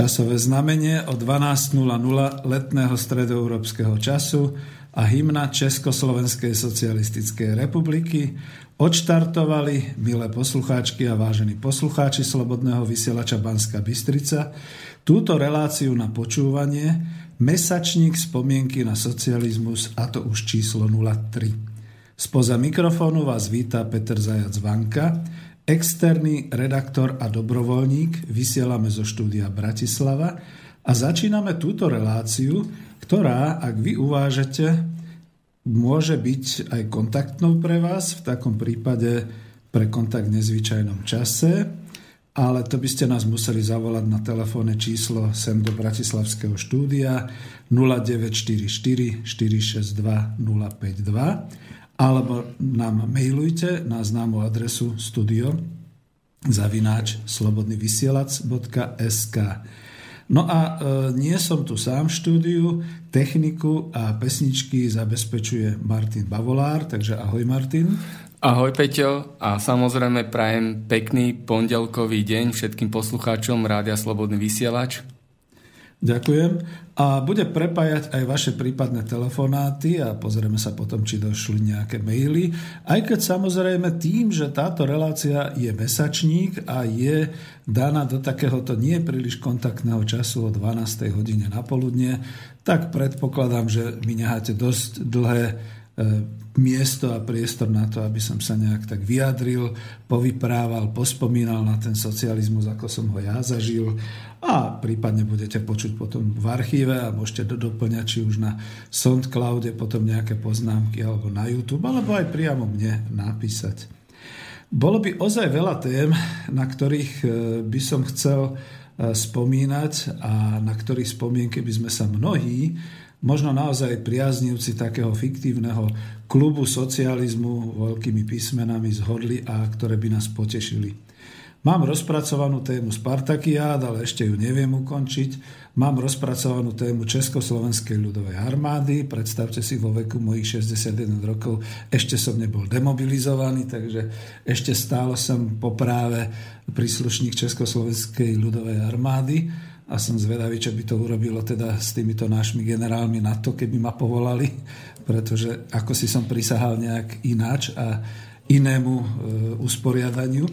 časové znamenie o 12.00 letného stredoeurópskeho času a hymna Československej socialistickej republiky odštartovali, milé poslucháčky a vážení poslucháči Slobodného vysielača Banska Bystrica, túto reláciu na počúvanie Mesačník spomienky na socializmus a to už číslo 03. Spoza mikrofónu vás víta Peter Zajac Vanka, externý redaktor a dobrovoľník, vysielame zo štúdia Bratislava a začíname túto reláciu, ktorá, ak vy uvážete, môže byť aj kontaktnou pre vás, v takom prípade pre kontakt v nezvyčajnom čase, ale to by ste nás museli zavolať na telefónne číslo sem do Bratislavského štúdia 0944 462 052 alebo nám mailujte na známu adresu studio zavináč slobodnyvysielac.sk No a e, nie som tu sám v štúdiu, techniku a pesničky zabezpečuje Martin Bavolár, takže ahoj Martin. Ahoj Peťo a samozrejme prajem pekný pondelkový deň všetkým poslucháčom Rádia Slobodný vysielač. Ďakujem. A bude prepájať aj vaše prípadné telefonáty a pozrieme sa potom, či došli nejaké maily. Aj keď samozrejme tým, že táto relácia je mesačník a je daná do takéhoto nie príliš kontaktného času o 12. hodine na poludne, tak predpokladám, že mi necháte dosť dlhé e, miesto a priestor na to, aby som sa nejak tak vyjadril, povyprával, pospomínal na ten socializmus, ako som ho ja zažil a prípadne budete počuť potom v archíve a môžete doplňať či už na SoundCloude potom nejaké poznámky alebo na YouTube, alebo aj priamo mne napísať. Bolo by ozaj veľa tém, na ktorých e, by som chcel e, spomínať a na ktorých spomienky by sme sa mnohí, možno naozaj priaznivci takého fiktívneho klubu socializmu veľkými písmenami zhodli a ktoré by nás potešili. Mám rozpracovanú tému Spartakiád, ale ešte ju neviem ukončiť. Mám rozpracovanú tému Československej ľudovej armády. Predstavte si, vo veku mojich 61 rokov ešte som nebol demobilizovaný, takže ešte stále som po práve príslušník Československej ľudovej armády a som zvedavý, čo by to urobilo teda s týmito našimi generálmi na to, keby ma povolali, pretože ako si som prisahal nejak ináč a inému e, usporiadaniu.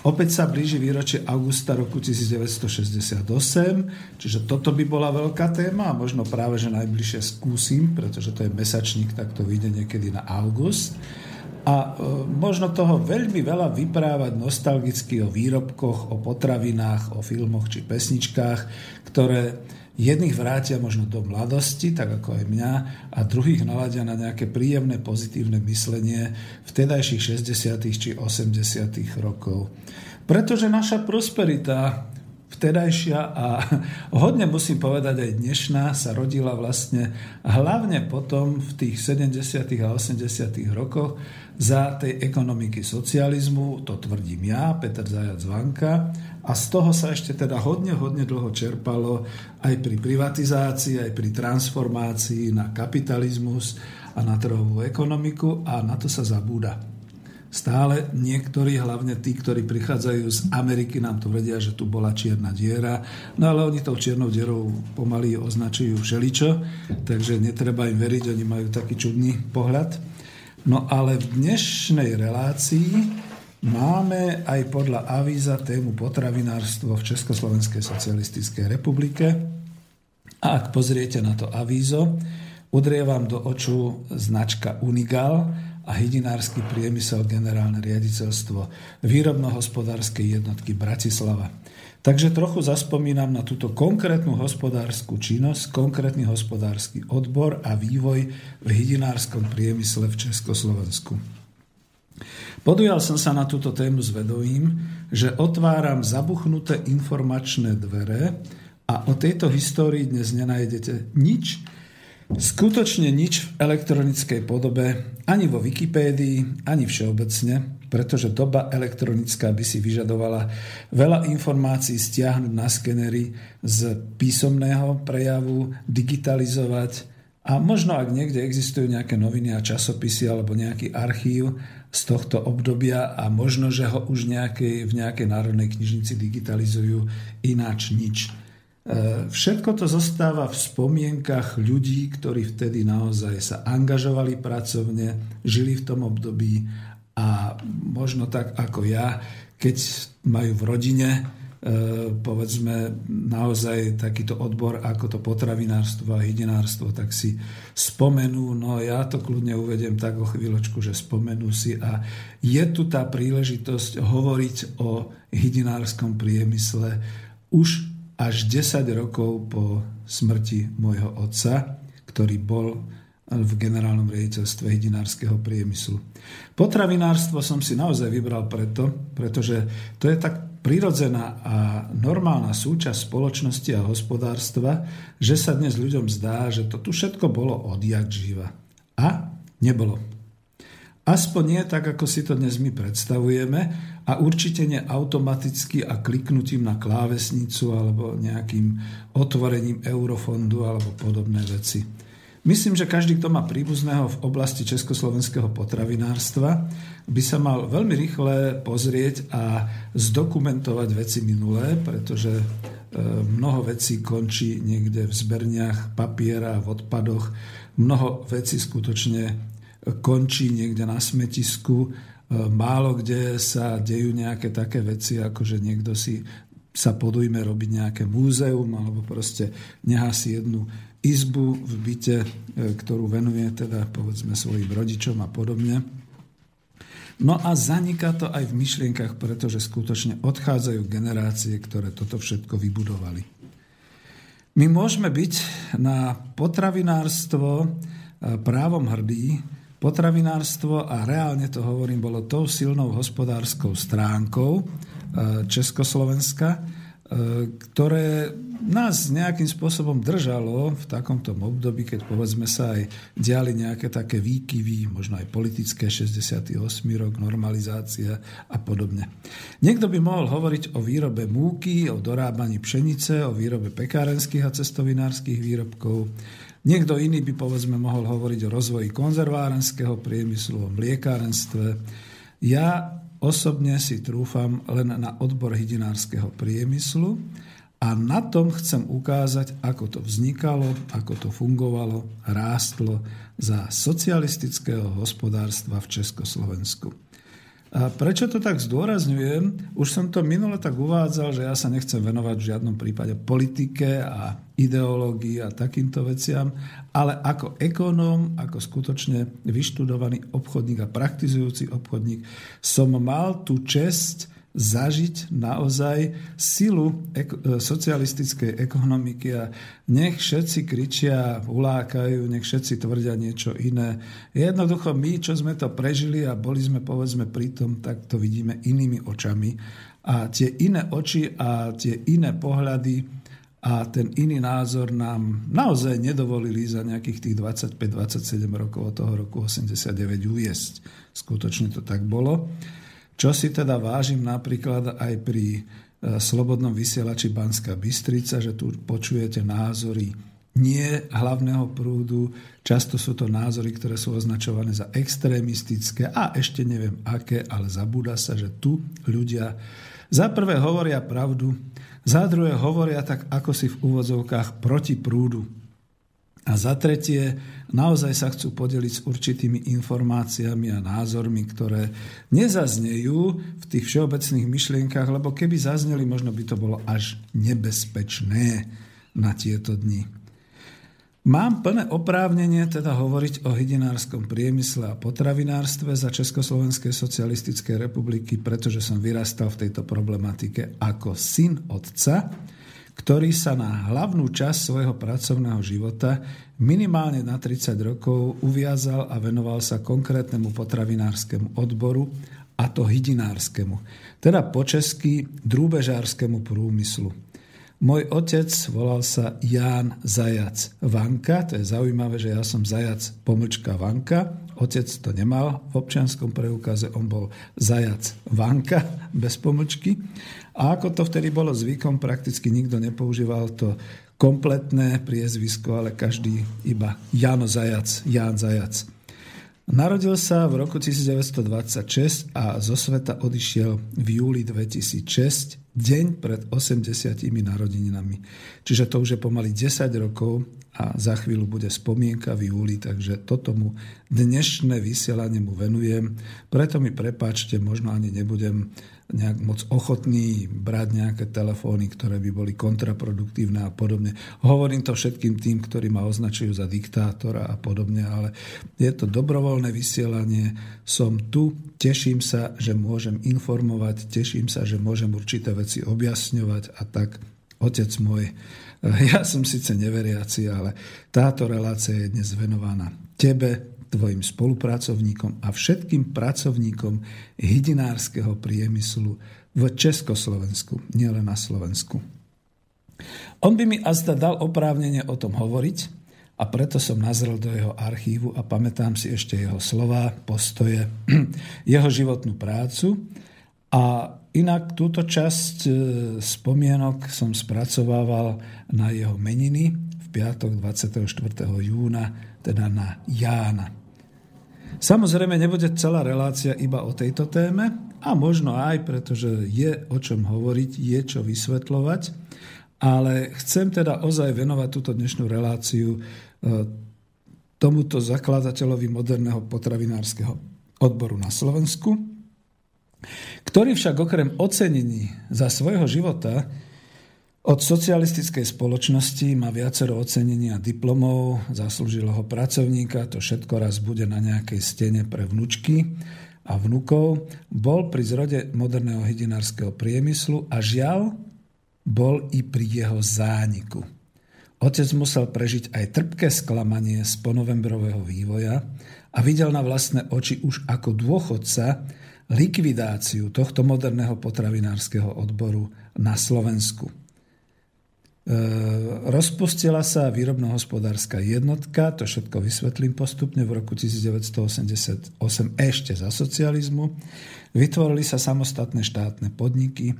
Opäť sa blíži výročie augusta roku 1968, čiže toto by bola veľká téma a možno práve, že najbližšie skúsim, pretože to je mesačník, tak to vyjde niekedy na august. A e, možno toho veľmi veľa vyprávať nostalgicky o výrobkoch, o potravinách, o filmoch či pesničkách, ktoré Jedných vrátia možno do mladosti, tak ako aj mňa, a druhých naladia na nejaké príjemné, pozitívne myslenie vtedajších 60. či 80. rokov. Pretože naša prosperita vtedajšia a hodne musím povedať aj dnešná sa rodila vlastne hlavne potom v tých 70. a 80. rokoch za tej ekonomiky socializmu, to tvrdím ja, Peter Zajac Vanka, a z toho sa ešte teda hodne, hodne dlho čerpalo aj pri privatizácii, aj pri transformácii na kapitalizmus a na trhovú ekonomiku a na to sa zabúda. Stále niektorí, hlavne tí, ktorí prichádzajú z Ameriky, nám tvrdia, že tu bola čierna diera, no ale oni tou čiernou dierou pomaly označujú všeličo, takže netreba im veriť, oni majú taký čudný pohľad. No ale v dnešnej relácii Máme aj podľa avíza tému potravinárstvo v Československej socialistickej republike. A ak pozriete na to avízo, udrie vám do oču značka Unigal a hydinársky priemysel generálne riaditeľstvo výrobno-hospodárskej jednotky Bratislava. Takže trochu zaspomínam na túto konkrétnu hospodárskú činnosť, konkrétny hospodársky odbor a vývoj v hydinárskom priemysle v Československu. Podujal som sa na túto tému s vedovým, že otváram zabuchnuté informačné dvere a o tejto histórii dnes nenájdete nič, skutočne nič v elektronickej podobe, ani vo Wikipédii, ani všeobecne, pretože doba elektronická by si vyžadovala veľa informácií stiahnuť na skenery z písomného prejavu, digitalizovať a možno ak niekde existujú nejaké noviny a časopisy alebo nejaký archív, z tohto obdobia a možno, že ho už nejakej, v nejakej národnej knižnici digitalizujú ináč nič. všetko to zostáva v spomienkach ľudí, ktorí vtedy naozaj sa angažovali pracovne, žili v tom období a možno tak ako ja, keď majú v rodine E, povedzme naozaj takýto odbor ako to potravinárstvo a hydinárstvo, tak si spomenú, no ja to kľudne uvedem tak o chvíľočku, že spomenú si a je tu tá príležitosť hovoriť o hydinárskom priemysle už až 10 rokov po smrti môjho otca, ktorý bol v generálnom riaditeľstve hydinárskeho priemyslu. Potravinárstvo som si naozaj vybral preto, pretože to je tak prirodzená a normálna súčasť spoločnosti a hospodárstva, že sa dnes ľuďom zdá, že to tu všetko bolo odjak živa. A nebolo. Aspoň nie tak, ako si to dnes my predstavujeme a určite nie automaticky a kliknutím na klávesnicu alebo nejakým otvorením eurofondu alebo podobné veci. Myslím, že každý, kto má príbuzného v oblasti československého potravinárstva, by sa mal veľmi rýchle pozrieť a zdokumentovať veci minulé, pretože e, mnoho vecí končí niekde v zberniach papiera, v odpadoch. Mnoho vecí skutočne končí niekde na smetisku. E, málo kde sa dejú nejaké také veci, ako že niekto si sa podujme robiť nejaké múzeum alebo proste nechá si jednu izbu v byte, e, ktorú venuje teda povedzme svojim rodičom a podobne. No a zaniká to aj v myšlienkach, pretože skutočne odchádzajú generácie, ktoré toto všetko vybudovali. My môžeme byť na potravinárstvo e, právom hrdí. Potravinárstvo, a reálne to hovorím, bolo tou silnou hospodárskou stránkou e, Československa, ktoré nás nejakým spôsobom držalo v takomto období, keď povedzme sa aj diali nejaké také výkyvy, možno aj politické, 68. rok, normalizácia a podobne. Niekto by mohol hovoriť o výrobe múky, o dorábaní pšenice, o výrobe pekárenských a cestovinárskych výrobkov. Niekto iný by povedzme mohol hovoriť o rozvoji konzervárenského priemyslu, o mliekárenstve. Ja osobne si trúfam len na odbor hydinárskeho priemyslu, a na tom chcem ukázať, ako to vznikalo, ako to fungovalo, rástlo za socialistického hospodárstva v Československu. A prečo to tak zdôrazňujem? Už som to minule tak uvádzal, že ja sa nechcem venovať v žiadnom prípade politike a ideológii a takýmto veciam, ale ako ekonóm, ako skutočne vyštudovaný obchodník a praktizujúci obchodník som mal tú čest zažiť naozaj silu ek- e, socialistickej ekonomiky a nech všetci kričia, ulákajú, nech všetci tvrdia niečo iné. Jednoducho my, čo sme to prežili a boli sme povedzme pri tom, tak to vidíme inými očami. A tie iné oči a tie iné pohľady a ten iný názor nám naozaj nedovolili za nejakých tých 25-27 rokov od toho roku 89 uviesť. Skutočne to tak bolo. Čo si teda vážim napríklad aj pri e, Slobodnom vysielači Banská Bystrica, že tu počujete názory nie hlavného prúdu, často sú to názory, ktoré sú označované za extrémistické a ešte neviem aké, ale zabúda sa, že tu ľudia za prvé hovoria pravdu, za druhé hovoria tak ako si v úvodzovkách proti prúdu. A za tretie, naozaj sa chcú podeliť s určitými informáciami a názormi, ktoré nezaznejú v tých všeobecných myšlienkach, lebo keby zazneli, možno by to bolo až nebezpečné na tieto dni. Mám plné oprávnenie teda hovoriť o hydinárskom priemysle a potravinárstve za Československej socialistickej republiky, pretože som vyrastal v tejto problematike ako syn otca, ktorý sa na hlavnú časť svojho pracovného života minimálne na 30 rokov uviazal a venoval sa konkrétnemu potravinárskemu odboru, a to hydinárskemu, teda po česky drúbežárskému prúmyslu. Môj otec volal sa Ján Zajac Vanka, to je zaujímavé, že ja som Zajac pomlčka Vanka, otec to nemal v občianskom preukaze, on bol Zajac Vanka bez pomlčky. A ako to vtedy bolo zvykom, prakticky nikto nepoužíval to kompletné priezvisko, ale každý iba Jano Zajac, Ján Zajac. Narodil sa v roku 1926 a zo sveta odišiel v júli 2006 deň pred 80 narodeninami. Čiže to už je pomaly 10 rokov a za chvíľu bude spomienka v júli, takže toto mu dnešné vysielanie mu venujem. Preto mi prepáčte, možno ani nebudem nejak moc ochotní brať nejaké telefóny, ktoré by boli kontraproduktívne a podobne. Hovorím to všetkým tým, ktorí ma označujú za diktátora a podobne, ale je to dobrovoľné vysielanie. Som tu, teším sa, že môžem informovať, teším sa, že môžem určité veci objasňovať a tak, otec môj, ja som síce neveriaci, ale táto relácia je dnes venovaná tebe, tvojim spolupracovníkom a všetkým pracovníkom hydinárskeho priemyslu v Československu, nielen na Slovensku. On by mi azda dal oprávnenie o tom hovoriť a preto som nazrel do jeho archívu a pamätám si ešte jeho slova, postoje, jeho životnú prácu a inak túto časť e, spomienok som spracovával na jeho meniny v piatok 24. júna, teda na Jána. Samozrejme, nebude celá relácia iba o tejto téme a možno aj, pretože je o čom hovoriť, je čo vysvetľovať, ale chcem teda ozaj venovať túto dnešnú reláciu e, tomuto zakladateľovi moderného potravinárskeho odboru na Slovensku, ktorý však okrem ocenení za svojho života od socialistickej spoločnosti má viacero ocenení a diplomov zaslúžilého pracovníka, to všetko raz bude na nejakej stene pre vnúčky a vnukov. Bol pri zrode moderného hydinárskeho priemyslu a žiaľ bol i pri jeho zániku. Otec musel prežiť aj trpké sklamanie z ponovembrového vývoja a videl na vlastné oči už ako dôchodca likvidáciu tohto moderného potravinárskeho odboru na Slovensku. E, rozpustila sa výrobno-hospodárska jednotka, to všetko vysvetlím postupne, v roku 1988 ešte za socializmu. Vytvorili sa samostatné štátne podniky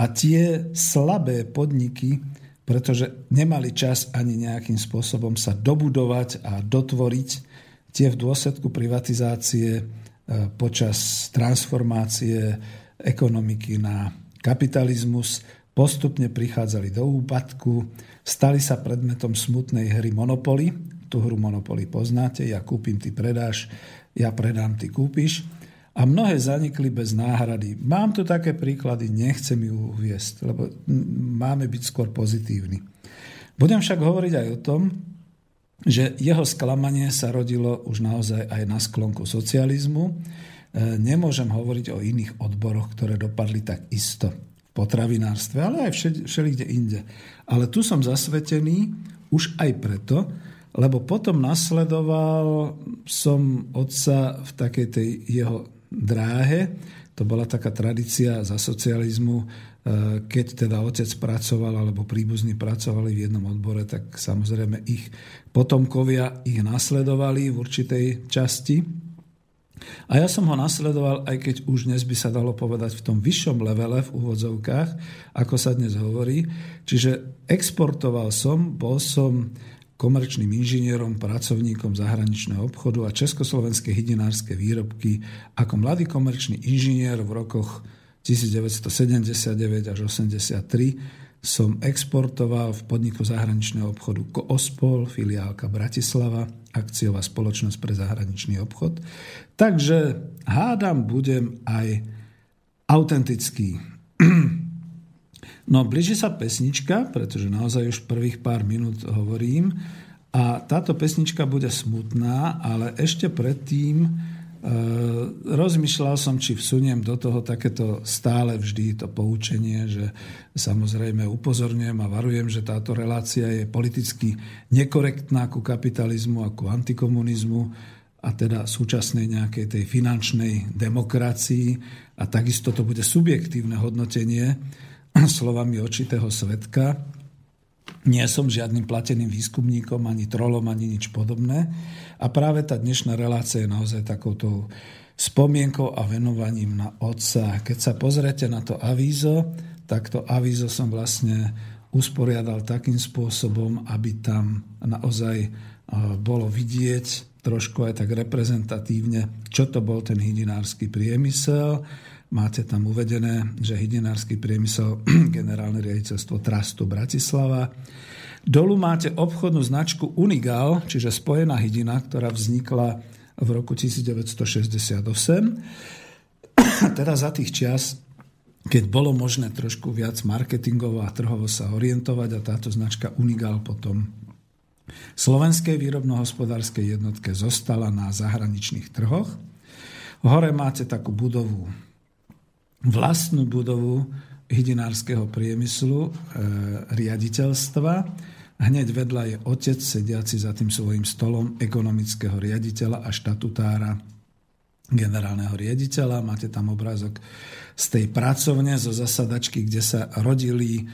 a tie slabé podniky, pretože nemali čas ani nejakým spôsobom sa dobudovať a dotvoriť, tie v dôsledku privatizácie e, počas transformácie ekonomiky na kapitalizmus postupne prichádzali do úpadku, stali sa predmetom smutnej hry Monopoly. Tu hru Monopoly poznáte, ja kúpim, ty predáš, ja predám, ty kúpiš. A mnohé zanikli bez náhrady. Mám tu také príklady, nechcem ju uviesť, lebo máme byť skôr pozitívni. Budem však hovoriť aj o tom, že jeho sklamanie sa rodilo už naozaj aj na sklonku socializmu. E, nemôžem hovoriť o iných odboroch, ktoré dopadli tak isto potravinárstve, ale aj všeli, kde inde. Ale tu som zasvetený už aj preto, lebo potom nasledoval som otca v takej tej jeho dráhe. To bola taká tradícia za socializmu, e, keď teda otec pracoval alebo príbuzní pracovali v jednom odbore, tak samozrejme ich potomkovia ich nasledovali v určitej časti a ja som ho nasledoval, aj keď už dnes by sa dalo povedať v tom vyššom levele v úvodzovkách, ako sa dnes hovorí. Čiže exportoval som, bol som komerčným inžinierom, pracovníkom zahraničného obchodu a československé hydinárske výrobky ako mladý komerčný inžinier v rokoch 1979 až 83 som exportoval v podniku zahraničného obchodu Koospol, filiálka Bratislava, akciová spoločnosť pre zahraničný obchod. Takže hádam, budem aj autentický. No, blíži sa pesnička, pretože naozaj už prvých pár minút hovorím. A táto pesnička bude smutná, ale ešte predtým rozmýšľal som, či vsuniem do toho takéto stále vždy to poučenie, že samozrejme upozorňujem a varujem, že táto relácia je politicky nekorektná ku kapitalizmu a ku antikomunizmu a teda súčasnej nejakej tej finančnej demokracii a takisto to bude subjektívne hodnotenie slovami očitého svetka. Nie som žiadnym plateným výskumníkom, ani trolom, ani nič podobné. A práve tá dnešná relácia je naozaj takouto spomienkou a venovaním na otca. Keď sa pozrete na to avízo, tak to avízo som vlastne usporiadal takým spôsobom, aby tam naozaj bolo vidieť trošku aj tak reprezentatívne, čo to bol ten hydinársky priemysel. Máte tam uvedené, že hydinársky priemysel, generálne riaditeľstvo Trastu Bratislava. Dolu máte obchodnú značku Unigal, čiže spojená hydina, ktorá vznikla v roku 1968. teda za tých čas keď bolo možné trošku viac marketingovo a trhovo sa orientovať a táto značka Unigal potom slovenskej výrobno-hospodárskej jednotke zostala na zahraničných trhoch. Hore máte takú budovu, vlastnú budovu hydinárskeho priemyslu, e, riaditeľstva. Hneď vedľa je otec sediaci za tým svojim stolom ekonomického riaditeľa a štatutára generálneho riaditeľa. Máte tam obrázok z tej pracovne, zo zasadačky, kde sa rodili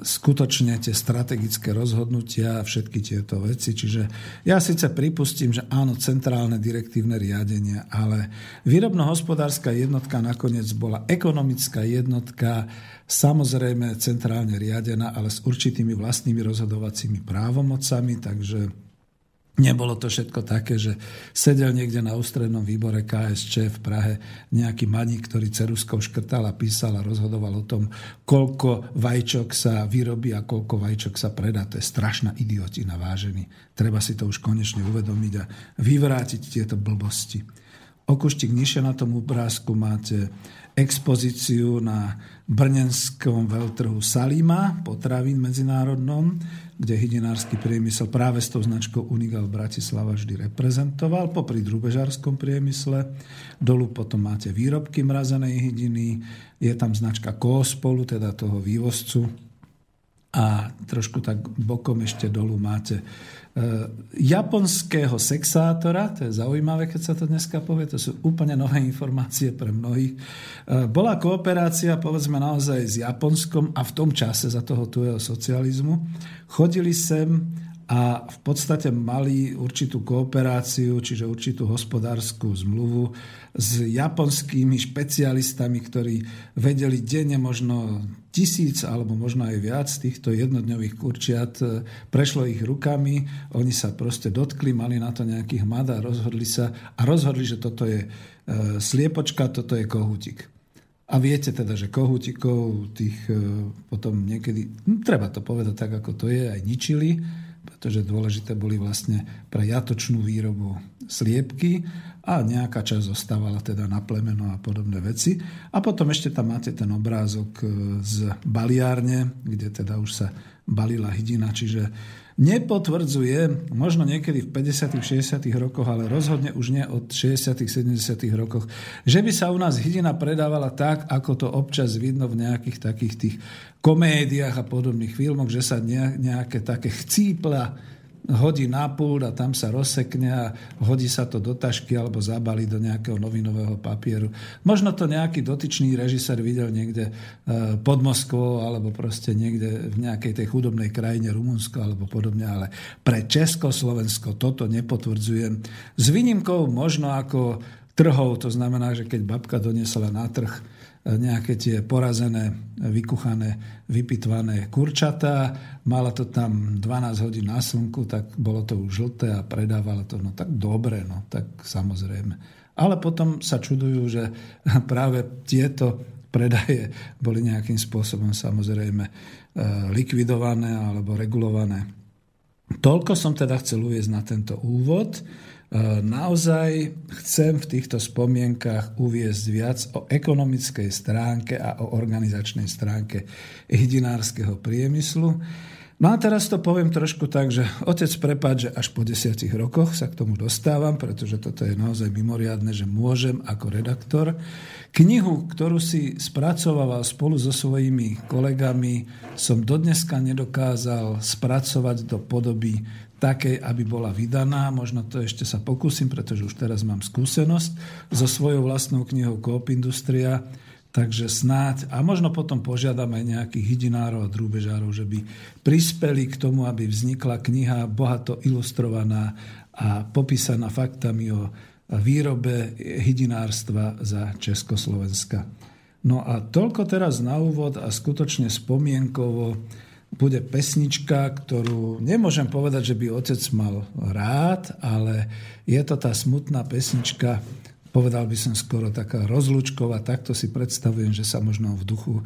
skutočne tie strategické rozhodnutia a všetky tieto veci. Čiže ja síce pripustím, že áno, centrálne direktívne riadenie, ale výrobno-hospodárska jednotka nakoniec bola ekonomická jednotka, samozrejme centrálne riadená, ale s určitými vlastnými rozhodovacími právomocami, takže Nebolo to všetko také, že sedel niekde na ústrednom výbore KSČ v Prahe nejaký maník, ktorý ceruskou škrtal a písal a rozhodoval o tom, koľko vajčok sa vyrobí a koľko vajčok sa predá. To je strašná idiotina, vážený. Treba si to už konečne uvedomiť a vyvrátiť tieto blbosti. Okuštík nižšie na tom obrázku máte expozíciu na brnenskom veľtrhu Salima, potravín medzinárodnom, kde hydinársky priemysel práve s tou značkou Unigal Bratislava vždy reprezentoval, popri drubežárskom priemysle. Dolu potom máte výrobky mrazenej hydiny, je tam značka Koospolu, teda toho vývozcu. A trošku tak bokom ešte dolu máte japonského sexátora, to je zaujímavé, keď sa to dneska povie, to sú úplne nové informácie pre mnohých. Eh, bola kooperácia, povedzme naozaj s Japonskom a v tom čase za toho tuého socializmu. Chodili sem a v podstate mali určitú kooperáciu, čiže určitú hospodárskú zmluvu s japonskými špecialistami, ktorí vedeli denne možno tisíc alebo možno aj viac týchto jednodňových kurčiat. Prešlo ich rukami, oni sa proste dotkli, mali na to nejakých hmad a rozhodli sa a rozhodli, že toto je e, sliepočka, toto je kohútik. A viete teda, že kohútikov tých e, potom niekedy, hm, treba to povedať tak, ako to je, aj ničili pretože dôležité boli vlastne pre jatočnú výrobu sliepky a nejaká časť zostávala teda na plemeno a podobné veci. A potom ešte tam máte ten obrázok e, z baliárne, kde teda už sa balila hydina, čiže nepotvrdzuje, možno niekedy v 50 60 rokoch, ale rozhodne už nie od 60 70 rokoch, že by sa u nás hydina predávala tak, ako to občas vidno v nejakých takých tých komédiách a podobných filmoch, že sa nejaké také chcípla hodí na púd a tam sa rozsekne a hodí sa to do tašky alebo zabali do nejakého novinového papieru. Možno to nejaký dotyčný režisér videl niekde e, pod Moskvou alebo proste niekde v nejakej tej chudobnej krajine Rumunsko alebo podobne, ale pre Československo toto nepotvrdzujem. S výnimkou možno ako trhov, to znamená, že keď babka doniesla na trh nejaké tie porazené, vykuchané, vypitvané kurčatá. Mala to tam 12 hodín na slnku, tak bolo to už žlté a predávala to. No tak dobre, no tak samozrejme. Ale potom sa čudujú, že práve tieto predaje boli nejakým spôsobom samozrejme e, likvidované alebo regulované. Toľko som teda chcel uvieť na tento úvod. E, naozaj chcem v týchto spomienkach uviezť viac o ekonomickej stránke a o organizačnej stránke hydinárskeho priemyslu. No a teraz to poviem trošku tak, že otec prepáč, že až po desiatich rokoch sa k tomu dostávam, pretože toto je naozaj mimoriadne, že môžem ako redaktor knihu, ktorú si spracovával spolu so svojimi kolegami, som dodneska nedokázal spracovať do podoby takej, aby bola vydaná. Možno to ešte sa pokúsim, pretože už teraz mám skúsenosť so svojou vlastnou knihou Coop Industria, takže snáď, a možno potom požiadam aj nejakých hydinárov a drúbežárov, že by prispeli k tomu, aby vznikla kniha bohato ilustrovaná a popísaná faktami o výrobe hydinárstva za Československa. No a toľko teraz na úvod a skutočne spomienkovo bude pesnička, ktorú nemôžem povedať, že by otec mal rád, ale je to tá smutná pesnička povedal by som skoro taká rozlúčková, takto si predstavujem, že sa možno v duchu e,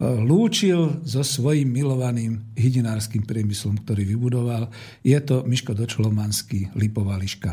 lúčil so svojím milovaným hydinárským priemyslom, ktorý vybudoval. Je to Miško Dočlomanský, Lipová liška.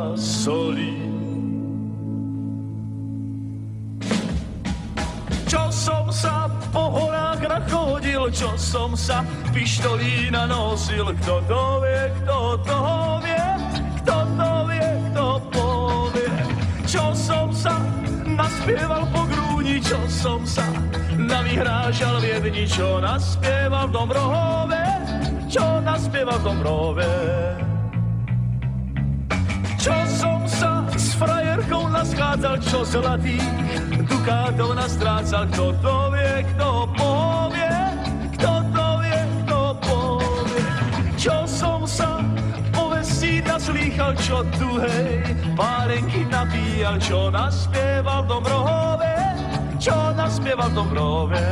čo som sa pištolí nanosil. Kto to vie, kto to vie, kto to vie, kto povie. Čo som sa naspieval po grúni, čo som sa navyhrážal v jedni, čo naspieval v Dobrohove, čo naspieval v Dobrove. Čo som sa s frajerkou naschádzal, čo zlatý Dukátov nastrácal, kto to vie, kto povie. dýchal čo tuhej, párenky nabíjal, čo naspieval do Domrohove, čo naspieval Domrohove.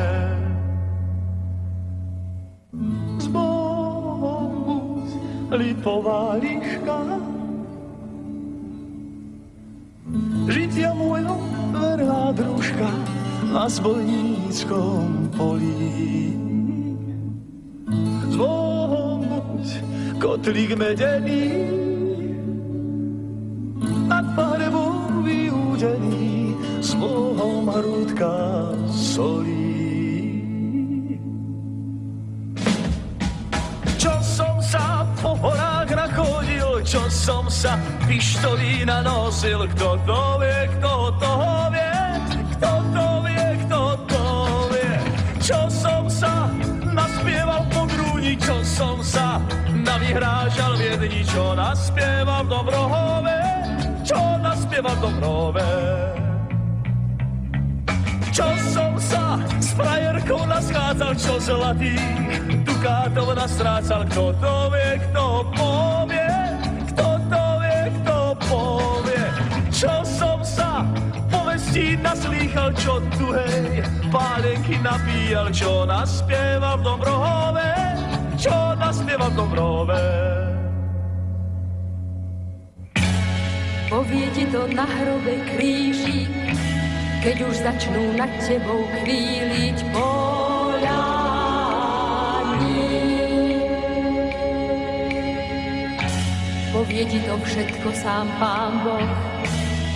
Z Bohu lipová liška, žitia môjho verná družka na zbojníckom polí. Z Bohu kotlík medený, Hrúdka solí. Čo som sa po horách nachodil, čo som sa pištolí nanosil, kto to vie, kto toho vie, kto to vie, kto to vie. Čo som sa naspieval po grúni, čo som sa navyhrážal v jedni, čo naspieval v Dobrohove, čo naspieval v Dobrohove. S frajerkou naschádzal, čo zlatý dukátov nastrácal, kto to vie, kto povie, kto to vie, kto povie. Čo som sa povestí naslýchal, čo tu hej, pálenky napíjal, čo naspieval v Dobrohove, čo naspieval v Dobrohove. Povie ti to na hrobe kríži, keď už začnú nad tebou kvíliť poľani. Povie ti to všetko sám Pán Boh,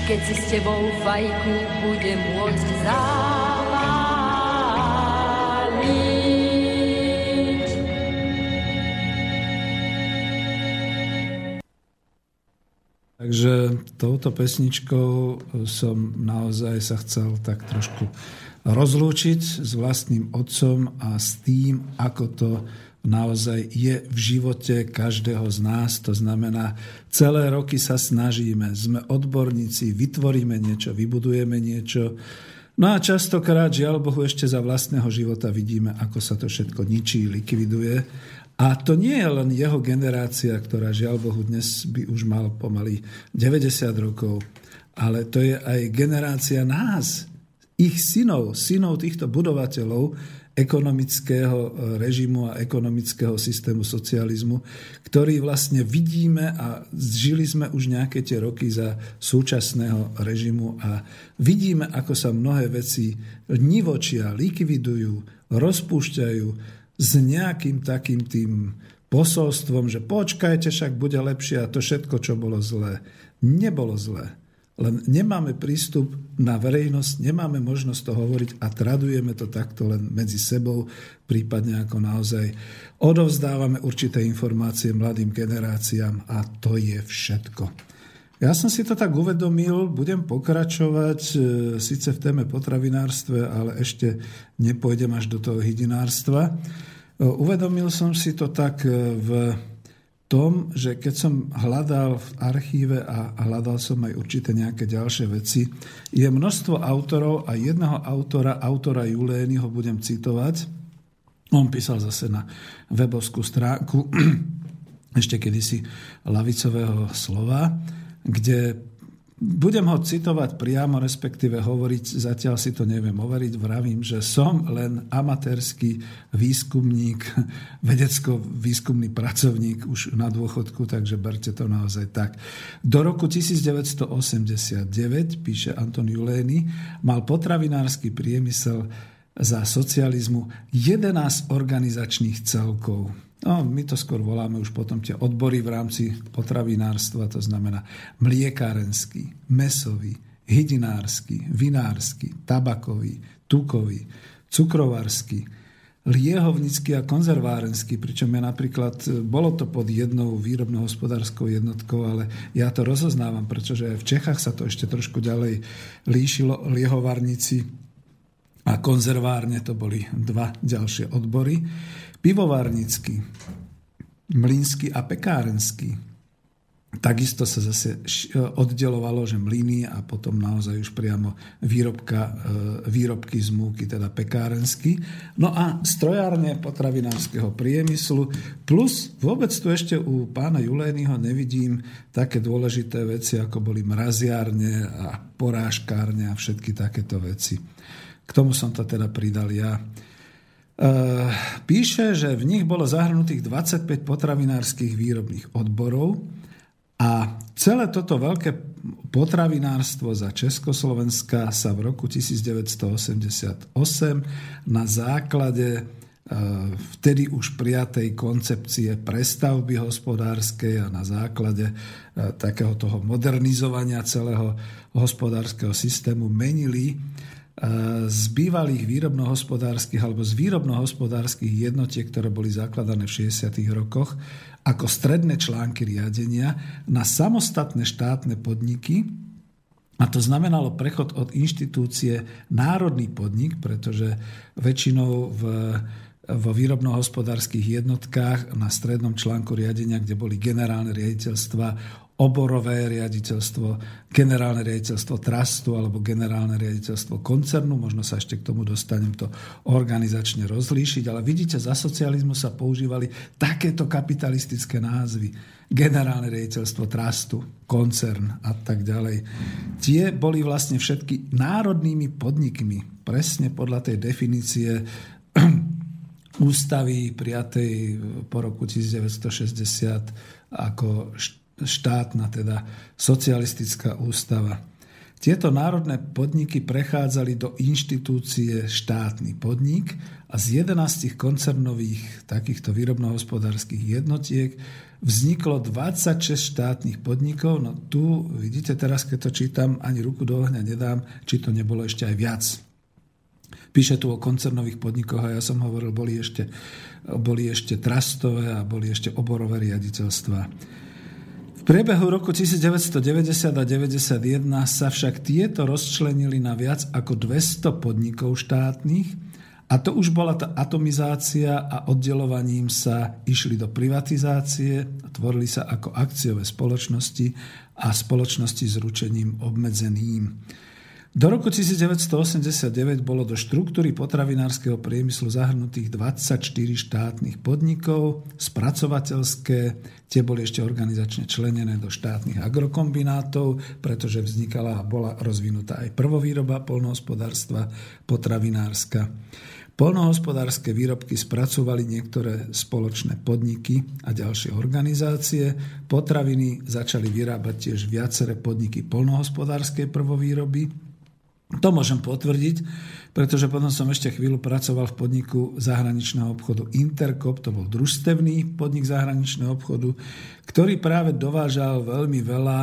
keď si s tebou fajku bude môcť zapáliť. Touto pesničkou som naozaj sa chcel tak trošku rozlúčiť s vlastným otcom a s tým, ako to naozaj je v živote každého z nás. To znamená, celé roky sa snažíme, sme odborníci, vytvoríme niečo, vybudujeme niečo. No a častokrát, žiaľ Bohu, ešte za vlastného života vidíme, ako sa to všetko ničí, likviduje. A to nie je len jeho generácia, ktorá žiaľ Bohu dnes by už mal pomaly 90 rokov, ale to je aj generácia nás, ich synov, synov týchto budovateľov, ekonomického e, režimu a ekonomického systému socializmu, ktorý vlastne vidíme a žili sme už nejaké tie roky za súčasného režimu a vidíme, ako sa mnohé veci nivočia, likvidujú, rozpúšťajú s nejakým takým tým posolstvom, že počkajte, však bude lepšie a to všetko, čo bolo zlé, nebolo zlé. Len nemáme prístup na verejnosť, nemáme možnosť to hovoriť a tradujeme to takto len medzi sebou, prípadne ako naozaj odovzdávame určité informácie mladým generáciám a to je všetko. Ja som si to tak uvedomil, budem pokračovať e, síce v téme potravinárstve, ale ešte nepôjdem až do toho hydinárstva. E, uvedomil som si to tak e, v tom, že keď som hľadal v archíve a hľadal som aj určité nejaké ďalšie veci, je množstvo autorov a jedného autora, autora Julény, ho budem citovať. On písal zase na webovskú stránku ešte kedysi lavicového slova, kde budem ho citovať priamo, respektíve hovoriť, zatiaľ si to neviem overiť, vravím, že som len amatérsky výskumník, vedecko-výskumný pracovník už na dôchodku, takže berte to naozaj tak. Do roku 1989, píše Anton Julény, mal potravinársky priemysel za socializmu 11 organizačných celkov. No, my to skôr voláme už potom tie odbory v rámci potravinárstva, to znamená mliekárenský, mesový, hydinársky, vinársky, tabakový, tukový, cukrovársky, liehovnický a konzervárenský, pričom je napríklad, bolo to pod jednou výrobno-hospodárskou jednotkou, ale ja to rozoznávam, pretože v Čechách sa to ešte trošku ďalej líšilo. Liehovarníci a konzervárne to boli dva ďalšie odbory pivovárnický, mlínsky a pekárenský. Takisto sa zase oddelovalo, že mlyny a potom naozaj už priamo výrobka, e, výrobky z múky, teda pekárenský. No a strojárne potravinárskeho priemyslu, plus vôbec tu ešte u pána Julényho nevidím také dôležité veci, ako boli mraziárne a porážkárne a všetky takéto veci. K tomu som to teda pridal ja. Eh, píše, že v nich bolo zahrnutých 25 potravinárskych výrobných odborov a celé toto veľké potravinárstvo za Československa sa v roku 1988 na základe eh, vtedy už prijatej koncepcie prestavby hospodárskej a na základe eh, takého toho modernizovania celého hospodárskeho systému menili z bývalých výrobnohospodárskych alebo z výrobnohospodárskych jednotiek, ktoré boli zakladané v 60. rokoch, ako stredné články riadenia na samostatné štátne podniky, a to znamenalo prechod od inštitúcie národný podnik, pretože väčšinou v vo výrobnohospodárskych jednotkách na strednom článku riadenia, kde boli generálne riaditeľstva, oborové riaditeľstvo, generálne riaditeľstvo trustu alebo generálne riaditeľstvo koncernu. Možno sa ešte k tomu dostanem to organizačne rozlíšiť, ale vidíte, za socializmu sa používali takéto kapitalistické názvy. Generálne riaditeľstvo trustu, koncern a tak ďalej. Tie boli vlastne všetky národnými podnikmi, presne podľa tej definície ústavy prijatej po roku 1960 ako štátna, teda socialistická ústava. Tieto národné podniky prechádzali do inštitúcie štátny podnik a z 11 koncernových takýchto výrobnohospodárskych jednotiek vzniklo 26 štátnych podnikov. No tu vidíte teraz, keď to čítam, ani ruku do ohňa nedám, či to nebolo ešte aj viac. Píše tu o koncernových podnikoch a ja som hovoril, boli ešte, boli ešte trastové a boli ešte oborové riaditeľstva. V priebehu roku 1990 a 1991 sa však tieto rozčlenili na viac ako 200 podnikov štátnych a to už bola tá atomizácia a oddelovaním sa išli do privatizácie, tvorili sa ako akciové spoločnosti a spoločnosti s ručením obmedzeným. Do roku 1989 bolo do štruktúry potravinárskeho priemyslu zahrnutých 24 štátnych podnikov, spracovateľské, tie boli ešte organizačne členené do štátnych agrokombinátov, pretože vznikala a bola rozvinutá aj prvovýroba polnohospodárstva potravinárska. Polnohospodárske výrobky spracovali niektoré spoločné podniky a ďalšie organizácie. Potraviny začali vyrábať tiež viaceré podniky polnohospodárskej prvovýroby, to môžem potvrdiť, pretože potom som ešte chvíľu pracoval v podniku zahraničného obchodu Intercop, to bol družstevný podnik zahraničného obchodu, ktorý práve dovážal veľmi veľa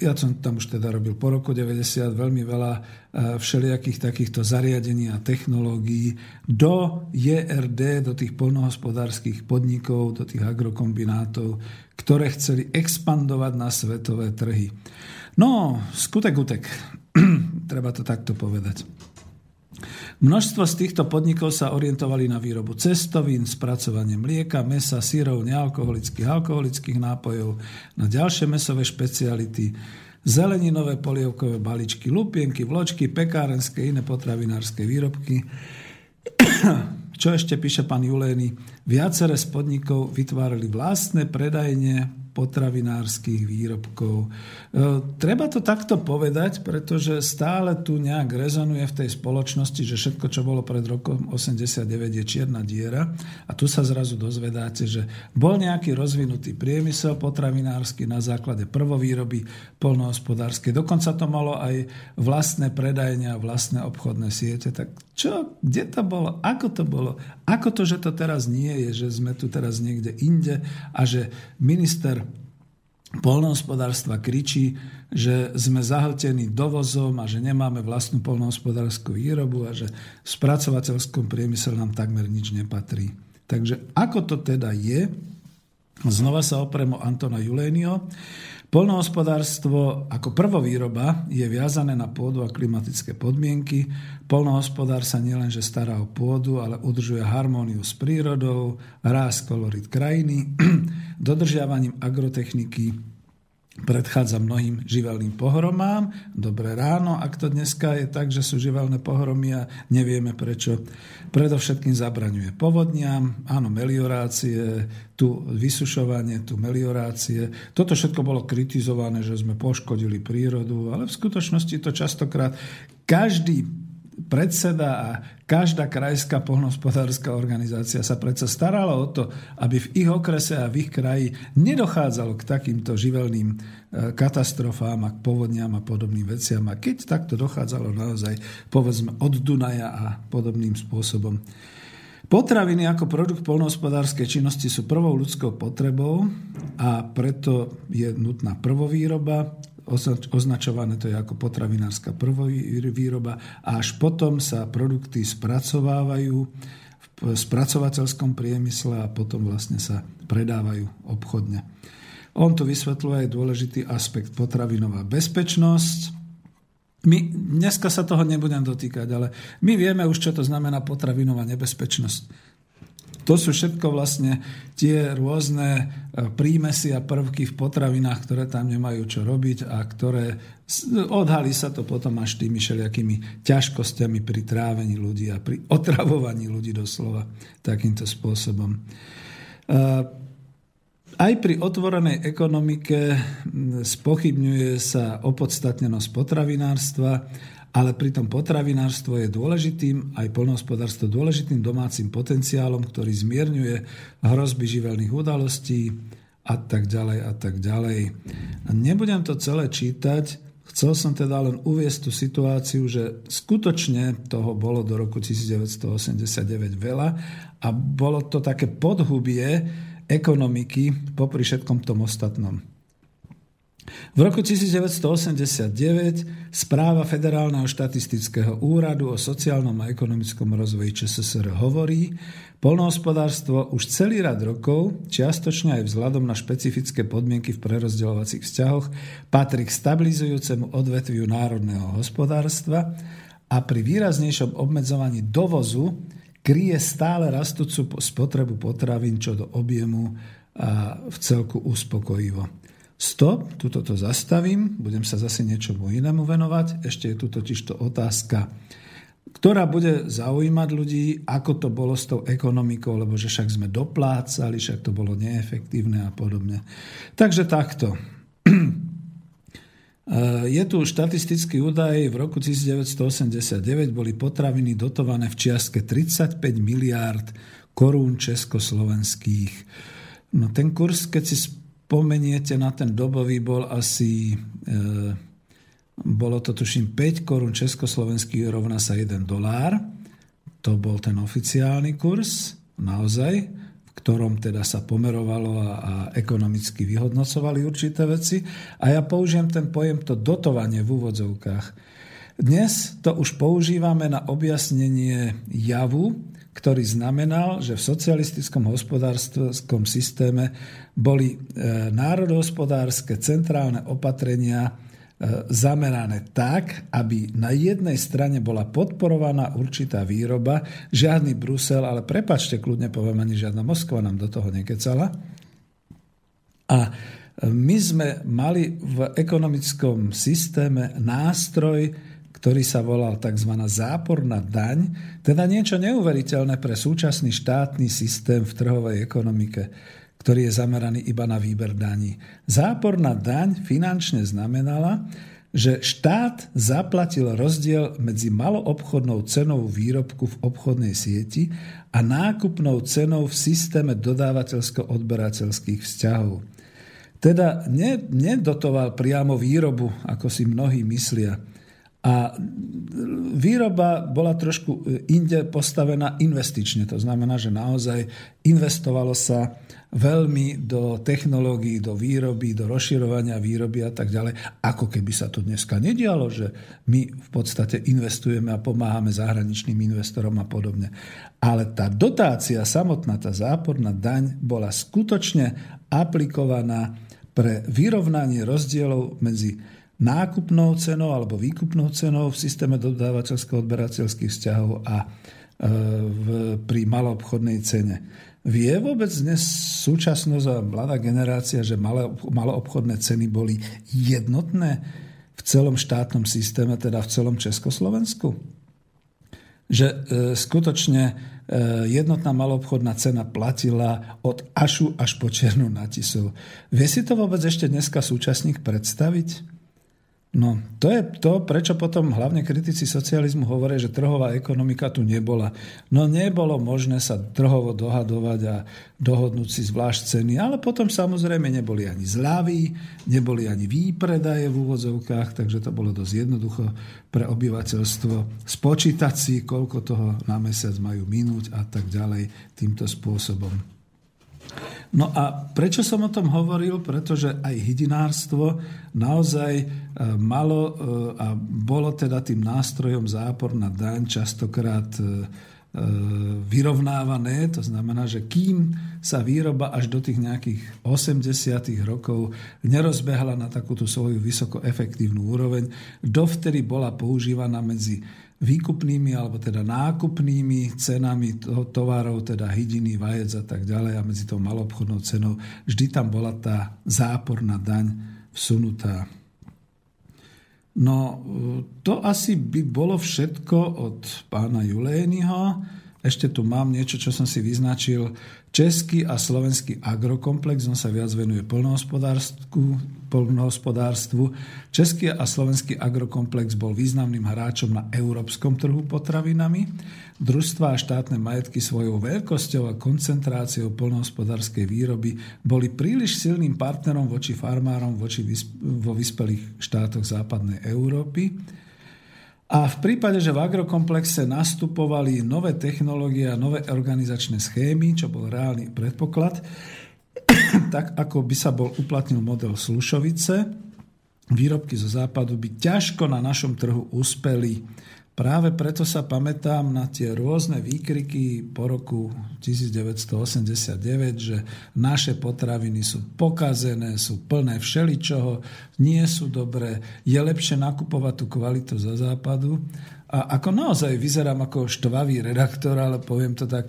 ja som tam už teda robil po roku 90 veľmi veľa všelijakých takýchto zariadení a technológií do JRD, do tých polnohospodárskych podnikov, do tých agrokombinátov, ktoré chceli expandovať na svetové trhy. No, skutek utek. Treba to takto povedať. Množstvo z týchto podnikov sa orientovali na výrobu cestovín, spracovanie mlieka, mesa, syrov, nealkoholických alkoholických nápojov, na ďalšie mesové špeciality, zeleninové polievkové baličky, lupienky, vločky, pekárenské, iné potravinárske výrobky. Čo ešte píše pán Julény? Viacere z podnikov vytvárali vlastné predajne potravinárskych výrobkov. E, treba to takto povedať, pretože stále tu nejak rezonuje v tej spoločnosti, že všetko, čo bolo pred rokom 89 je čierna diera a tu sa zrazu dozvedáte, že bol nejaký rozvinutý priemysel potravinársky na základe prvovýroby polnohospodárskej. Dokonca to malo aj vlastné predajne a vlastné obchodné siete. Tak čo, kde to bolo, ako to bolo, ako to, že to teraz nie je, že sme tu teraz niekde inde a že minister polnohospodárstva kričí, že sme zahltení dovozom a že nemáme vlastnú polnohospodárskú výrobu a že v spracovateľskom priemysle nám takmer nič nepatrí. Takže ako to teda je? Znova sa oprem o Antona Julénio. Polnohospodárstvo ako prvovýroba je viazané na pôdu a klimatické podmienky. Polnohospodár sa nielenže stará o pôdu, ale udržuje harmóniu s prírodou, ráz kolorit krajiny, dodržiavaním agrotechniky predchádza mnohým živelným pohromám. Dobré ráno, ak to dneska je tak, že sú živelné pohromy a nevieme prečo. Predovšetkým zabraňuje povodniam, áno, meliorácie, tu vysušovanie, tu meliorácie. Toto všetko bolo kritizované, že sme poškodili prírodu, ale v skutočnosti to častokrát každý predseda a každá krajská poľnohospodárska organizácia sa predsa starala o to, aby v ich okrese a v ich kraji nedochádzalo k takýmto živelným e, katastrofám a k povodniam a podobným veciam. A keď takto dochádzalo naozaj, povedzme, od Dunaja a podobným spôsobom. Potraviny ako produkt polnohospodárskej činnosti sú prvou ľudskou potrebou a preto je nutná prvovýroba, označované to je ako potravinárska prvovýroba a až potom sa produkty spracovávajú v spracovateľskom priemysle a potom vlastne sa predávajú obchodne. On tu vysvetľuje aj dôležitý aspekt potravinová bezpečnosť. My, dneska sa toho nebudem dotýkať, ale my vieme už, čo to znamená potravinová nebezpečnosť. To sú všetko vlastne tie rôzne e, prímesy a prvky v potravinách, ktoré tam nemajú čo robiť a ktoré odhalí sa to potom až tými všelijakými ťažkosťami pri trávení ľudí a pri otravovaní ľudí doslova takýmto spôsobom. E, aj pri otvorenej ekonomike spochybňuje sa opodstatnenosť potravinárstva ale pritom potravinárstvo je dôležitým, aj polnohospodárstvo dôležitým domácim potenciálom, ktorý zmierňuje hrozby živelných udalostí a tak ďalej a tak ďalej. Nebudem to celé čítať, chcel som teda len uviesť tú situáciu, že skutočne toho bolo do roku 1989 veľa a bolo to také podhubie ekonomiky popri všetkom tom ostatnom. V roku 1989 správa Federálneho štatistického úradu o sociálnom a ekonomickom rozvoji ČSSR hovorí, polnohospodárstvo už celý rad rokov, čiastočne aj vzhľadom na špecifické podmienky v prerozdeľovacích vzťahoch, patrí k stabilizujúcemu odvetviu národného hospodárstva a pri výraznejšom obmedzovaní dovozu kryje stále rastúcu spotrebu potravín čo do objemu a v celku uspokojivo. Stop, tuto to zastavím, budem sa zase niečomu inému venovať. Ešte je tu totiž to otázka, ktorá bude zaujímať ľudí, ako to bolo s tou ekonomikou, lebo že však sme doplácali, však to bolo neefektívne a podobne. Takže takto. Je tu štatistický údaj, v roku 1989 boli potraviny dotované v čiastke 35 miliárd korún československých. No ten kurz, keď si spomeniete na ten dobový, bol asi, e, bolo to tuším 5 korún československých rovná sa 1 dolár. To bol ten oficiálny kurz, naozaj, v ktorom teda sa pomerovalo a, a ekonomicky vyhodnocovali určité veci. A ja použijem ten pojem to dotovanie v úvodzovkách. Dnes to už používame na objasnenie javu, ktorý znamenal, že v socialistickom hospodárskom systéme boli e, národohospodárske centrálne opatrenia e, zamerané tak, aby na jednej strane bola podporovaná určitá výroba, žiadny Brusel, ale prepačte, kľudne poviem, ani žiadna Moskva nám do toho nekecala. A e, my sme mali v ekonomickom systéme nástroj, ktorý sa volal tzv. záporná daň, teda niečo neuveriteľné pre súčasný štátny systém v trhovej ekonomike, ktorý je zameraný iba na výber daní. Záporná daň finančne znamenala, že štát zaplatil rozdiel medzi maloobchodnou cenou výrobku v obchodnej sieti a nákupnou cenou v systéme dodávateľsko-odberateľských vzťahov. Teda nedotoval priamo výrobu, ako si mnohí myslia. A výroba bola trošku inde postavená investične. To znamená, že naozaj investovalo sa veľmi do technológií, do výroby, do rozširovania výroby a tak ďalej. Ako keby sa to dneska nedialo, že my v podstate investujeme a pomáhame zahraničným investorom a podobne. Ale tá dotácia samotná, tá záporná daň bola skutočne aplikovaná pre vyrovnanie rozdielov medzi nákupnou cenou alebo výkupnou cenou v systéme dodávateľsko-odberateľských vzťahov a e, v, pri maloobchodnej cene. Vie vôbec dnes súčasnosť a mladá generácia, že maloobchodné ceny boli jednotné v celom štátnom systéme, teda v celom Československu? Že e, skutočne e, jednotná maloobchodná cena platila od Ašu až po Černu na Tisov. Vie si to vôbec ešte dneska súčasník predstaviť? No, to je to, prečo potom hlavne kritici socializmu hovoria, že trhová ekonomika tu nebola. No nebolo možné sa trhovo dohadovať a dohodnúť si zvlášť ceny, ale potom samozrejme neboli ani zľavy, neboli ani výpredaje v úvodzovkách, takže to bolo dosť jednoducho pre obyvateľstvo spočítať si, koľko toho na mesiac majú minúť a tak ďalej týmto spôsobom. No a prečo som o tom hovoril? Pretože aj hydinárstvo naozaj e, malo e, a bolo teda tým nástrojom zápor na daň častokrát e, vyrovnávané. To znamená, že kým sa výroba až do tých nejakých 80. rokov nerozbehla na takúto svoju vysoko efektívnu úroveň, dovtedy bola používaná medzi výkupnými alebo teda nákupnými cenami tovarov, teda hydiny, vajec a tak ďalej a medzi tou malobchodnou cenou vždy tam bola tá záporná daň vsunutá. No, to asi by bolo všetko od pána Julényho. Ešte tu mám niečo, čo som si vyznačil. Český a slovenský agrokomplex, on sa viac venuje polnohospodárstvu. Český a slovenský agrokomplex bol významným hráčom na európskom trhu potravinami. Družstva a štátne majetky svojou veľkosťou a koncentráciou polnohospodárskej výroby boli príliš silným partnerom voči farmárom voči vo vyspelých štátoch západnej Európy. A v prípade, že v agrokomplexe nastupovali nové technológie a nové organizačné schémy, čo bol reálny predpoklad, tak ako by sa bol uplatnil model Slušovice, výrobky zo západu by ťažko na našom trhu uspeli. Práve preto sa pamätám na tie rôzne výkriky po roku 1989, že naše potraviny sú pokazené, sú plné všeličoho, nie sú dobré, je lepšie nakupovať tú kvalitu zo západu. A ako naozaj vyzerám ako štvavý redaktor, ale poviem to tak,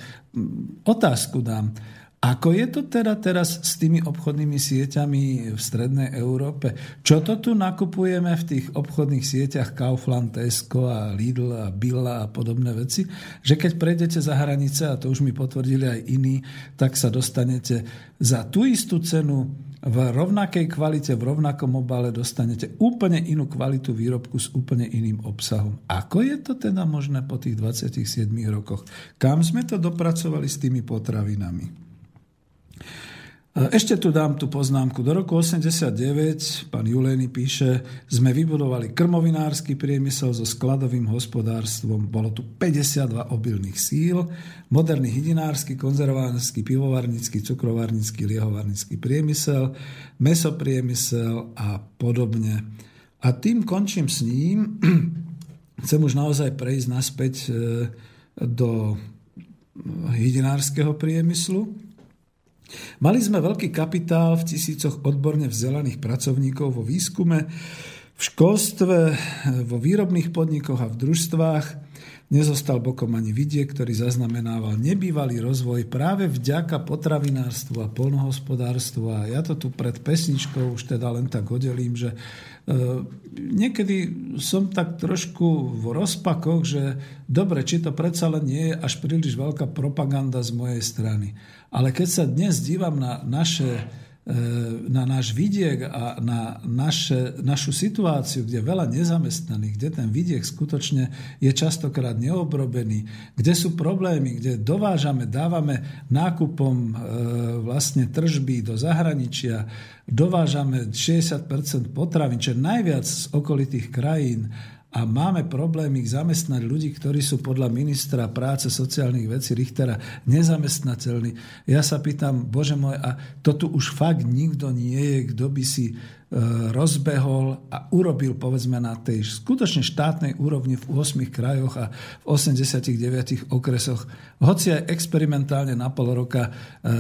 otázku dám. Ako je to teda teraz s tými obchodnými sieťami v strednej Európe? Čo to tu nakupujeme v tých obchodných sieťach Kaufland, Tesco a Lidl a Billa a podobné veci? Že keď prejdete za hranice, a to už mi potvrdili aj iní, tak sa dostanete za tú istú cenu v rovnakej kvalite, v rovnakom obale dostanete úplne inú kvalitu výrobku s úplne iným obsahom. Ako je to teda možné po tých 27 rokoch? Kam sme to dopracovali s tými potravinami? Ešte tu dám tú poznámku. Do roku 89 pán Juleny píše, sme vybudovali krmovinársky priemysel so skladovým hospodárstvom. Bolo tu 52 obilných síl, moderný hydinársky, konzervársky, pivovarnícky, cukrovarnícky, liehovarnícky priemysel, mesopriemysel a podobne. A tým končím s ním. Chcem už naozaj prejsť naspäť e, do hydinárskeho priemyslu. Mali sme veľký kapitál v tisícoch odborne vzdelaných pracovníkov vo výskume, v školstve, vo výrobných podnikoch a v družstvách. Nezostal bokom ani vidiek, ktorý zaznamenával nebývalý rozvoj práve vďaka potravinárstvu a polnohospodárstvu. A ja to tu pred pesničkou už teda len tak odelím, že e, niekedy som tak trošku v rozpakoch, že dobre, či to predsa len nie je až príliš veľká propaganda z mojej strany. Ale keď sa dnes dívam na, naše, e, na náš vidiek a na naše, našu situáciu, kde je veľa nezamestnaných, kde ten vidiek skutočne je častokrát neobrobený, kde sú problémy, kde dovážame, dávame nákupom e, vlastne tržby do zahraničia, dovážame 60% potravín, čo najviac z okolitých krajín a máme problémy zamestnať ľudí, ktorí sú podľa ministra práce sociálnych vecí Richtera nezamestnateľní. Ja sa pýtam, bože môj, a to tu už fakt nikto nie je, kto by si rozbehol a urobil povedzme na tej skutočne štátnej úrovni v 8 krajoch a v 89 okresoch, hoci aj experimentálne na pol roka e,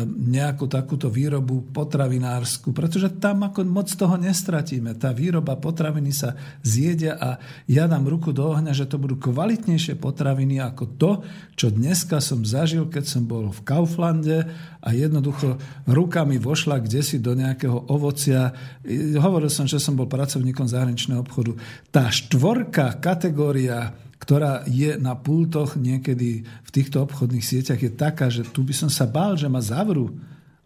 nejakú takúto výrobu potravinársku, pretože tam ako moc toho nestratíme. Tá výroba potraviny sa zjedia a ja dám ruku do ohňa, že to budú kvalitnejšie potraviny ako to, čo dneska som zažil, keď som bol v Kauflande a jednoducho rukami vošla kde si do nejakého ovocia hovoril som, že som bol pracovníkom zahraničného obchodu. Tá štvorka kategória, ktorá je na pultoch niekedy v týchto obchodných sieťach, je taká, že tu by som sa bál, že ma zavrú.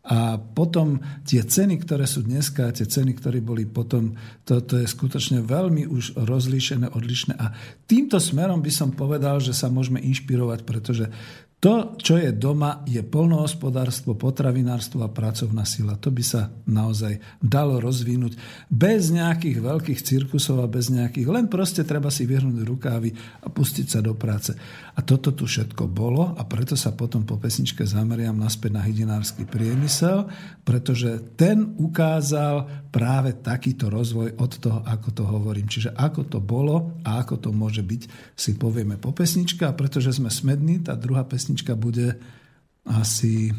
A potom tie ceny, ktoré sú dneska, tie ceny, ktoré boli potom, to, to je skutočne veľmi už rozlíšené, odlišné. A týmto smerom by som povedal, že sa môžeme inšpirovať, pretože to, čo je doma, je polnohospodárstvo, potravinárstvo a pracovná sila. To by sa naozaj dalo rozvinúť bez nejakých veľkých cirkusov a bez nejakých... Len proste treba si vyhrnúť rukávy a pustiť sa do práce. A toto tu všetko bolo a preto sa potom po pesničke zameriam naspäť na hydinársky priemysel, pretože ten ukázal práve takýto rozvoj od toho, ako to hovorím. Čiže ako to bolo a ako to môže byť, si povieme po pesničke a pretože sme smední, tá druhá pesnička bude asi...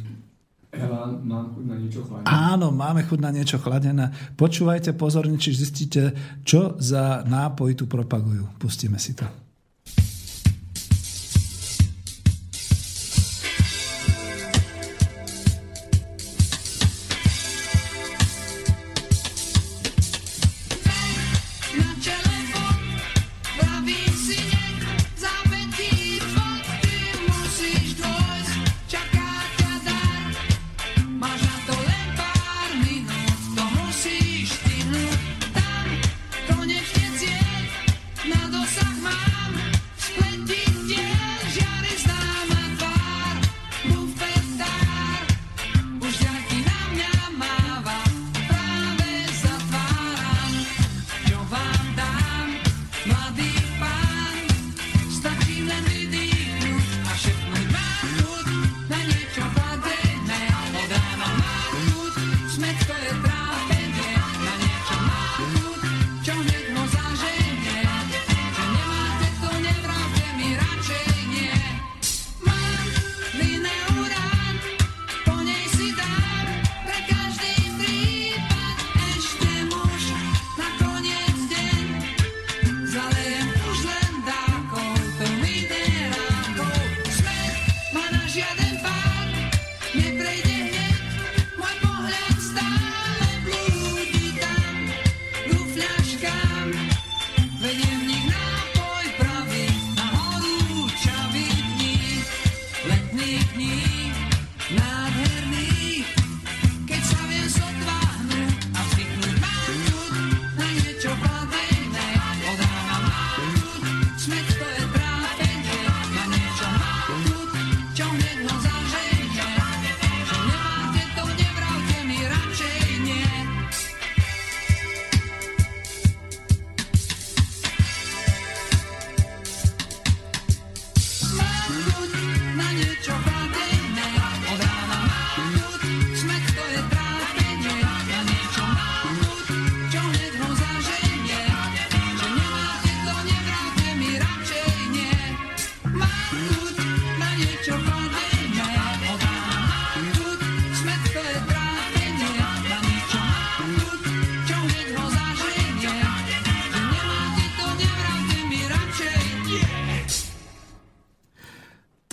Ela, mám chuť na niečo chladené. Áno, máme chuť na niečo chladené. Počúvajte pozorne, či zistíte, čo za nápoj tu propagujú. Pustíme si to.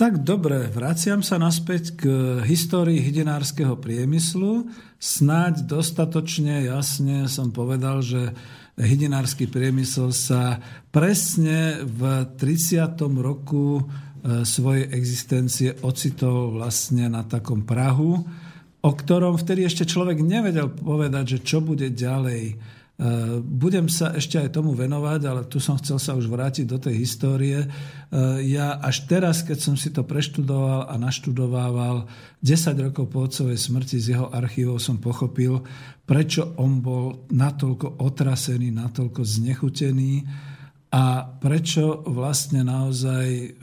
Tak dobre, vraciam sa naspäť k histórii hydinárskeho priemyslu. Snáď dostatočne jasne som povedal, že hydinársky priemysel sa presne v 30. roku e, svojej existencie ocitol vlastne na takom Prahu, o ktorom vtedy ešte človek nevedel povedať, že čo bude ďalej budem sa ešte aj tomu venovať, ale tu som chcel sa už vrátiť do tej histórie. Eh, ja až teraz, keď som si to preštudoval a naštudovával 10 rokov po otcovej smrti z jeho archívov, som pochopil, prečo on bol natoľko otrasený, natoľko znechutený a prečo vlastne naozaj,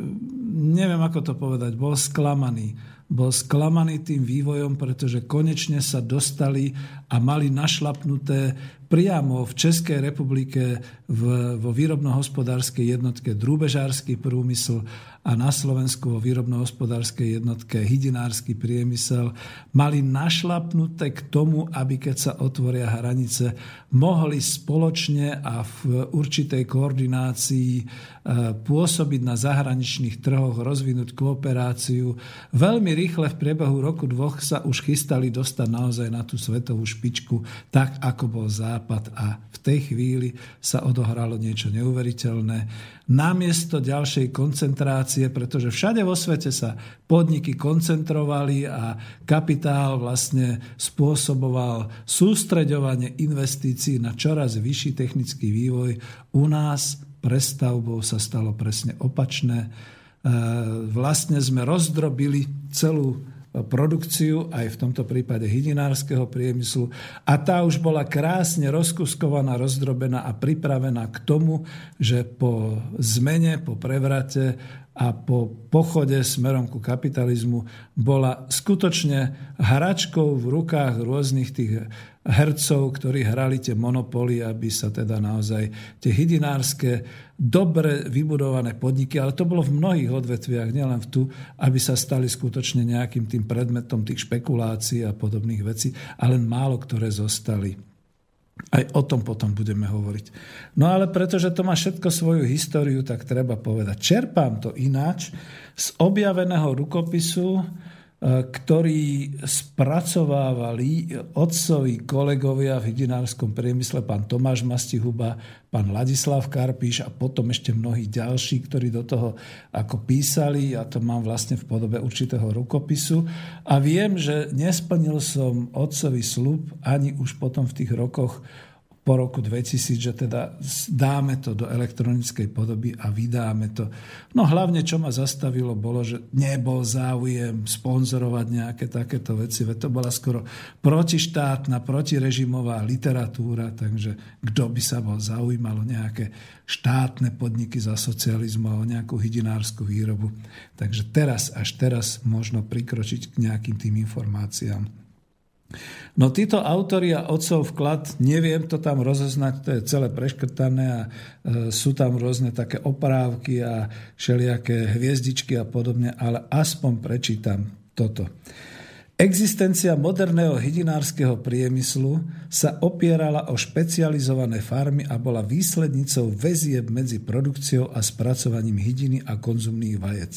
neviem ako to povedať, bol sklamaný bol sklamaný tým vývojom, pretože konečne sa dostali a mali našlapnuté priamo v Českej republike v, vo výrobno-hospodárskej jednotke drúbežársky prúmysl a na Slovensku vo výrobno-hospodárskej jednotke hydinársky priemysel mali našlapnuté k tomu, aby keď sa otvoria hranice, mohli spoločne a v určitej koordinácii e, pôsobiť na zahraničných trhoch, rozvinúť kooperáciu. Veľmi rýchle v priebehu roku dvoch sa už chystali dostať naozaj na tú svetovú špičku, tak ako bol Západ a v tej chvíli sa odohralo niečo neuveriteľné namiesto ďalšej koncentrácie, pretože všade vo svete sa podniky koncentrovali a kapitál vlastne spôsoboval sústreďovanie investícií na čoraz vyšší technický vývoj. U nás prestavbou sa stalo presne opačné. E, vlastne sme rozdrobili celú produkciu, aj v tomto prípade hydinárskeho priemyslu. A tá už bola krásne rozkuskovaná, rozdrobená a pripravená k tomu, že po zmene, po prevrate a po pochode smerom ku kapitalizmu bola skutočne hračkou v rukách rôznych tých hercov, ktorí hrali tie monopoly, aby sa teda naozaj tie hydinárske, dobre vybudované podniky, ale to bolo v mnohých odvetviach, nielen v tu, aby sa stali skutočne nejakým tým predmetom tých špekulácií a podobných vecí, ale málo ktoré zostali. Aj o tom potom budeme hovoriť. No ale pretože to má všetko svoju históriu, tak treba povedať. Čerpám to ináč z objaveného rukopisu ktorý spracovávali otcovi kolegovia v hydinárskom priemysle, pán Tomáš Mastihuba, pán Ladislav Karpíš a potom ešte mnohí ďalší, ktorí do toho ako písali, ja to mám vlastne v podobe určitého rukopisu. A viem, že nesplnil som otcovi slub ani už potom v tých rokoch po roku 2000, že teda dáme to do elektronickej podoby a vydáme to. No hlavne, čo ma zastavilo, bolo, že nebol záujem sponzorovať nejaké takéto veci, veď to bola skoro protištátna, protirežimová literatúra, takže kto by sa bol zaujímalo nejaké štátne podniky za socializmu a o nejakú hydinárskú výrobu. Takže teraz, až teraz možno prikročiť k nejakým tým informáciám. No títo autori a otcov vklad, neviem to tam rozoznať, to je celé preškrtané a e, sú tam rôzne také oprávky a všelijaké hviezdičky a podobne, ale aspoň prečítam toto. Existencia moderného hydinárskeho priemyslu sa opierala o špecializované farmy a bola výslednicou väzieb medzi produkciou a spracovaním hydiny a konzumných vajec.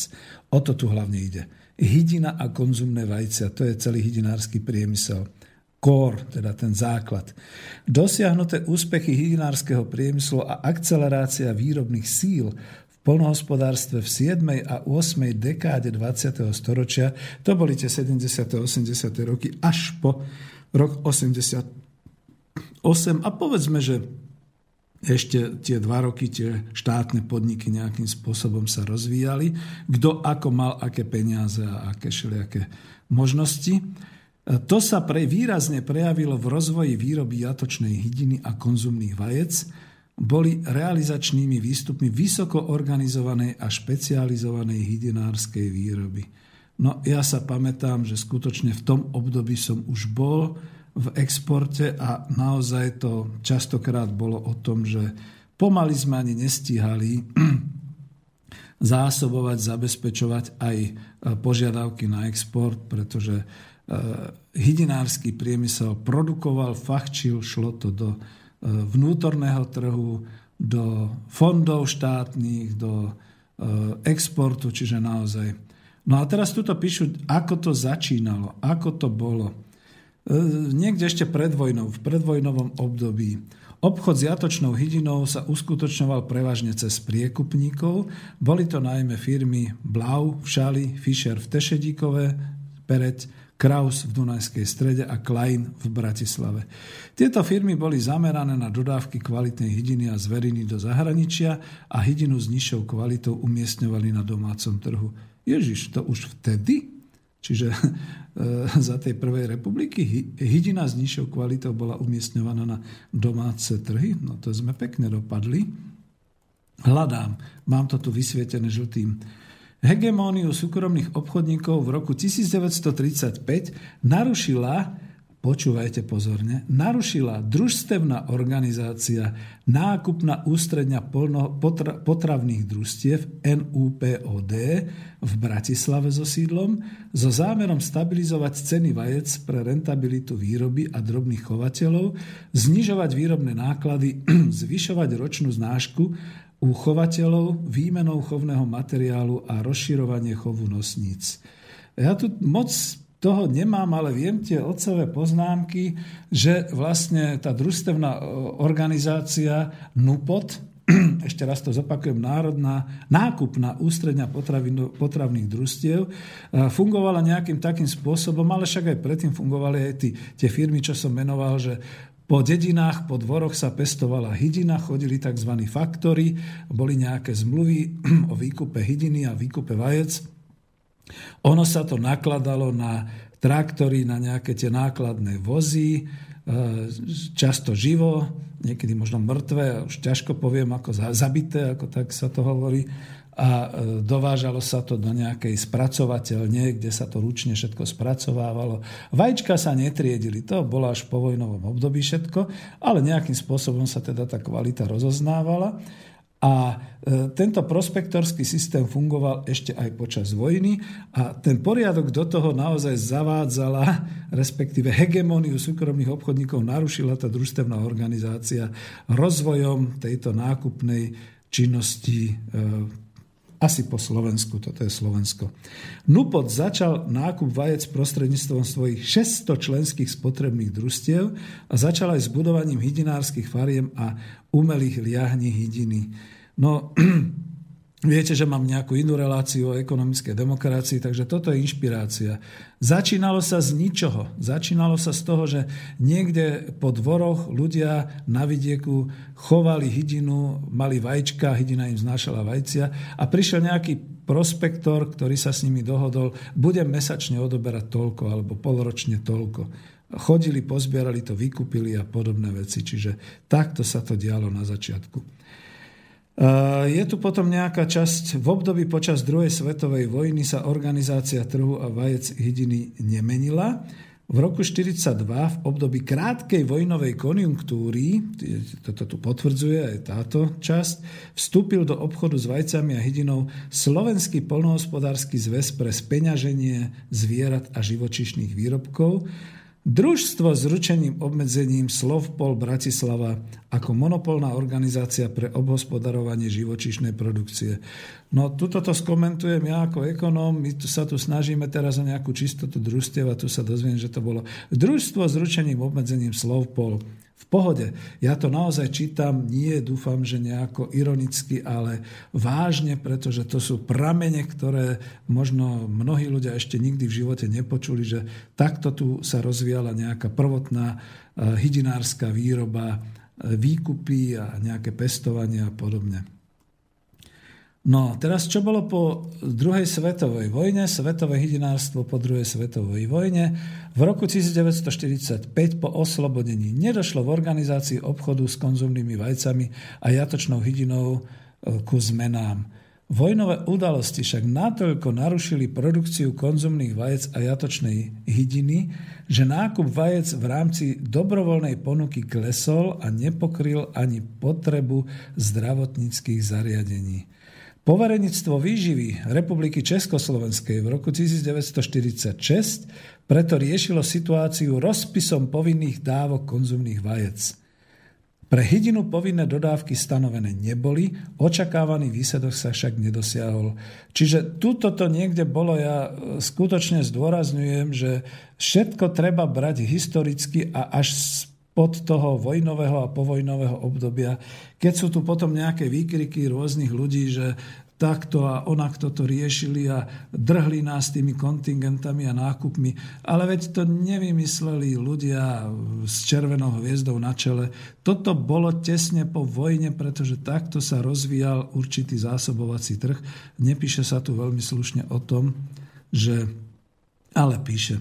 O to tu hlavne ide hydina a konzumné vajcia. To je celý hydinársky priemysel. Core, teda ten základ. Dosiahnuté úspechy hydinárskeho priemyslu a akcelerácia výrobných síl v polnohospodárstve v 7. a 8. dekáde 20. storočia, to boli tie 70. a 80. roky, až po rok 88. A povedzme, že ešte tie dva roky tie štátne podniky nejakým spôsobom sa rozvíjali, kto ako mal aké peniaze a aké všelijaké možnosti. To sa pre, výrazne prejavilo v rozvoji výroby jatočnej hydiny a konzumných vajec, boli realizačnými výstupmi vysoko organizovanej a špecializovanej hydinárskej výroby. No ja sa pamätám, že skutočne v tom období som už bol v exporte a naozaj to častokrát bolo o tom, že pomaly sme ani nestíhali zásobovať, zabezpečovať aj e, požiadavky na export, pretože e, hydinársky priemysel produkoval, fachčil, šlo to do e, vnútorného trhu, do fondov štátnych, do exportu, čiže naozaj No a teraz tuto píšu, ako to začínalo, ako to bolo. E, niekde ešte pred vojnou, v predvojnovom období. Obchod s jatočnou hydinou sa uskutočňoval prevažne cez priekupníkov. Boli to najmä firmy Blau v Šali, Fischer v Tešedíkove, Pereť, Kraus v Dunajskej strede a Klein v Bratislave. Tieto firmy boli zamerané na dodávky kvalitnej hydiny a zveriny do zahraničia a hydinu s nižšou kvalitou umiestňovali na domácom trhu. Ježiš, to už vtedy? Čiže e, za tej prvej republiky hydina s nižšou kvalitou bola umiestňovaná na domáce trhy. No to sme pekne dopadli. Hľadám, mám to tu vysvietené žltým hegemóniu súkromných obchodníkov v roku 1935 narušila počúvajte pozorne, narušila družstevná organizácia nákupná ústredňa potra, potravných družstiev NUPOD v Bratislave so sídlom so zámerom stabilizovať ceny vajec pre rentabilitu výroby a drobných chovateľov, znižovať výrobné náklady, zvyšovať ročnú znášku u chovateľov výmenou chovného materiálu a rozširovanie chovu nosníc. Ja tu moc toho nemám, ale viem tie otcové poznámky, že vlastne tá družstevná organizácia NUPOT, ešte raz to zopakujem, Národná nákupná ústredňa potravných družstiev, fungovala nejakým takým spôsobom, ale však aj predtým fungovali aj tí, tie firmy, čo som menoval, že po dedinách, po dvoroch sa pestovala hydina, chodili tzv. faktory, boli nejaké zmluvy o výkupe hydiny a výkupe vajec. Ono sa to nakladalo na traktory, na nejaké tie nákladné vozy, e, často živo, niekedy možno mŕtve, už ťažko poviem, ako zabité, ako tak sa to hovorí a e, dovážalo sa to do nejakej spracovateľne, kde sa to ručne všetko spracovávalo. Vajíčka sa netriedili, to bolo až po vojnovom období všetko, ale nejakým spôsobom sa teda tá kvalita rozoznávala. A e, tento prospektorský systém fungoval ešte aj počas vojny a ten poriadok do toho naozaj zavádzala, respektíve hegemóniu súkromných obchodníkov narušila tá družstevná organizácia rozvojom tejto nákupnej činnosti e, asi po Slovensku, toto je Slovensko. Nupot začal nákup vajec prostredníctvom svojich 600 členských spotrebných družstiev a začal aj s budovaním hydinárskych fariem a umelých liahní hydiny. No, Viete, že mám nejakú inú reláciu o ekonomickej demokracii, takže toto je inšpirácia. Začínalo sa z ničoho. Začínalo sa z toho, že niekde po dvoroch ľudia na vidieku chovali hydinu, mali vajčka, hydina im znášala vajcia a prišiel nejaký prospektor, ktorý sa s nimi dohodol, budem mesačne odoberať toľko alebo polročne toľko. Chodili, pozbierali to, vykúpili a podobné veci. Čiže takto sa to dialo na začiatku. Je tu potom nejaká časť, v období počas druhej svetovej vojny sa organizácia trhu a vajec hydiny nemenila. V roku 1942, v období krátkej vojnovej konjunktúry, toto tu potvrdzuje aj táto časť, vstúpil do obchodu s vajcami a hydinou Slovenský polnohospodársky zväz pre speňaženie zvierat a živočišných výrobkov, Družstvo s ručením obmedzením Slovpol Bratislava ako monopolná organizácia pre obhospodarovanie živočišnej produkcie. No, tuto to skomentujem ja ako ekonóm, my tu sa tu snažíme teraz o nejakú čistotu družstiev a tu sa dozviem, že to bolo. Družstvo s ručením obmedzením Slovpol v pohode. Ja to naozaj čítam, nie dúfam, že nejako ironicky, ale vážne, pretože to sú pramene, ktoré možno mnohí ľudia ešte nikdy v živote nepočuli, že takto tu sa rozvíjala nejaká prvotná eh, hydinárska výroba, eh, výkupy a nejaké pestovanie a podobne. No, teraz čo bolo po druhej svetovej vojne, svetové hydinárstvo po druhej svetovej vojne. V roku 1945 po oslobodení nedošlo v organizácii obchodu s konzumnými vajcami a jatočnou hydinou e, ku zmenám. Vojnové udalosti však natoľko narušili produkciu konzumných vajec a jatočnej hydiny, že nákup vajec v rámci dobrovoľnej ponuky klesol a nepokryl ani potrebu zdravotníckých zariadení. Poverenictvo výživy Republiky Československej v roku 1946 preto riešilo situáciu rozpisom povinných dávok konzumných vajec. Pre hydinu povinné dodávky stanovené neboli, očakávaný výsledok sa však nedosiahol. Čiže túto to niekde bolo, ja e, skutočne zdôrazňujem, že všetko treba brať historicky a až pod toho vojnového a povojnového obdobia, keď sú tu potom nejaké výkriky rôznych ľudí, že takto a onakto to riešili a drhli nás tými kontingentami a nákupmi. Ale veď to nevymysleli ľudia s červenou hviezdou na čele. Toto bolo tesne po vojne, pretože takto sa rozvíjal určitý zásobovací trh. Nepíše sa tu veľmi slušne o tom, že... Ale píše,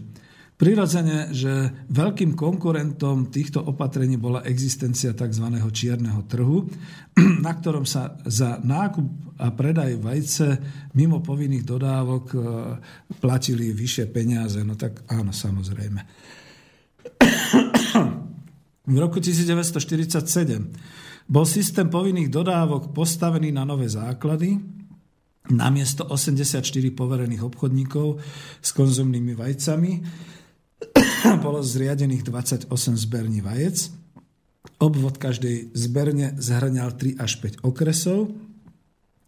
Prirodzene, že veľkým konkurentom týchto opatrení bola existencia tzv. čierneho trhu, na ktorom sa za nákup a predaj vajce mimo povinných dodávok e, platili vyššie peniaze. No tak áno, samozrejme. V roku 1947 bol systém povinných dodávok postavený na nové základy, namiesto 84 poverených obchodníkov s konzumnými vajcami bolo zriadených 28 zberní vajec. Obvod každej zberne zhrňal 3 až 5 okresov.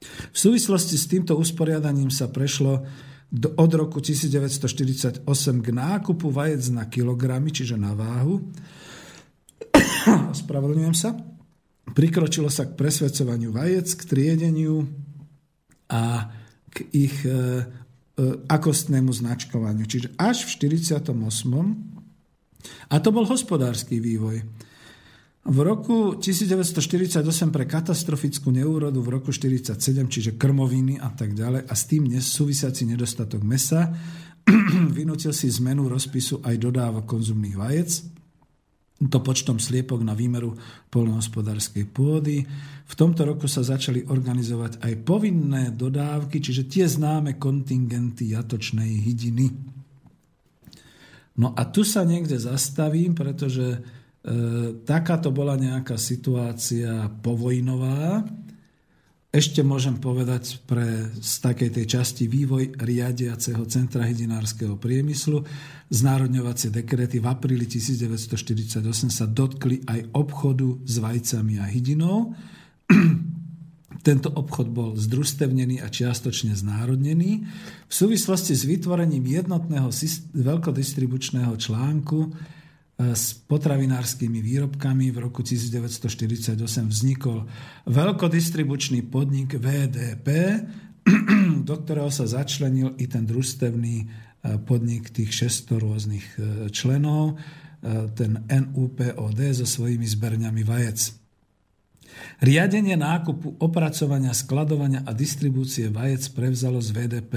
V súvislosti s týmto usporiadaním sa prešlo do, od roku 1948 k nákupu vajec na kilogramy, čiže na váhu. Spravodlňujem sa. Prikročilo sa k presvedcovaniu vajec, k triedeniu a k ich E, akostnému značkovaniu. Čiže až v 48. A to bol hospodársky vývoj. V roku 1948 pre katastrofickú neúrodu, v roku 1947, čiže krmoviny a tak ďalej, a s tým súvisiaci nedostatok mesa, vynútil si zmenu rozpisu aj dodávok konzumných vajec, to počtom sliepok na výmeru polnohospodárskej pôdy. V tomto roku sa začali organizovať aj povinné dodávky, čiže tie známe kontingenty jatočnej hydiny. No a tu sa niekde zastavím, pretože e, takáto bola nejaká situácia povojnová, ešte môžem povedať pre z takej tej časti vývoj riadiaceho centra hydinárskeho priemyslu. Znárodňovacie dekrety v apríli 1948 sa dotkli aj obchodu s vajcami a hydinou. Tento obchod bol združstevnený a čiastočne znárodnený. V súvislosti s vytvorením jednotného veľkodistribučného článku s potravinárskymi výrobkami. V roku 1948 vznikol veľkodistribučný podnik VDP, do ktorého sa začlenil i ten družstevný e, podnik tých 600 rôznych e, členov, e, ten NUPOD so svojimi zberňami vajec. Riadenie nákupu, opracovania, skladovania a distribúcie vajec prevzalo z VDP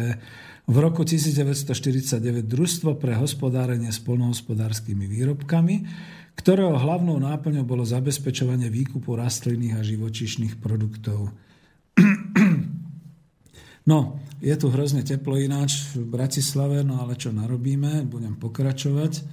v roku 1949 Družstvo pre hospodárenie s polnohospodárskymi výrobkami, ktorého hlavnou náplňou bolo zabezpečovanie výkupu rastlinných a živočišných produktov. No, je tu hrozne teplo ináč v Bratislave, no ale čo narobíme, budem pokračovať.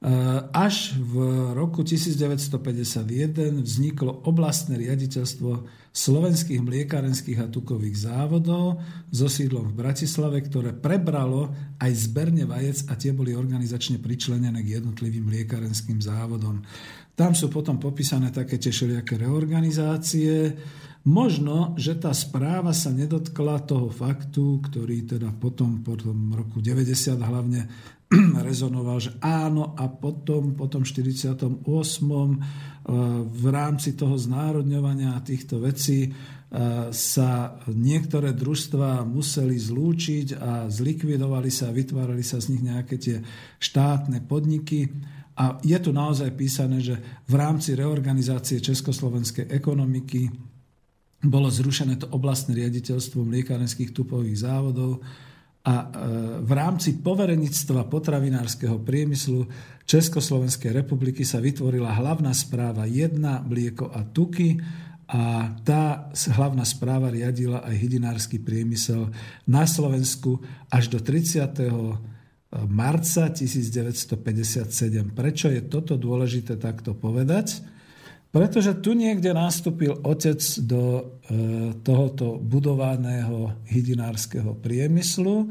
Eh, až v roku 1951 vzniklo oblastné riaditeľstvo slovenských mliekarenských a tukových závodov so sídlom v Bratislave, ktoré prebralo aj zberne vajec a tie boli organizačne pričlenené k jednotlivým mliekarenským závodom. Tam sú potom popísané také tie všelijaké reorganizácie. Možno, že tá správa sa nedotkla toho faktu, ktorý teda potom, po roku 90 hlavne rezonoval, že áno a potom, potom 48. E, v rámci toho znárodňovania týchto vecí e, sa niektoré družstva museli zlúčiť a zlikvidovali sa a vytvárali sa z nich nejaké tie štátne podniky. A je tu naozaj písané, že v rámci reorganizácie československej ekonomiky bolo zrušené to oblastné riaditeľstvo mliekárenských tupových závodov, a e, v rámci poverenictva potravinárskeho priemyslu Československej republiky sa vytvorila hlavná správa 1, mlieko a tuky a tá hlavná správa riadila aj hydinársky priemysel na Slovensku až do 30. E, marca 1957. Prečo je toto dôležité takto povedať? Pretože tu niekde nastúpil otec do e, tohoto budovaného hydinárskeho priemyslu. E,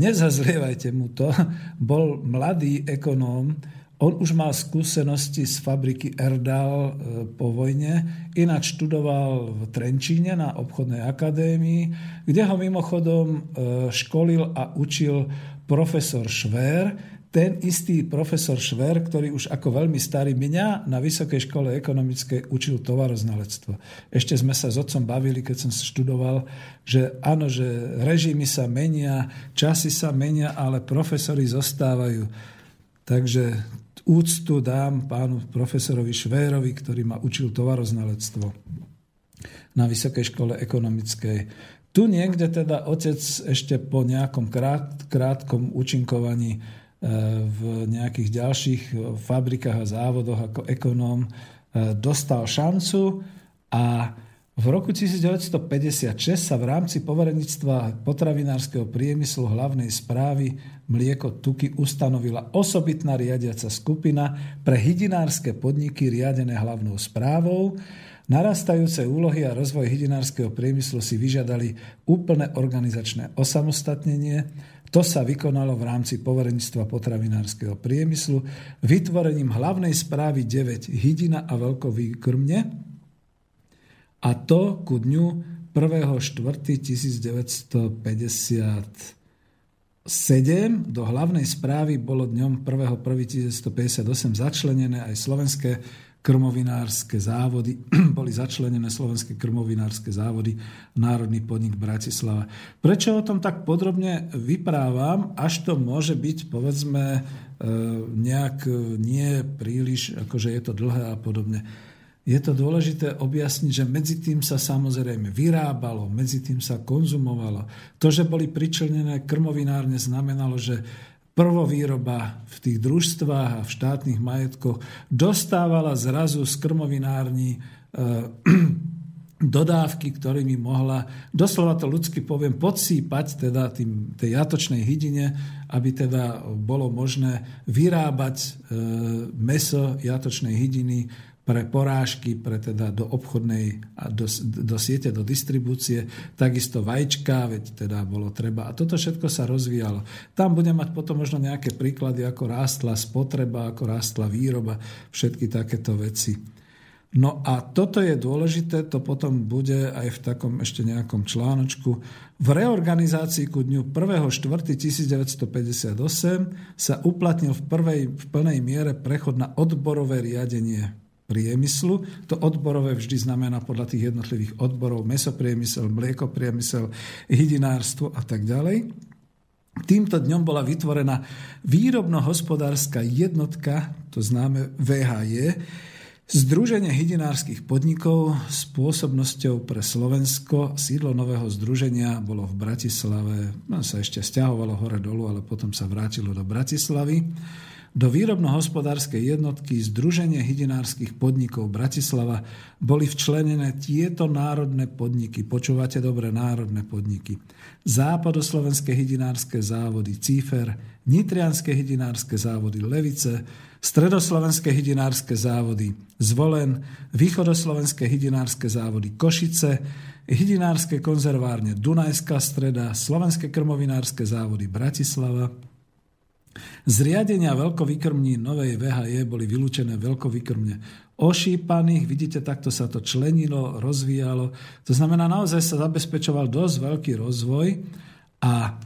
nezazlievajte mu to. Bol mladý ekonóm, On už mal skúsenosti z fabriky Erdal po vojne, ináč študoval v Trenčíne na obchodnej akadémii, kde ho mimochodom školil a učil profesor Švér, ten istý profesor Šver, ktorý už ako veľmi starý mňa na Vysokej škole ekonomickej učil tovaroznalectvo. Ešte sme sa s otcom bavili, keď som študoval, že áno, že režimy sa menia, časy sa menia, ale profesori zostávajú. Takže úctu dám pánu profesorovi Švérovi, ktorý ma učil tovaroznalectvo na Vysokej škole ekonomickej. Tu niekde teda otec ešte po nejakom krát, krátkom účinkovaní v nejakých ďalších fabrikách a závodoch ako ekonóm e, dostal šancu a v roku 1956 sa v rámci poverenictva potravinárskeho priemyslu hlavnej správy Mlieko Tuky ustanovila osobitná riadiaca skupina pre hydinárske podniky riadené hlavnou správou. Narastajúce úlohy a rozvoj hydinárskeho priemyslu si vyžiadali úplné organizačné osamostatnenie, to sa vykonalo v rámci poverenictva potravinárskeho priemyslu vytvorením hlavnej správy 9 hydina a veľkovýkrmne a to ku dňu 1.4.1957 do hlavnej správy bolo dňom 1.1.1958 začlenené aj slovenské krmovinárske závody, boli začlenené slovenské krmovinárske závody, Národný podnik Bratislava. Prečo o tom tak podrobne vyprávam, až to môže byť, povedzme, e, nejak nie príliš, akože je to dlhé a podobne. Je to dôležité objasniť, že medzi tým sa samozrejme vyrábalo, medzi tým sa konzumovalo. To, že boli pričlenené krmovinárne, znamenalo, že prvovýroba v tých družstvách a v štátnych majetkoch dostávala zrazu z krmovinární e, dodávky, ktorými mohla, doslova to ľudsky poviem, podsýpať teda tým, tej jatočnej hydine, aby teda bolo možné vyrábať e, meso jatočnej hydiny pre porážky, pre teda do obchodnej do, do siete, do distribúcie, takisto vajíčka, veď teda bolo treba. A toto všetko sa rozvíjalo. Tam budem mať potom možno nejaké príklady, ako rástla spotreba, ako rástla výroba, všetky takéto veci. No a toto je dôležité, to potom bude aj v takom ešte nejakom článočku. V reorganizácii ku dňu 1.4.1958 sa uplatnil v, prvej, v plnej miere prechod na odborové riadenie priemyslu. To odborové vždy znamená podľa tých jednotlivých odborov mesopriemysel, mliekopriemysel, hydinárstvo a tak ďalej. Týmto dňom bola vytvorená výrobno-hospodárska jednotka, to známe VHJ, Združenie hydinárskych podnikov s pôsobnosťou pre Slovensko, sídlo nového združenia bolo v Bratislave, no sa ešte stiahovalo hore dolu, ale potom sa vrátilo do Bratislavy. Do výrobno-hospodárskej jednotky Združenie hydinárskych podnikov Bratislava boli včlenené tieto národné podniky. Počúvate dobre, národné podniky. Západoslovenské hydinárske závody Cífer, Nitrianské hydinárske závody Levice, Stredoslovenské hydinárske závody Zvolen, Východoslovenské hydinárske závody Košice, Hydinárske konzervárne Dunajská streda, Slovenské krmovinárske závody Bratislava, Zriadenia veľkovýkrmní novej VHE boli vylúčené veľkovýkrmne ošípaných. Vidíte, takto sa to členilo, rozvíjalo. To znamená, naozaj sa zabezpečoval dosť veľký rozvoj a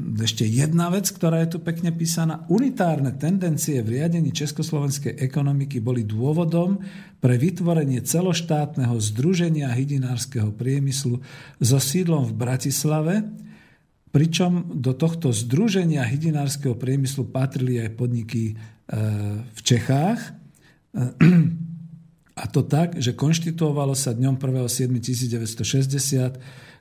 ešte jedna vec, ktorá je tu pekne písaná. Unitárne tendencie v riadení československej ekonomiky boli dôvodom pre vytvorenie celoštátneho združenia hydinárskeho priemyslu so sídlom v Bratislave, Pričom do tohto združenia hydinárskeho priemyslu patrili aj podniky e, v Čechách. A to tak, že konštituovalo sa dňom 1.7.1960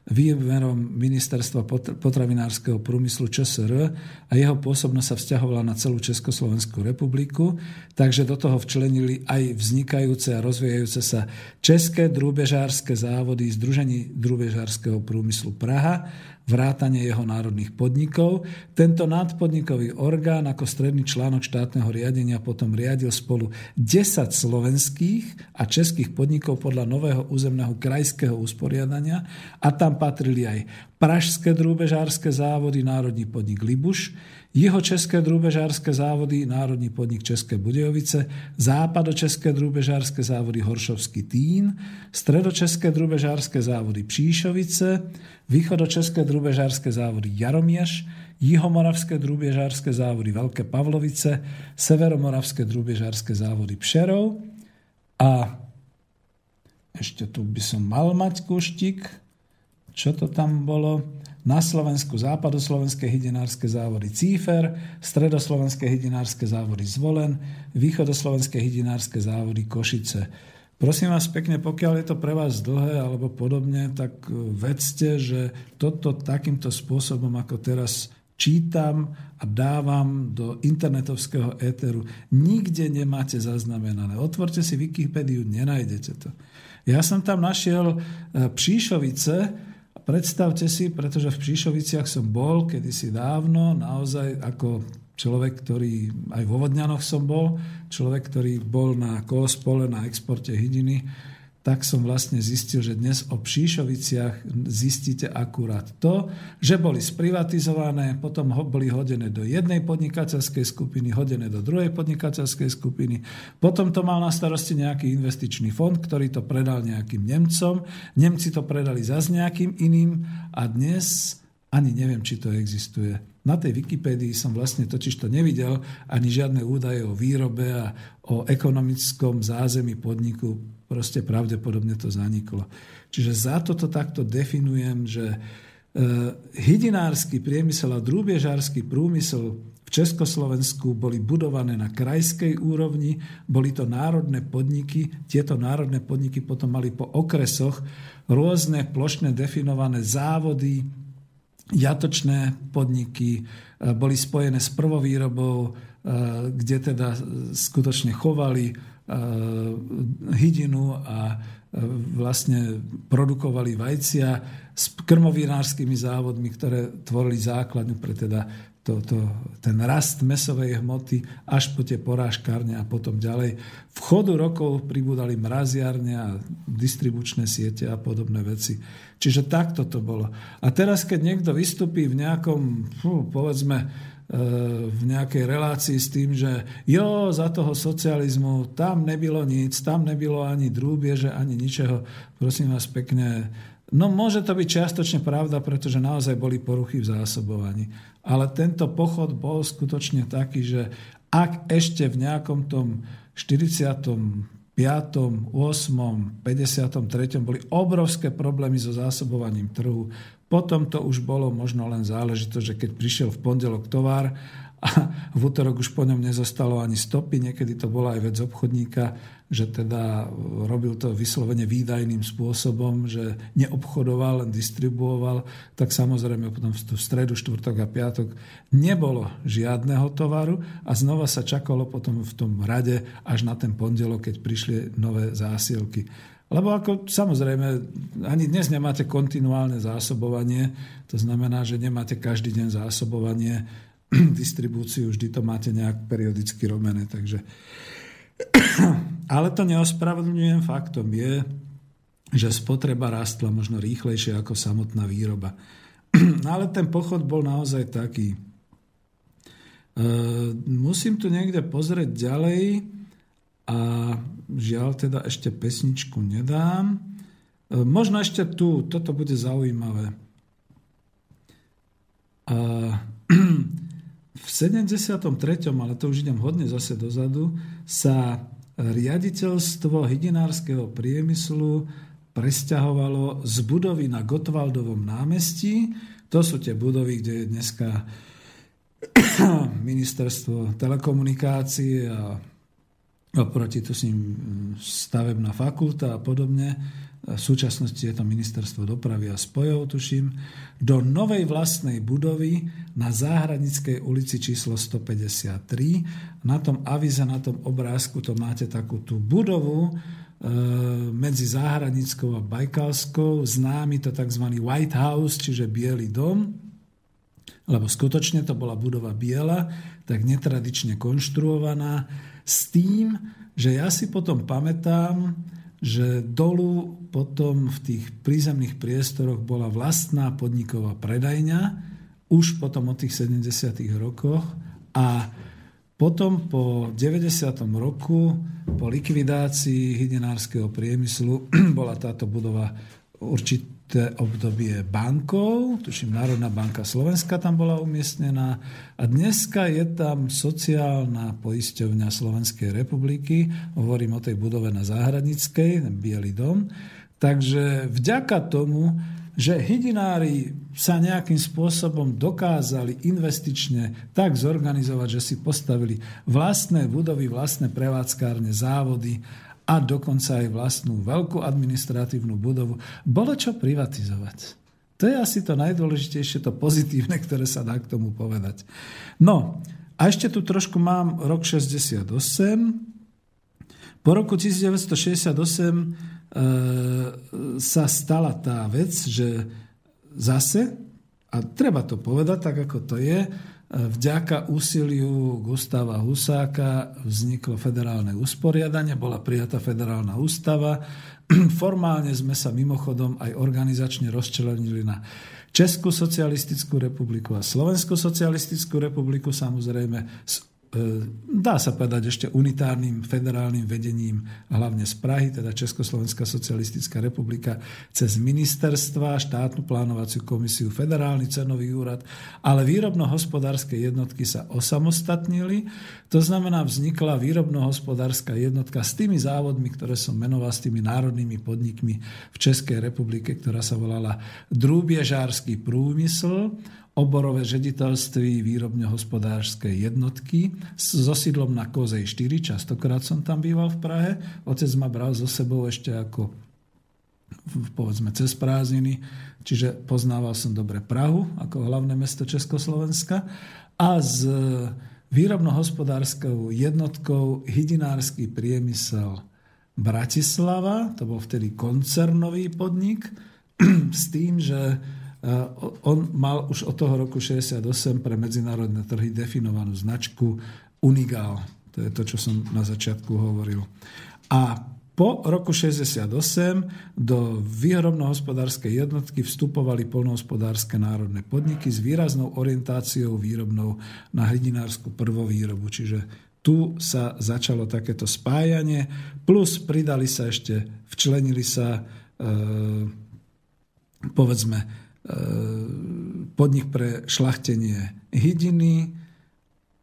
výmerom Ministerstva potravinárskeho prúmyslu ČSR a jeho pôsobnosť sa vzťahovala na celú Československú republiku, takže do toho včlenili aj vznikajúce a rozvíjajúce sa České drúbežárske závody Združení drúbežárskeho prúmyslu Praha vrátanie jeho národných podnikov. Tento nadpodnikový orgán ako stredný článok štátneho riadenia potom riadil spolu 10 slovenských a českých podnikov podľa nového územného krajského usporiadania a tam patrili aj Pražské drúbežárske závody, Národný podnik Libuš, jeho České drúbežárske závody, Národní podnik České Budějovice, Západočeské drúbežárske závody Horšovský Týn, Stredočeské drúbežárske závody Příšovice, Východočeské drúbežárske závody Jaromieš, Jihomoravské drúbežárske závody Veľké Pavlovice, Severomoravské drúbežárske závody Pšerov a ešte tu by som mal mať kuštik, čo to tam bolo, na Slovensku západoslovenské hydinárske závody Cífer, stredoslovenské hydinárske závody Zvolen, východoslovenské hydinárske závody Košice. Prosím vás pekne, pokiaľ je to pre vás dlhé alebo podobne, tak e, vedzte, že toto takýmto spôsobom, ako teraz čítam a dávam do internetovského éteru, nikde nemáte zaznamenané. Otvorte si Wikipédiu, nenájdete to. Ja som tam našiel e, Příšovice, Predstavte si, pretože v Příšoviciach som bol kedysi dávno, naozaj ako človek, ktorý aj vo Vodňanoch som bol, človek, ktorý bol na koospole, na exporte hydiny, tak som vlastne zistil, že dnes o Příšoviciach zistíte akurát to, že boli sprivatizované, potom boli hodené do jednej podnikateľskej skupiny, hodené do druhej podnikateľskej skupiny, potom to mal na starosti nejaký investičný fond, ktorý to predal nejakým Nemcom, Nemci to predali za nejakým iným a dnes ani neviem, či to existuje. Na tej Wikipédii som vlastne totiž to nevidel ani žiadne údaje o výrobe a o ekonomickom zázemí podniku proste pravdepodobne to zaniklo. Čiže za toto takto definujem, že e, hydinársky priemysel a drúbiežársky prúmysel v Československu boli budované na krajskej úrovni, boli to národné podniky, tieto národné podniky potom mali po okresoch rôzne plošne definované závody, jatočné podniky, e, boli spojené s prvovýrobou, e, kde teda skutočne chovali hydinu a eh, vlastne produkovali vajcia s krmovinárskymi závodmi, ktoré tvorili základňu pre teda to, to, ten rast mesovej hmoty až po tie porážkárne a potom ďalej. V chodu rokov pribúdali mraziarne a distribučné siete a podobné veci. Čiže takto to bolo. A teraz, keď niekto vystupí v nejakom, fú, povedzme, v nejakej relácii s tým, že jo, za toho socializmu tam nebylo nic, tam nebylo ani drúbieže, ani ničeho. Prosím vás pekne, No môže to byť čiastočne pravda, pretože naozaj boli poruchy v zásobovaní. Ale tento pochod bol skutočne taký, že ak ešte v nejakom tom 45., 8., 53. boli obrovské problémy so zásobovaním trhu, potom to už bolo možno len záležitosť, že keď prišiel v pondelok tovar a v útorok už po ňom nezostalo ani stopy, niekedy to bola aj vec obchodníka, že teda robil to vyslovene výdajným spôsobom, že neobchodoval, len distribuoval, tak samozrejme potom v stredu, štvrtok a piatok nebolo žiadneho tovaru a znova sa čakalo potom v tom rade až na ten pondelok, keď prišli nové zásielky. Lebo ako samozrejme, ani dnes nemáte kontinuálne zásobovanie, to znamená, že nemáte každý deň zásobovanie, distribúciu, vždy to máte nejak periodicky robené. Takže... Ale to neospravedlňujem, faktom je, že spotreba rastla možno rýchlejšie ako samotná výroba. Ale ten pochod bol naozaj taký. E, musím tu niekde pozrieť ďalej, a žiaľ teda ešte pesničku nedám. E, možno ešte tu, toto bude zaujímavé. A v 73., ale to už idem hodne zase dozadu, sa riaditeľstvo hydinárskeho priemyslu presťahovalo z budovy na Gotwaldovom námestí. To sú tie budovy, kde je dneska ministerstvo telekomunikácie a oproti mm, stavebná fakulta a podobne. V súčasnosti je to ministerstvo dopravy a spojov, tuším, do novej vlastnej budovy na Záhradnickej ulici číslo 153. Na tom avize, na tom obrázku to máte takú tú budovu, medzi Záhradnickou a Bajkalskou, známy to tzv. White House, čiže Bielý dom, lebo skutočne to bola budova biela, tak netradične konštruovaná, s tým, že ja si potom pamätám, že dolu potom v tých prízemných priestoroch bola vlastná podniková predajňa, už potom od tých 70. rokoch a potom po 90. roku, po likvidácii hydinárskeho priemyslu, bola táto budova určité obdobie bankou, tuším Národná banka Slovenska tam bola umiestnená. A dneska je tam sociálna poisťovňa Slovenskej republiky, hovorím o tej budove na Záhradnickej, ten Bielý dom, takže vďaka tomu že hydinári sa nejakým spôsobom dokázali investične tak zorganizovať, že si postavili vlastné budovy, vlastné prevádzkárne, závody a dokonca aj vlastnú veľkú administratívnu budovu. Bolo čo privatizovať. To je asi to najdôležitejšie, to pozitívne, ktoré sa dá k tomu povedať. No, a ešte tu trošku mám rok 68. Po roku 1968 E, sa stala tá vec, že zase, a treba to povedať tak, ako to je, vďaka úsiliu Gustava Husáka vzniklo federálne usporiadanie, bola prijatá federálna ústava. Formálne sme sa mimochodom aj organizačne rozčlenili na Českú socialistickú republiku a Slovenskú socialistickú republiku, samozrejme s dá sa povedať ešte unitárnym federálnym vedením, hlavne z Prahy, teda Československá socialistická republika, cez ministerstva, štátnu plánovaciu komisiu, federálny cenový úrad, ale výrobno-hospodárske jednotky sa osamostatnili. To znamená, vznikla výrobno-hospodárska jednotka s tými závodmi, ktoré som menoval, s tými národnými podnikmi v Českej republike, ktorá sa volala Drúbiežársky prúmysl oborové žediteľství výrobne-hospodárskej jednotky so sídlom na Kozej 4. Častokrát som tam býval v Prahe. Otec ma bral so sebou ešte ako povedzme cez prázdniny, čiže poznával som dobre Prahu ako hlavné mesto Československa a s výrobno-hospodárskou jednotkou hydinársky priemysel Bratislava, to bol vtedy koncernový podnik, s tým, že on mal už od toho roku 68 pre medzinárodné trhy definovanú značku Unigal. To je to, čo som na začiatku hovoril. A po roku 68 do výrobno-hospodárskej jednotky vstupovali polnohospodárske národné podniky s výraznou orientáciou výrobnou na hlidinársku prvovýrobu. Čiže tu sa začalo takéto spájanie, plus pridali sa ešte, včlenili sa, e, povedzme, podnik pre šlachtenie hydiny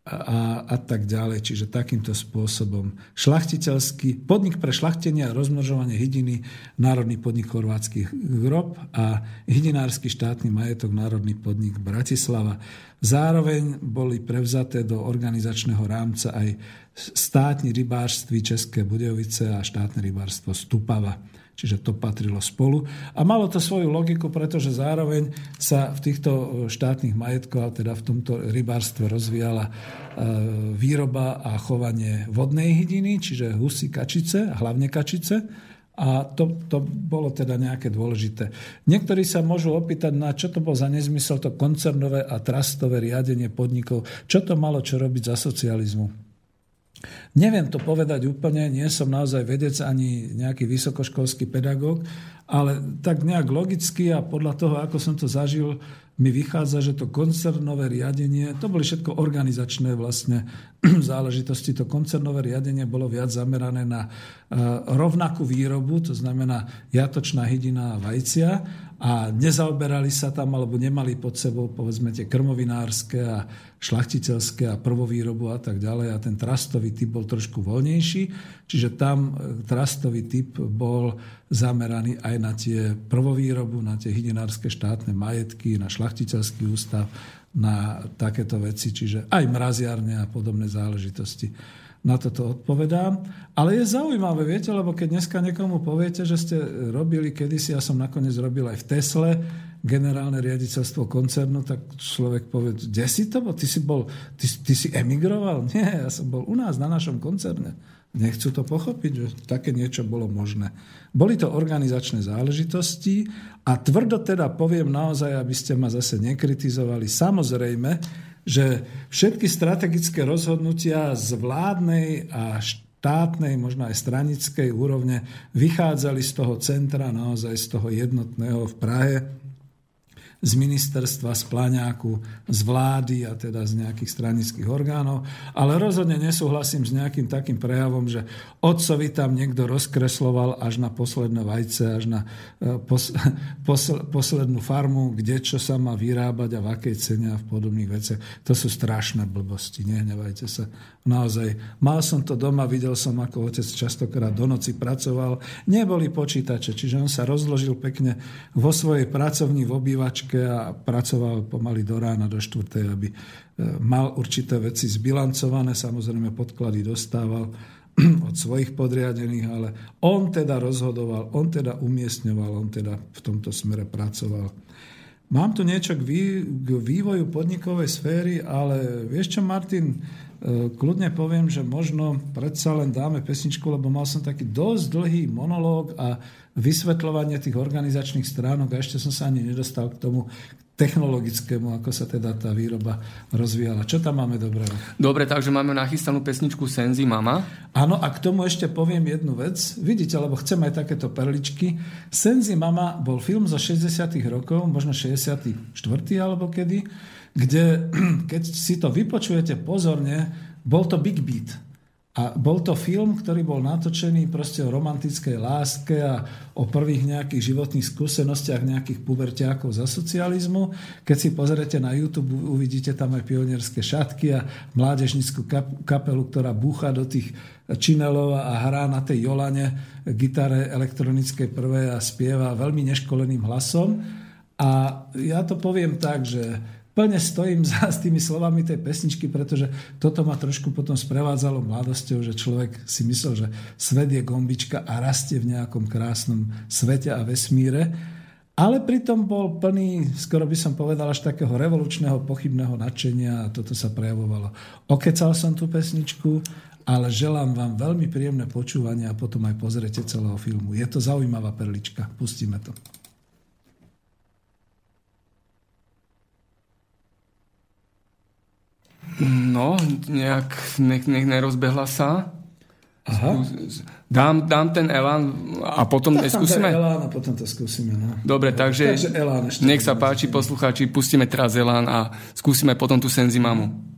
a, a tak ďalej. Čiže takýmto spôsobom. Šlachtiteľský podnik pre šlachtenie a rozmnožovanie hydiny, Národný podnik chorvátskych grob a hydinársky štátny majetok, Národný podnik Bratislava. Zároveň boli prevzaté do organizačného rámca aj státne rybárství České Budejovice a štátne rybárstvo Stupava. Čiže to patrilo spolu. A malo to svoju logiku, pretože zároveň sa v týchto e, štátnych majetkoch, teda v tomto rybárstve rozvíjala e, výroba a chovanie vodnej hydiny, čiže husy, kačice, hlavne kačice. A to, to bolo teda nejaké dôležité. Niektorí sa môžu opýtať, na čo to bolo za nezmysel to koncernové a trastové riadenie podnikov. Čo to malo čo robiť za socializmu? Neviem to povedať úplne, nie som naozaj vedec ani nejaký vysokoškolský pedagóg, ale tak nejak logicky a podľa toho, ako som to zažil, mi vychádza, že to koncernové riadenie, to boli všetko organizačné vlastne záležitosti. To koncernové riadenie bolo viac zamerané na eh, rovnakú výrobu, to znamená jatočná hydina a vajcia a nezaoberali sa tam alebo nemali pod sebou povedzme tie krmovinárske a šlachtiteľské a prvovýrobu a tak ďalej a ten trastový typ bol trošku voľnejší, čiže tam e, trastový typ bol zameraný aj na tie prvovýrobu, na tie hydinárske štátne majetky, na šlachtiteľský ústav, na takéto veci, čiže aj mraziarne a podobné záležitosti na toto odpovedám. Ale je zaujímavé, viete, lebo keď dneska niekomu poviete, že ste robili kedysi, ja som nakoniec robil aj v Tesle, generálne riaditeľstvo koncernu, tak človek povie, kde si to bol? Ty si, bol, ty, ty si emigroval? Nie, ja som bol u nás na našom koncerne. nechcú to pochopiť, že také niečo bolo možné. Boli to organizačné záležitosti a tvrdo teda poviem naozaj, aby ste ma zase nekritizovali, samozrejme, že všetky strategické rozhodnutia z vládnej a štátnej, možno aj stranickej úrovne vychádzali z toho centra, naozaj z toho jednotného v Prahe, z ministerstva, z pláňáku, z vlády a teda z nejakých stranických orgánov, ale rozhodne nesúhlasím s nejakým takým prejavom, že otcovi tam niekto rozkresloval až na posledné vajce, až na e, pos, pos, poslednú farmu, kde čo sa má vyrábať a v akej cene a v podobných veciach. To sú strašné blbosti, nehnevajte sa. Naozaj, mal som to doma, videl som, ako otec častokrát do noci pracoval. Neboli počítače, čiže on sa rozložil pekne vo svojej pracovni v obývačke ťažké a pracoval pomaly do rána, do štvrtej, aby e, mal určité veci zbilancované, samozrejme podklady dostával od svojich podriadených, ale on teda rozhodoval, on teda umiestňoval, on teda v tomto smere pracoval. Mám tu niečo k vývoju podnikovej sféry, ale vieš čo, Martin, e, kľudne poviem, že možno predsa len dáme pesničku, lebo mal som taký dosť dlhý monológ a vysvetľovanie tých organizačných stránok a ešte som sa ani nedostal k tomu technologickému, ako sa teda tá výroba rozvíjala. Čo tam máme dobrého? Dobre, takže máme nachystanú pesničku Senzi Mama. Áno, a k tomu ešte poviem jednu vec. Vidíte, lebo chcem aj takéto perličky. Senzi Mama bol film zo 60 rokov, možno 64. alebo kedy, kde, keď si to vypočujete pozorne, bol to Big Beat. A bol to film, ktorý bol natočený proste o romantickej láske a o prvých nejakých životných skúsenostiach nejakých pubertiákov za socializmu. Keď si pozriete na YouTube, uvidíte tam aj pionierské šatky a mládežnickú kapelu, ktorá búcha do tých činelov a hrá na tej jolane gitare elektronickej prvé a spieva veľmi neškoleným hlasom. A ja to poviem tak, že plne stojím za s tými slovami tej pesničky, pretože toto ma trošku potom sprevádzalo mladosťou, že človek si myslel, že svet je gombička a rastie v nejakom krásnom svete a vesmíre. Ale pritom bol plný, skoro by som povedal, až takého revolučného, pochybného nadšenia a toto sa prejavovalo. Okecal som tú pesničku, ale želám vám veľmi príjemné počúvanie a potom aj pozrete celého filmu. Je to zaujímavá perlička. Pustíme to. No, nejak nech, nech nerozbehla sa. Aha. Dám, dám ten elán a potom tak skúsime? elán a potom to skúsime. No. Dobre, takže, takže elán ešte nech sa páči poslucháči, pustíme teraz elán a skúsime potom tú senzimamu.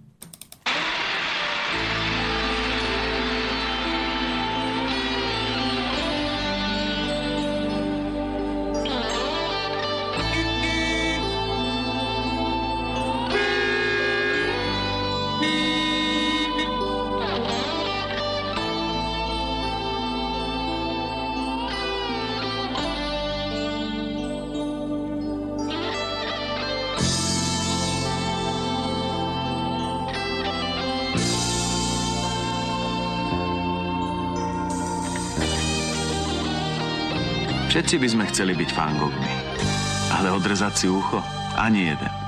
Všetci by sme chceli byť fangokmi, ale odrezať si ucho ani jeden.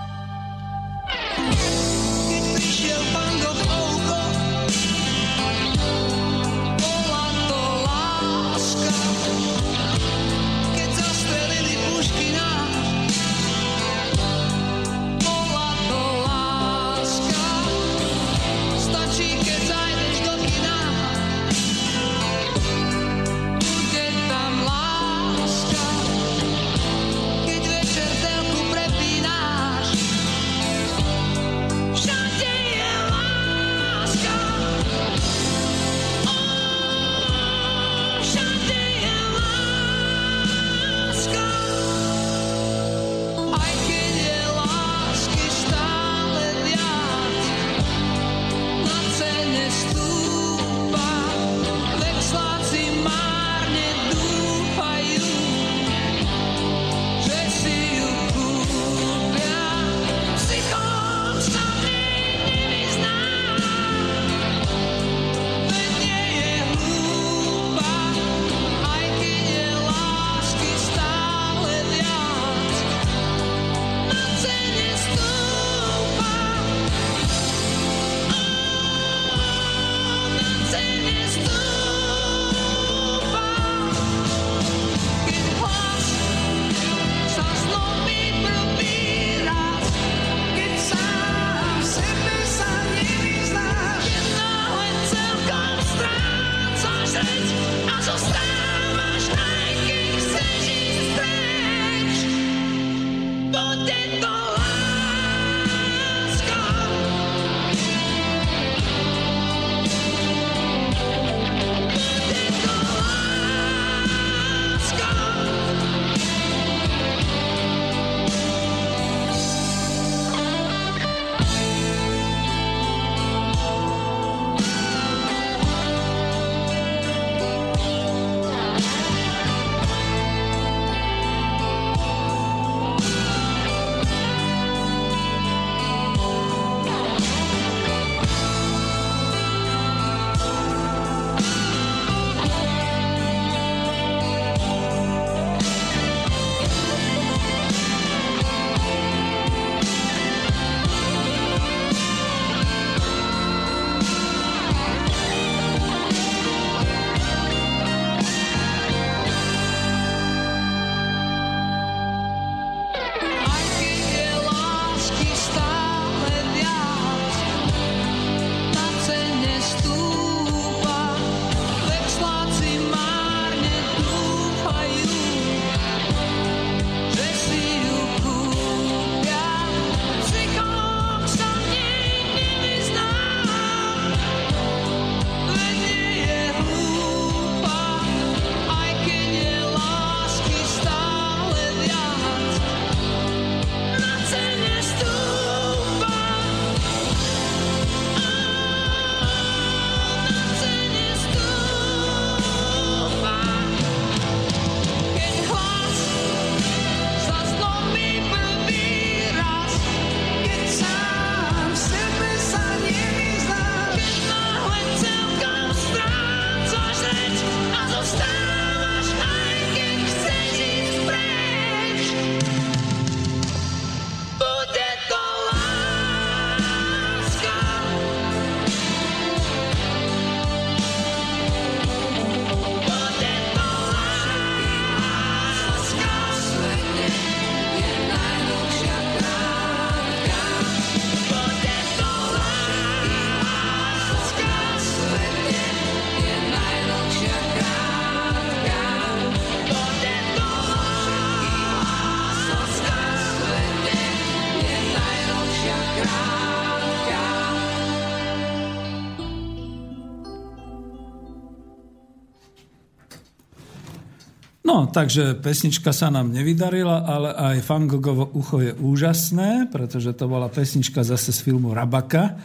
Takže pesnička sa nám nevydarila, ale aj Fangogovo ucho je úžasné, pretože to bola pesnička zase z filmu Rabaka,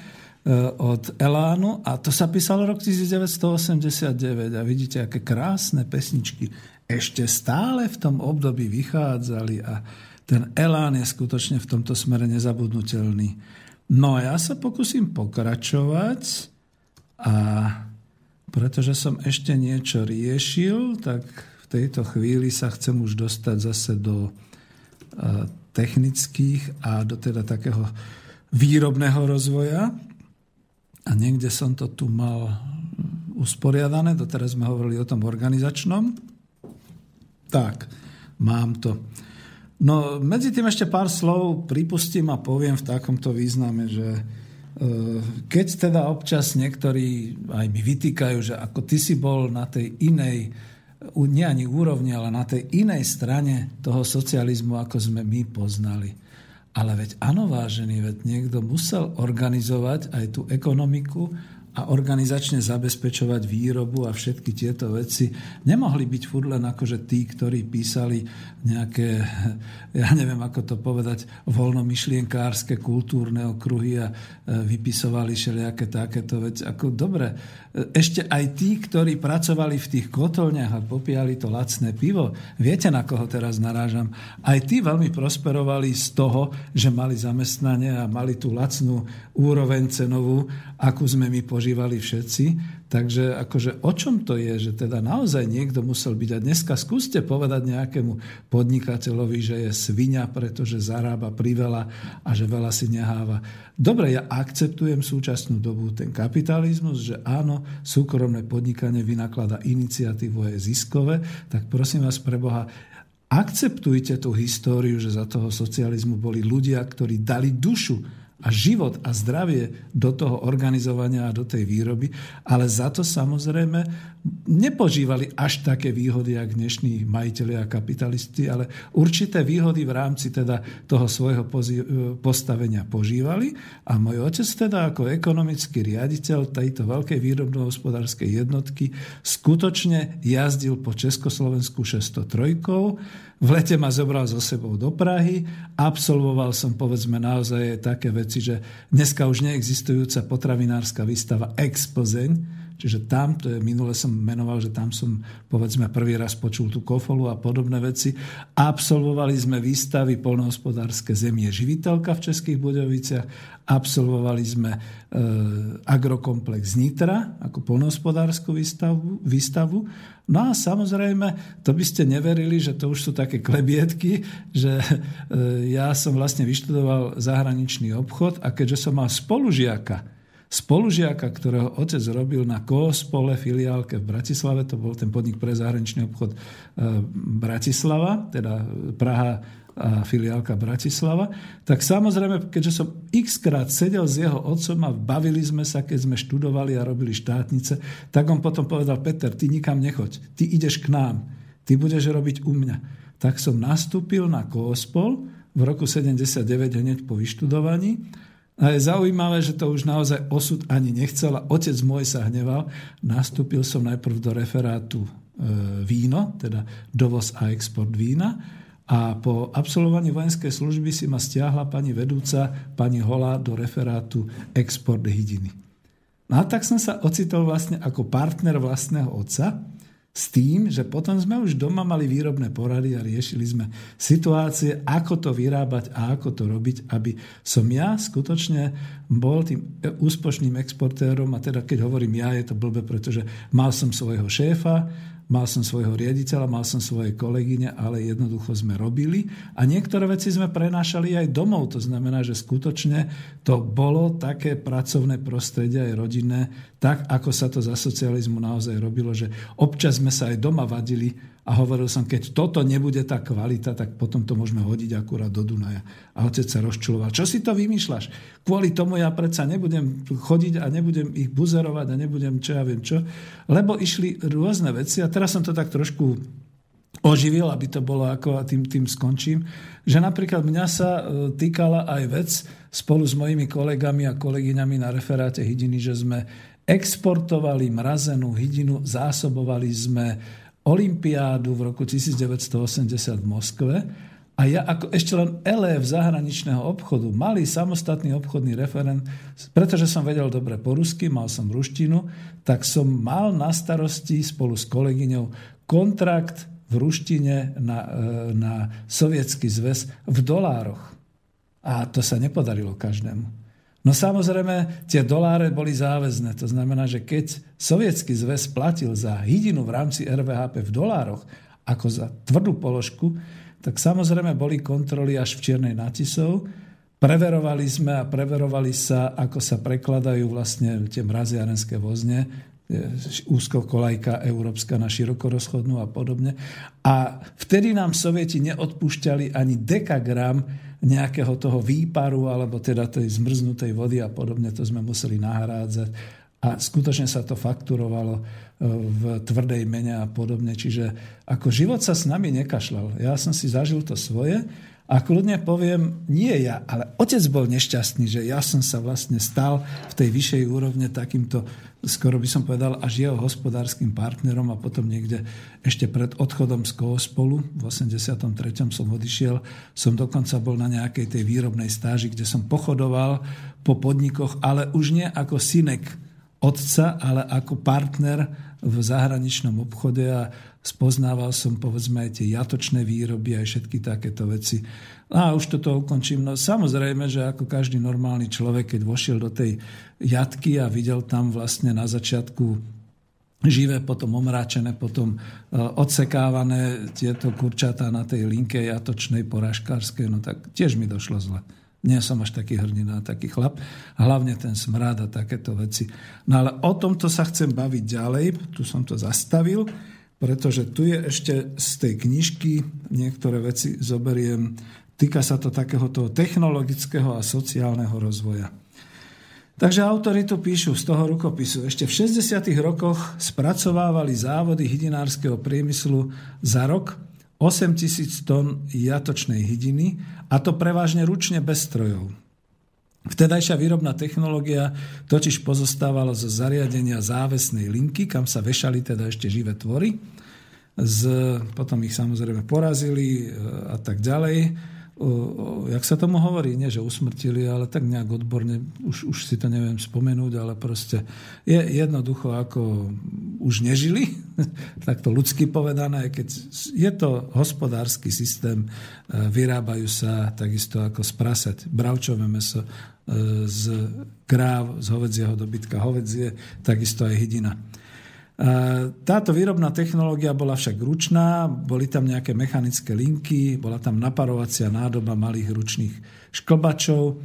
Eh, od Elánu. A to sa písalo rok 1989 a vidíte, aké krásne pesničky ešte stále v tom období vychádzali. A ten Elán je skutočne v tomto smere nezabudnutelný. No a ja sa pokúsim pokračovať. A pretože som ešte niečo riešil, tak v tejto chvíli sa chcem už dostať zase do eh, technických a do teda takého výrobného rozvoja. A niekde som to tu mal usporiadané, doteraz sme hovorili o tom organizačnom. Tak, mám to. No, medzi tým ešte pár slov pripustím a poviem v takomto význame, že e, keď teda občas niektorí aj mi vytýkajú, že ako ty si bol na tej inej, nie ani úrovni, ale na tej inej strane toho socializmu, ako sme my poznali. Ale veď áno, vážený, veď niekto musel organizovať aj tú ekonomiku a organizačne zabezpečovať výrobu a všetky tieto veci. Nemohli byť furt len akože tí, ktorí písali nejaké, ja neviem ako to povedať, voľnomyšlienkárske kultúrne okruhy a e, vypisovali všelijaké takéto veci. Ako dobre, e, ešte aj tí, ktorí pracovali v tých kotolniach a popíjali to lacné pivo, viete, na koho teraz narážam, aj tí veľmi prosperovali z toho, že mali zamestnanie a mali tú lacnú úroveň cenovú, akú sme my požívali všetci. Takže akože o čom to je, že teda naozaj niekto musel byť. A dneska skúste povedať nejakému podnikateľovi, že je svinia, pretože zarába priveľa a že veľa si neháva. Dobre, ja akceptujem súčasnú dobu ten kapitalizmus, že áno, súkromné podnikanie vynaklada iniciatívu je ziskové, tak prosím vás pre Boha, akceptujte tú históriu, že za toho socializmu boli ľudia, ktorí dali dušu a život a zdravie do toho organizovania a do tej výroby, ale za to samozrejme nepožívali až také výhody, jak dnešní majiteľi a kapitalisti, ale určité výhody v rámci teda toho svojho postavenia požívali. A môj otec teda ako ekonomický riaditeľ tejto veľkej výrobno-hospodárskej jednotky skutočne jazdil po Československu 603 v lete ma zobral so sebou do Prahy, absolvoval som povedzme naozaj také veci, že dneska už neexistujúca potravinárska výstava Expozeň, Čiže tam, to je, minule som menoval, že tam som povedzme prvý raz počul tú kofolu a podobné veci. Absolvovali sme výstavy polnohospodárske Zemie živiteľka v Českých Budoviciach, absolvovali sme e, agrokomplex Nitra ako polnohospodárskú výstavu, výstavu. No a samozrejme, to by ste neverili, že to už sú také klebietky, že e, ja som vlastne vyštudoval zahraničný obchod a keďže som mal spolužiaka, spolužiaka, ktorého otec robil na Koospole filiálke v Bratislave, to bol ten podnik pre zahraničný obchod e, Bratislava, teda Praha a filiálka Bratislava, tak samozrejme, keďže som x krát sedel s jeho otcom a bavili sme sa, keď sme študovali a robili štátnice, tak on potom povedal, Peter, ty nikam nechoď, ty ideš k nám, ty budeš robiť u mňa. Tak som nastúpil na Koospol v roku 79 hneď po vyštudovaní a je zaujímavé, že to už naozaj osud ani nechcel. Otec môj sa hneval. Nastúpil som najprv do referátu e, víno, teda dovoz a export vína. A po absolvovaní vojenskej služby si ma stiahla pani vedúca, pani Hola, do referátu export hydiny. No a tak som sa ocitol vlastne ako partner vlastného otca, s tým, že potom sme už doma mali výrobné porady a riešili sme situácie, ako to vyrábať a ako to robiť, aby som ja skutočne bol tým úspošným exportérom. A teda keď hovorím ja, je to blbe, pretože mal som svojho šéfa, mal som svojho riaditeľa, mal som svoje kolegyne, ale jednoducho sme robili a niektoré veci sme prenášali aj domov. To znamená, že skutočne to bolo také pracovné prostredie aj rodinné, tak ako sa to za socializmu naozaj robilo, že občas sme sa aj doma vadili a hovoril som, keď toto nebude tá kvalita, tak potom to môžeme hodiť akurát do Dunaja. A otec sa rozčuloval. Čo si to vymýšľaš? Kvôli tomu ja predsa nebudem chodiť a nebudem ich buzerovať a nebudem čo ja viem čo. Lebo išli rôzne veci a teraz som to tak trošku oživil, aby to bolo ako, a tým, tým skončím, že napríklad mňa sa e, týkala aj vec spolu s mojimi kolegami a kolegyňami na referáte hydiny, že sme exportovali mrazenú hydinu, zásobovali sme olympiádu v roku 1980 v Moskve a ja ako ešte len v zahraničného obchodu, malý samostatný obchodný referent, pretože som vedel dobre po rusky, mal som ruštinu, tak som mal na starosti spolu s kolegyňou kontrakt v ruštine na, e, na sovietský zväz v dolároch. A to sa nepodarilo každému. No samozrejme, tie doláre boli záväzné. To znamená, že keď sovietský zväz platil za hydinu v rámci RVHP v dolároch ako za tvrdú položku, tak samozrejme boli kontroly až v Čiernej Natisov. Preverovali sme a preverovali sa, ako sa prekladajú vlastne tie mraziarenské vozne, úzkokolajka európska na širokorozchodnú a podobne. A vtedy nám Sovieti neodpúšťali ani dekagram nejakého toho výparu alebo teda tej zmrznutej vody a podobne. To sme museli nahrádzať a skutočne sa to fakturovalo e, v tvrdej mene a podobne. Čiže ako život sa s nami nekašľal. Ja som si zažil to svoje a kľudne poviem, nie ja, ale otec bol nešťastný, že ja som sa vlastne stal v tej vyššej úrovne takýmto, skoro by som povedal, až jeho hospodárskym partnerom a potom niekde ešte pred odchodom z spolu v 83. som odišiel, som dokonca bol na nejakej tej výrobnej stáži, kde som pochodoval po podnikoch, ale už nie ako synek otca, ale ako partner v zahraničnom obchode a spoznával som povedzme aj tie jatočné výroby aj všetky takéto veci. A už toto ukončím. No samozrejme, že ako každý normálny človek, keď vošiel do tej jatky a videl tam vlastne na začiatku živé, potom omráčené, potom e, odsekávané tieto kurčatá na tej linke jatočnej poražkárskej, no tak tiež mi došlo zle. Nie som až taký hrdina, taký chlap. Hlavne ten smrad a takéto veci. No ale o tomto sa chcem baviť ďalej. Tu som to zastavil, pretože tu je ešte z tej knižky niektoré veci zoberiem. Týka sa to takéhoto technologického a sociálneho rozvoja. Takže autori tu píšu z toho rukopisu. Ešte v 60. rokoch spracovávali závody hydinárskeho priemyslu za rok 8 tisíc tón jatočnej hydiny a to prevažne ručne bez strojov. Vtedajšia výrobná technológia totiž pozostávala zo zariadenia závesnej linky, kam sa vešali teda ešte živé tvory. Z, potom ich samozrejme porazili e, a tak ďalej jak sa tomu hovorí, nie že usmrtili, ale tak nejak odborne, už, už si to neviem spomenúť, ale proste je jednoducho ako už nežili, tak to ľudsky povedané, keď je to hospodársky systém, e, vyrábajú sa takisto ako sprasať bravčové meso e, z kráv, z hovedzieho dobytka. Hovedzie, takisto aj hydina. Táto výrobná technológia bola však ručná, boli tam nejaké mechanické linky, bola tam naparovacia nádoba malých ručných šklbačov.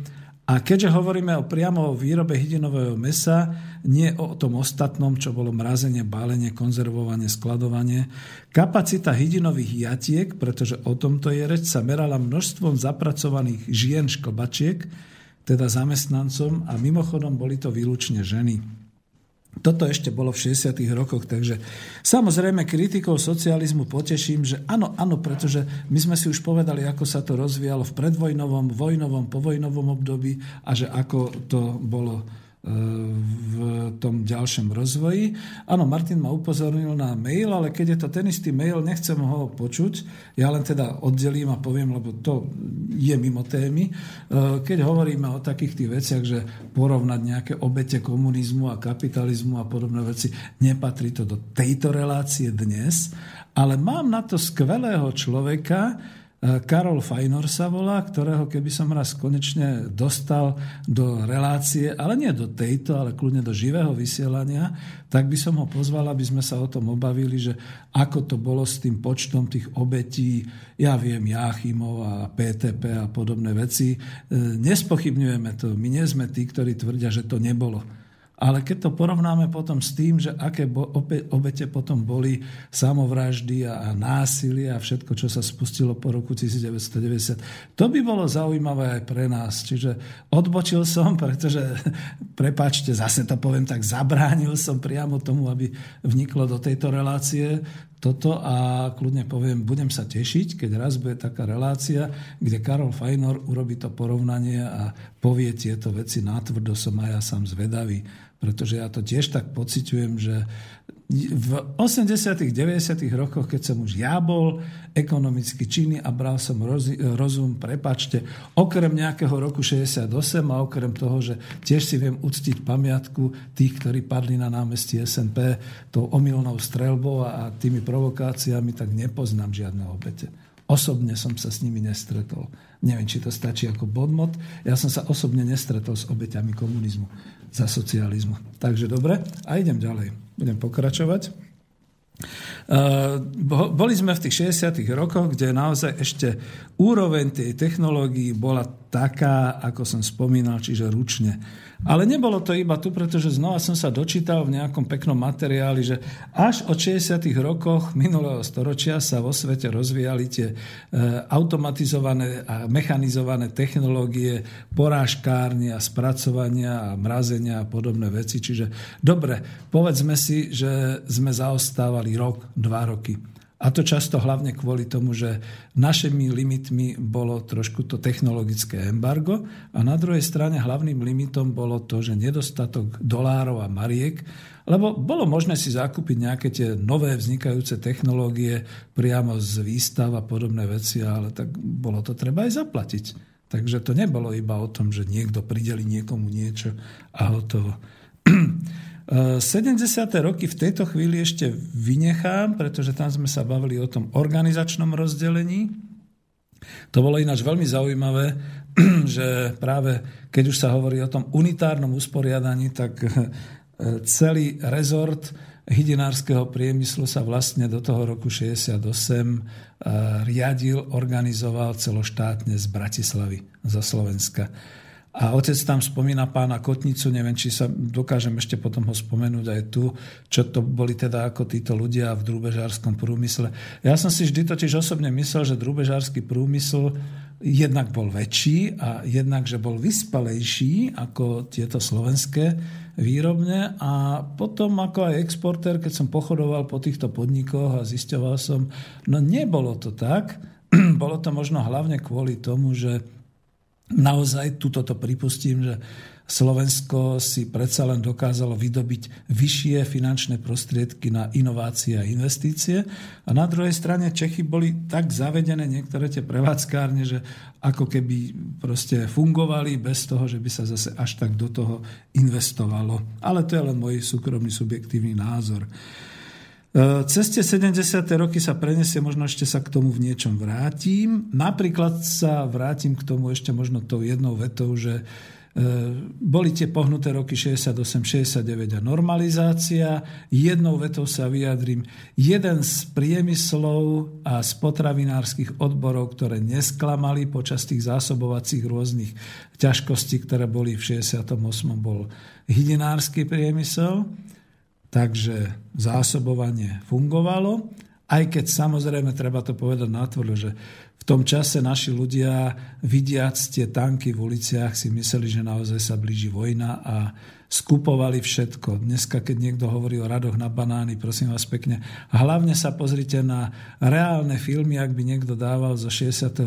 A keďže hovoríme o priamo o výrobe hydinového mesa, nie o tom ostatnom, čo bolo mrazenie, bálenie, konzervovanie, skladovanie, kapacita hydinových jatiek, pretože o tomto je reč, sa merala množstvom zapracovaných žien šklbačiek, teda zamestnancom a mimochodom boli to výlučne ženy. Toto ešte bolo v 60. rokoch, takže samozrejme kritikou socializmu poteším, že áno, áno, pretože my sme si už povedali, ako sa to rozvíjalo v predvojnovom, vojnovom, povojnovom období a že ako to bolo v tom ďalšom rozvoji. Áno, Martin ma upozornil na mail, ale keď je to ten istý mail, nechcem ho počuť. Ja len teda oddelím a poviem, lebo to je mimo témy. E, keď hovoríme o takých tých veciach, že porovnať nejaké obete komunizmu a kapitalizmu a podobné veci, nepatrí to do tejto relácie dnes, ale mám na to skvelého človeka, Karol Fajnor sa volá, ktorého keby som raz konečne dostal do relácie, ale nie do tejto, ale kľudne do živého vysielania, tak by som ho pozval, aby sme sa o tom obavili, že ako to bolo s tým počtom tých obetí, ja viem, Jáchymov a PTP a podobné veci. E, nespochybňujeme to. My nie sme tí, ktorí tvrdia, že to nebolo. Ale keď to porovnáme potom s tým, že aké obete potom boli samovraždy a násilie a všetko, čo sa spustilo po roku 1990, to by bolo zaujímavé aj pre nás. Čiže odbočil som, pretože, prepáčte, zase to poviem tak, zabránil som priamo tomu, aby vniklo do tejto relácie toto a kľudne poviem, budem sa tešiť, keď raz bude taká relácia, kde Karol Fajnor urobí to porovnanie a povie tieto veci nátvrdo, som aj ja sám zvedavý pretože ja to tiež tak pociťujem, že v 80 90 rokoch, keď som už ja bol ekonomicky činný a bral som rozum, prepačte, okrem nejakého roku 68 a okrem toho, že tiež si viem uctiť pamiatku tých, ktorí padli na námestí SNP tou omylnou strelbou a tými provokáciami, tak nepoznám žiadne obete. Osobne som sa s nimi nestretol. Neviem, či to stačí ako bodmot. Ja som sa osobne nestretol s obeťami komunizmu za socializmu. Takže dobre, a idem ďalej budem pokračovať. Boli sme v tých 60. rokoch, kde naozaj ešte úroveň tej technológií bola taká, ako som spomínal, čiže ručne. Ale nebolo to iba tu, pretože znova som sa dočítal v nejakom peknom materiáli, že až od 60. rokoch minulého storočia sa vo svete rozvíjali tie e, automatizované a mechanizované technológie porážkárne a spracovania a mrazenia a podobné veci. Čiže dobre, povedzme si, že sme zaostávali rok, dva roky. A to často hlavne kvôli tomu, že našimi limitmi bolo trošku to technologické embargo a na druhej strane hlavným limitom bolo to, že nedostatok dolárov a mariek, lebo bolo možné si zakúpiť nejaké tie nové vznikajúce technológie priamo z výstav a podobné veci, ale tak bolo to treba aj zaplatiť. Takže to nebolo iba o tom, že niekto prideli niekomu niečo a hotovo. 70. roky v tejto chvíli ešte vynechám, pretože tam sme sa bavili o tom organizačnom rozdelení. To bolo ináč veľmi zaujímavé, že práve keď už sa hovorí o tom unitárnom usporiadaní, tak e, celý rezort hydinárskeho priemyslu sa vlastne do toho roku 68 e, riadil, organizoval celoštátne z Bratislavy, zo Slovenska. A otec tam spomína pána Kotnicu, neviem, či sa dokážem ešte potom ho spomenúť aj tu, čo to boli teda ako títo ľudia v drúbežárskom prúmysle. Ja som si vždy totiž osobne myslel, že drúbežársky prúmysl jednak bol väčší a jednak, že bol vyspalejší ako tieto slovenské výrobne a potom ako aj exportér, keď som pochodoval po týchto podnikoch a zisťoval som, no nebolo to tak, bolo to možno hlavne kvôli tomu, že naozaj tuto to pripustím, že Slovensko si predsa len dokázalo vydobiť vyššie finančné prostriedky na inovácie a investície. A na druhej strane Čechy boli tak zavedené niektoré tie prevádzkárne, že ako keby proste fungovali bez toho, že by sa zase až tak do toho investovalo. Ale to je len môj súkromný subjektívny názor. E, cez tie 70. roky sa prenesie, možno ešte sa k tomu v niečom vrátim. Napríklad sa vrátim k tomu ešte možno tou jednou vetou, že e, boli tie pohnuté roky 68, 69 a normalizácia. Jednou vetou sa vyjadrím. Jeden z priemyslov a z potravinárskych odborov, ktoré nesklamali počas tých zásobovacích rôznych ťažkostí, ktoré boli v 68. bol hydinársky priemysel. Takže zásobovanie fungovalo, aj keď samozrejme treba to povedať natvrdo, že v tom čase naši ľudia, vidiac tie tanky v uliciach, si mysleli, že naozaj sa blíži vojna a skupovali všetko. Dneska, keď niekto hovorí o radoch na banány, prosím vás pekne, hlavne sa pozrite na reálne filmy, ak by niekto dával zo 68.,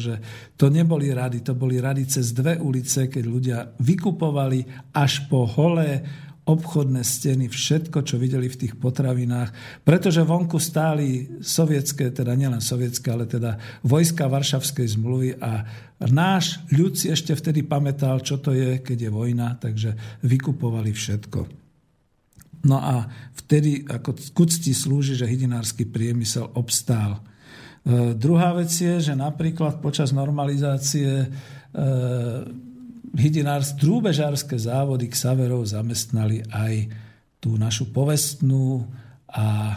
že to neboli rady, to boli rady cez dve ulice, keď ľudia vykupovali až po holé obchodné steny, všetko, čo videli v tých potravinách, pretože vonku stáli sovietské, teda nielen sovietské, ale teda vojska Varšavskej zmluvy a náš ľud si ešte vtedy pamätal, čo to je, keď je vojna, takže vykupovali všetko. No a vtedy ako kucti slúži, že hydinársky priemysel obstál. E, druhá vec je, že napríklad počas normalizácie e, drúbežárske závody Xaverov zamestnali aj tú našu povestnú a e,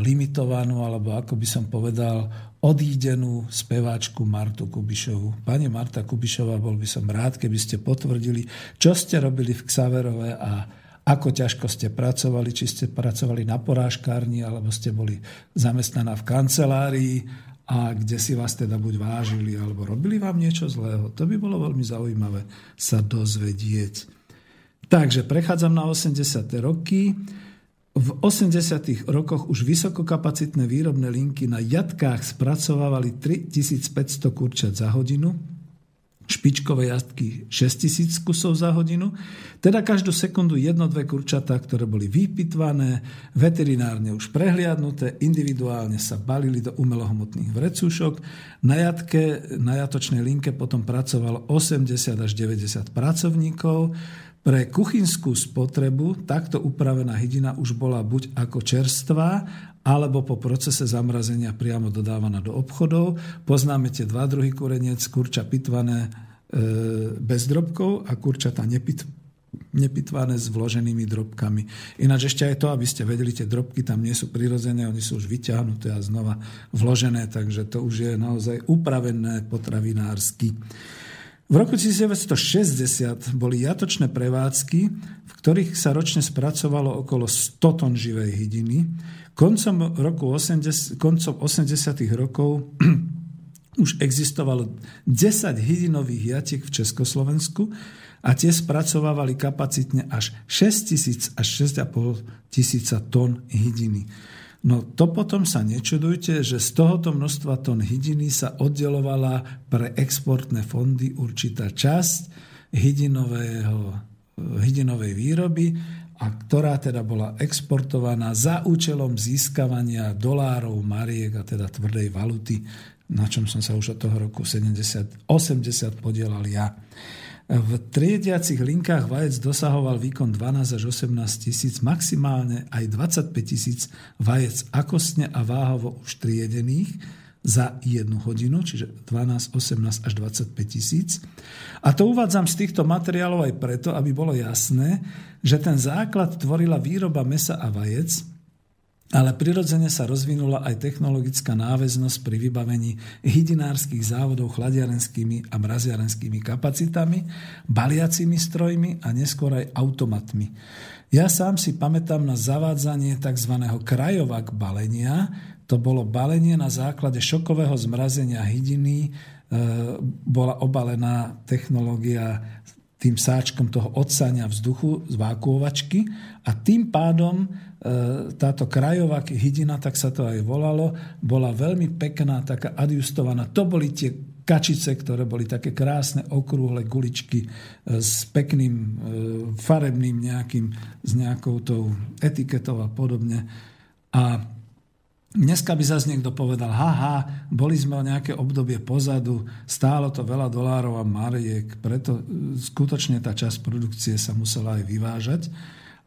limitovanú, alebo ako by som povedal, odídenú speváčku Martu Kubišovu. Pani Marta Kubišová, bol by som rád, keby ste potvrdili, čo ste robili v Xaverove a ako ťažko ste pracovali, či ste pracovali na porážkárni, alebo ste boli zamestnaná v kancelárii a kde si vás teda buď vážili alebo robili vám niečo zlého. To by bolo veľmi zaujímavé sa dozvedieť. Takže prechádzam na 80. roky. V 80. rokoch už vysokokapacitné výrobné linky na jatkách spracovávali 3500 kurčat za hodinu. Špičkové jazdky 6000 kusov za hodinu, teda každú sekundu jedno, dve kurčatá, ktoré boli vypitvané, veterinárne už prehliadnuté, individuálne sa balili do umelohmotných vrecúšok. Na jatke, na jatočnej linke potom pracovalo 80 až 90 pracovníkov. Pre kuchynskú spotrebu takto upravená hydina už bola buď ako čerstvá, alebo po procese zamrazenia priamo dodávaná do obchodov. Poznáme tie dva druhy kureniec, kurča pitvané e, bez drobkov a kurčata nepit, nepitvané s vloženými drobkami. Ináč ešte aj to, aby ste vedeli, tie drobky tam nie sú prirodzené, oni sú už vyťahnuté a znova vložené, takže to už je naozaj upravené potravinársky. V roku 1960 boli jatočné prevádzky, v ktorých sa ročne spracovalo okolo 100 ton živej hydiny. Koncom, roku 80, koncom 80. rokov už existovalo 10 hydinových jatiek v Československu a tie spracovávali kapacitne až 6 tisíc až 6,5 tisíca tón hydiny. No to potom sa nečudujte, že z tohoto množstva tón hydiny sa oddelovala pre exportné fondy určitá časť hydinového, hydinovej výroby, a ktorá teda bola exportovaná za účelom získavania dolárov, mariek a teda tvrdej valuty, na čom som sa už od toho roku 70, 80 podielal ja. V triediacich linkách vajec dosahoval výkon 12 až 18 tisíc, maximálne aj 25 tisíc vajec akostne a váhovo už triedených za jednu hodinu, čiže 12, 18 až 25 tisíc. A to uvádzam z týchto materiálov aj preto, aby bolo jasné, že ten základ tvorila výroba mesa a vajec, ale prirodzene sa rozvinula aj technologická náväznosť pri vybavení hydinárskych závodov chladiarenskými a mraziarenskými kapacitami, baliacimi strojmi a neskôr aj automatmi. Ja sám si pamätám na zavádzanie tzv. krajovak balenia. To bolo balenie na základe šokového zmrazenia hydiny. E, bola obalená technológia tým sáčkom toho odsania vzduchu z vákuovačky a tým pádom E, táto krajová hydina, tak sa to aj volalo, bola veľmi pekná, taká adjustovaná. To boli tie kačice, ktoré boli také krásne, okrúhle guličky e, s pekným e, farebným nejakým, s nejakou tou etiketou a podobne. A dneska by zase niekto povedal, haha, boli sme o nejaké obdobie pozadu, stálo to veľa dolárov a mariek, preto skutočne tá časť produkcie sa musela aj vyvážať.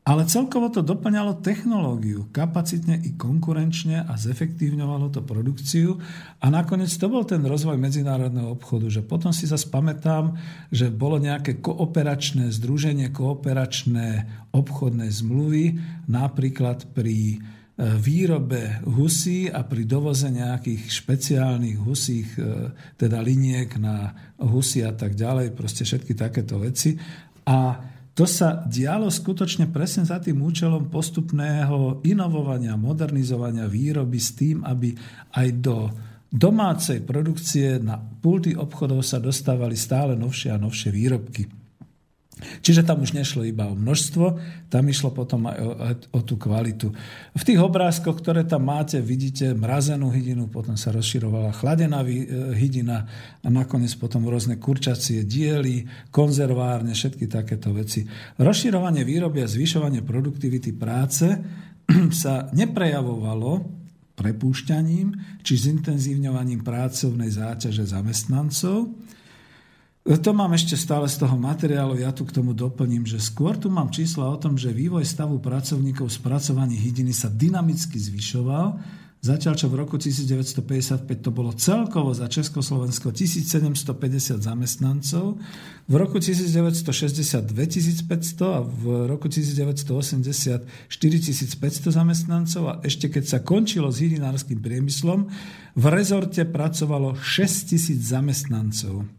Ale celkovo to doplňalo technológiu, kapacitne i konkurenčne a zefektívňovalo to produkciu. A nakoniec to bol ten rozvoj medzinárodného obchodu, že potom si sa spamätám, že bolo nejaké kooperačné združenie, kooperačné obchodné zmluvy, napríklad pri e, výrobe husí a pri dovoze nejakých špeciálnych husích, e, teda liniek na husy a tak ďalej, proste všetky takéto veci. A to sa dialo skutočne presne za tým účelom postupného inovovania, modernizovania výroby s tým, aby aj do domácej produkcie na pulty obchodov sa dostávali stále novšie a novšie výrobky. Čiže tam už nešlo iba o množstvo, tam išlo potom aj o, o tú kvalitu. V tých obrázkoch, ktoré tam máte, vidíte mrazenú hydinu, potom sa rozširovala chladená e, hydina a nakoniec potom rôzne kurčacie diely, konzervárne, všetky takéto veci. Rozširovanie výroby a zvyšovanie produktivity práce sa neprejavovalo prepúšťaním či zintenzívňovaním pracovnej záťaže zamestnancov, to mám ešte stále z toho materiálu, ja tu k tomu doplním, že skôr tu mám čísla o tom, že vývoj stavu pracovníkov spracovaní hydiny sa dynamicky zvyšoval, zatiaľ čo v roku 1955 to bolo celkovo za Československo 1750 zamestnancov, v roku 1960 2500 a v roku 1980 4500 zamestnancov a ešte keď sa končilo s hydinárským priemyslom, v rezorte pracovalo 6000 zamestnancov.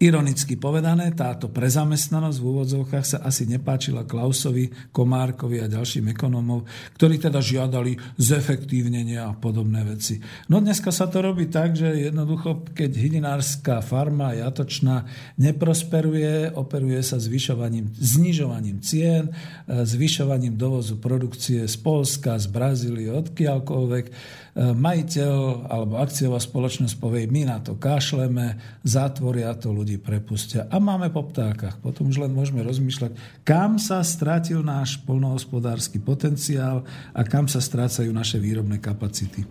Ironicky povedané, táto prezamestnanosť v úvodzovkách sa asi nepáčila Klausovi, Komárkovi a ďalším ekonómov, ktorí teda žiadali zefektívnenie a podobné veci. No dneska sa to robí tak, že jednoducho, keď hydinárska farma jatočná neprosperuje, operuje sa zvyšovaním, znižovaním cien, zvyšovaním dovozu produkcie z Polska, z Brazílie, odkiaľkoľvek, E, majiteľ alebo akciová spoločnosť povie, my na to kašleme, zatvoria to, ľudí prepustia a máme po ptákach. Potom už len môžeme rozmýšľať, kam sa stratil náš polnohospodársky potenciál a kam sa strácajú naše výrobné kapacity.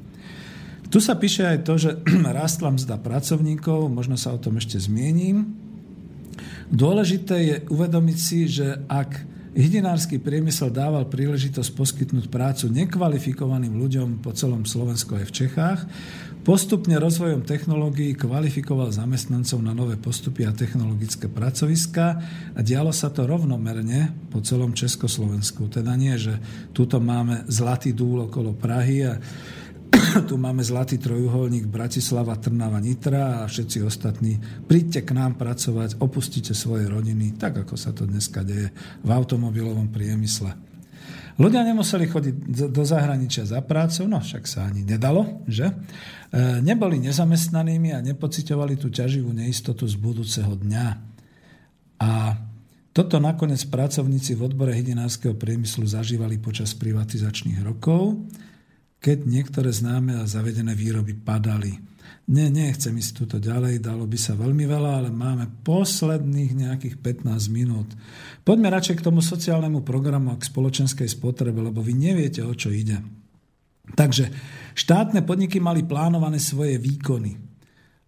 Tu sa píše aj to, že rastla mzda pracovníkov, možno sa o tom ešte zmiením. Dôležité je uvedomiť si, že ak Hydinársky priemysel dával príležitosť poskytnúť prácu nekvalifikovaným ľuďom po celom Slovensku aj v Čechách. Postupne rozvojom technológií kvalifikoval zamestnancov na nové postupy a technologické pracoviska a dialo sa to rovnomerne po celom Československu. Teda nie, že tuto máme zlatý dúl okolo Prahy a tu máme zlatý trojuholník Bratislava, Trnava, Nitra a všetci ostatní. Príďte k nám pracovať, opustite svoje rodiny, tak ako sa to dneska deje v automobilovom priemysle. Ľudia nemuseli chodiť do zahraničia za prácu, no však sa ani nedalo, že? E, neboli nezamestnanými a nepocitovali tú ťaživú neistotu z budúceho dňa. A toto nakoniec pracovníci v odbore hydinárskeho priemyslu zažívali počas privatizačných rokov keď niektoré známe a zavedené výroby padali. Nie, nechcem ísť túto ďalej, dalo by sa veľmi veľa, ale máme posledných nejakých 15 minút. Poďme radšej k tomu sociálnemu programu a k spoločenskej spotrebe, lebo vy neviete, o čo ide. Takže štátne podniky mali plánované svoje výkony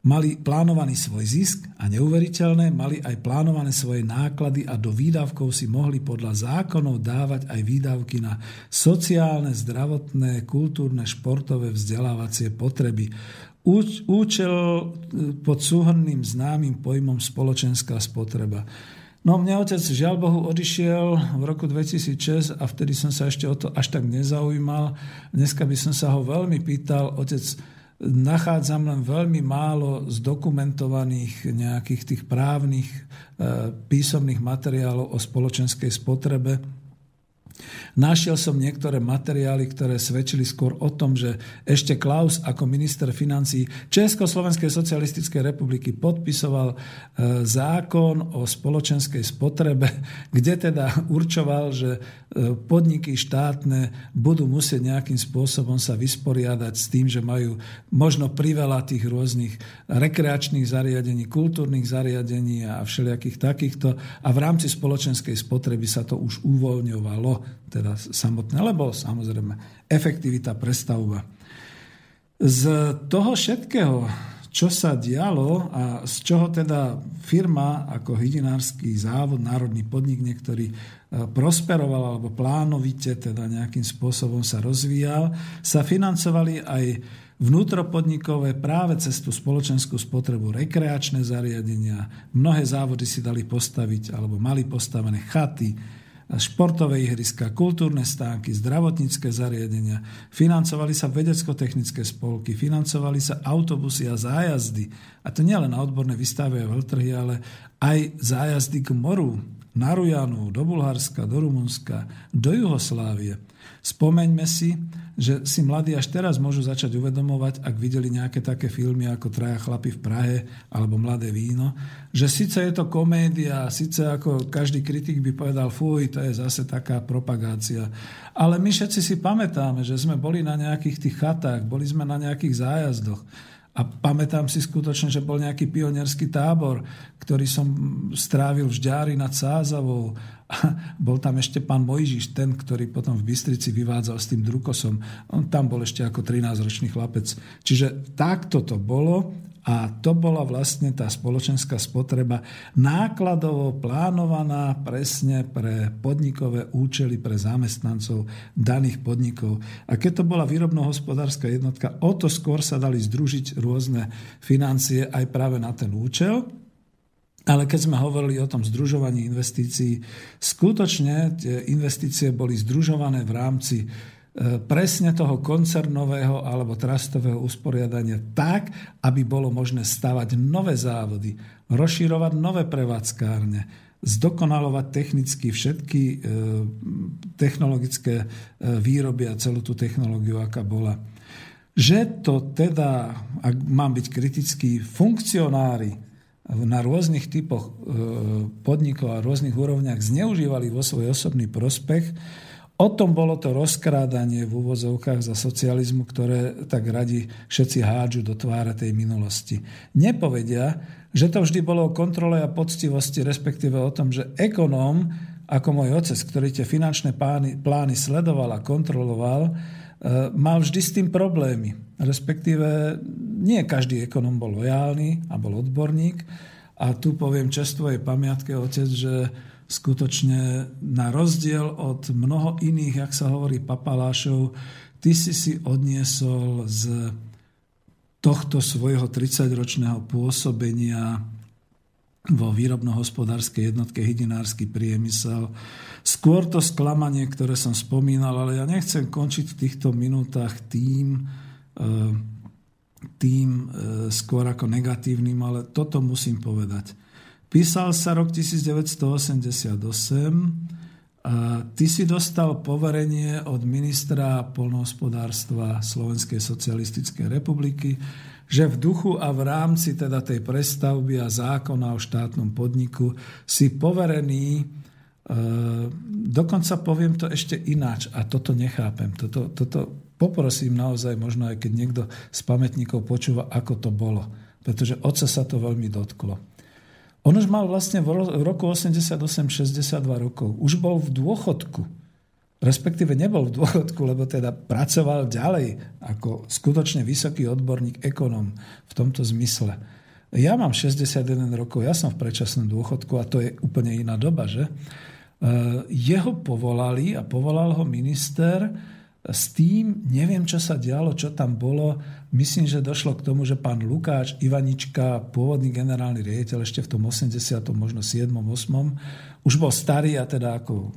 mali plánovaný svoj zisk a neuveriteľné, mali aj plánované svoje náklady a do výdavkov si mohli podľa zákonov dávať aj výdavky na sociálne, zdravotné, kultúrne, športové, vzdelávacie potreby. Účel e, pod súhrným známym pojmom spoločenská spotreba. No mne otec žiaľ Bohu odišiel v roku 2006 a vtedy som sa ešte o to až tak nezaujímal. Dneska by som sa ho veľmi pýtal, otec, nachádzam len veľmi málo zdokumentovaných nejakých tých právnych e, písomných materiálov o spoločenskej spotrebe Našiel som niektoré materiály, ktoré svedčili skôr o tom, že ešte Klaus ako minister financí Československej socialistickej republiky podpisoval e, zákon o spoločenskej spotrebe, kde teda určoval, že podniky štátne budú musieť nejakým spôsobom sa vysporiadať s tým, že majú možno priveľa tých rôznych rekreačných zariadení, kultúrnych zariadení a všelijakých takýchto. A v rámci spoločenskej spotreby sa to už uvoľňovalo teda samotné, lebo samozrejme efektivita prestavba. Z toho všetkého, čo sa dialo a z čoho teda firma ako hydinársky závod, národný podnik niektorý prosperoval alebo plánovite teda nejakým spôsobom sa rozvíjal, sa financovali aj vnútropodnikové práve cez tú spoločenskú spotrebu rekreačné zariadenia. Mnohé závody si dali postaviť alebo mali postavené chaty, športové ihriska, kultúrne stánky, zdravotnícke zariadenia, financovali sa vedecko-technické spolky, financovali sa autobusy a zájazdy. A to nielen na odborné výstavy a veľtrhy, ale aj zájazdy k moru, na Rujanu, do Bulharska, do Rumunska, do Juhoslávie. Spomeňme si, že si mladí až teraz môžu začať uvedomovať, ak videli nejaké také filmy ako Traja chlapi v Prahe alebo Mladé víno, že síce je to komédia, síce ako každý kritik by povedal, fuj, to je zase taká propagácia. Ale my všetci si pamätáme, že sme boli na nejakých tých chatách, boli sme na nejakých zájazdoch. A pamätám si skutočne, že bol nejaký pionierský tábor, ktorý som strávil v Žďári nad Sázavou. A bol tam ešte pán Mojžiš, ten, ktorý potom v Bystrici vyvádzal s tým drukosom. On tam bol ešte ako 13-ročný chlapec. Čiže takto to bolo a to bola vlastne tá spoločenská spotreba nákladovo plánovaná presne pre podnikové účely pre zamestnancov daných podnikov. A keď to bola výrobno-hospodárska jednotka, o to skôr sa dali združiť rôzne financie aj práve na ten účel. Ale keď sme hovorili o tom združovaní investícií, skutočne tie investície boli združované v rámci presne toho koncernového alebo trastového usporiadania tak, aby bolo možné stavať nové závody, rozširovať nové prevádzkárne, zdokonalovať technicky všetky e, technologické e, výroby a celú tú technológiu, aká bola. Že to teda, ak mám byť kritický, funkcionári na rôznych typoch podnikov a rôznych úrovniach zneužívali vo svoj osobný prospech, O tom bolo to rozkrádanie v úvozovkách za socializmu, ktoré tak radi všetci hádžu do tváre tej minulosti. Nepovedia, že to vždy bolo o kontrole a poctivosti, respektíve o tom, že ekonóm, ako môj otec, ktorý tie finančné plány, sledoval a kontroloval, e, mal vždy s tým problémy. Respektíve nie každý ekonóm bol lojálny a bol odborník. A tu poviem čestvojej pamiatke otec, že skutočne na rozdiel od mnoho iných, jak sa hovorí, papalášov, ty si si odniesol z tohto svojho 30-ročného pôsobenia vo výrobno-hospodárskej jednotke hydinársky priemysel. Skôr to sklamanie, ktoré som spomínal, ale ja nechcem končiť v týchto minútach tým, e, tým e, skôr ako negatívnym, ale toto musím povedať. Písal sa rok 1988 a ty si dostal poverenie od ministra polnohospodárstva Slovenskej socialistickej republiky, že v duchu a v rámci teda tej prestavby a zákona o štátnom podniku si poverený, e, dokonca poviem to ešte ináč a toto nechápem. Toto, toto poprosím naozaj, možno aj keď niekto z pamätníkov počúva, ako to bolo. Pretože oca sa to veľmi dotklo. On už mal vlastne v roku 88 62 rokov. Už bol v dôchodku. Respektíve nebol v dôchodku, lebo teda pracoval ďalej ako skutočne vysoký odborník, ekonom v tomto zmysle. Ja mám 61 rokov, ja som v predčasnom dôchodku a to je úplne iná doba, že? E, jeho povolali a povolal ho minister s tým, neviem, čo sa dialo, čo tam bolo. Myslím, že došlo k tomu, že pán Lukáč Ivanička, pôvodný generálny riaditeľ ešte v tom 80., možno 7., 8., už bol starý a teda ako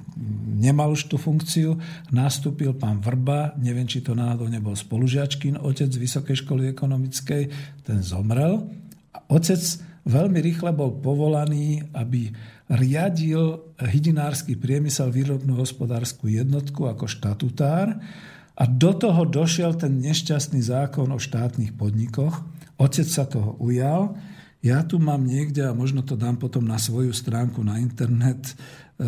nemal už tú funkciu. Nastúpil pán Vrba, neviem, či to náhodou nebol spolužiačkin, otec z Vysokej školy ekonomickej, ten zomrel. A otec veľmi rýchle bol povolaný, aby riadil hydinársky priemysel výrobnú hospodárskú jednotku ako štatutár a do toho došiel ten nešťastný zákon o štátnych podnikoch. Otec sa toho ujal. Ja tu mám niekde, a možno to dám potom na svoju stránku na internet, eh,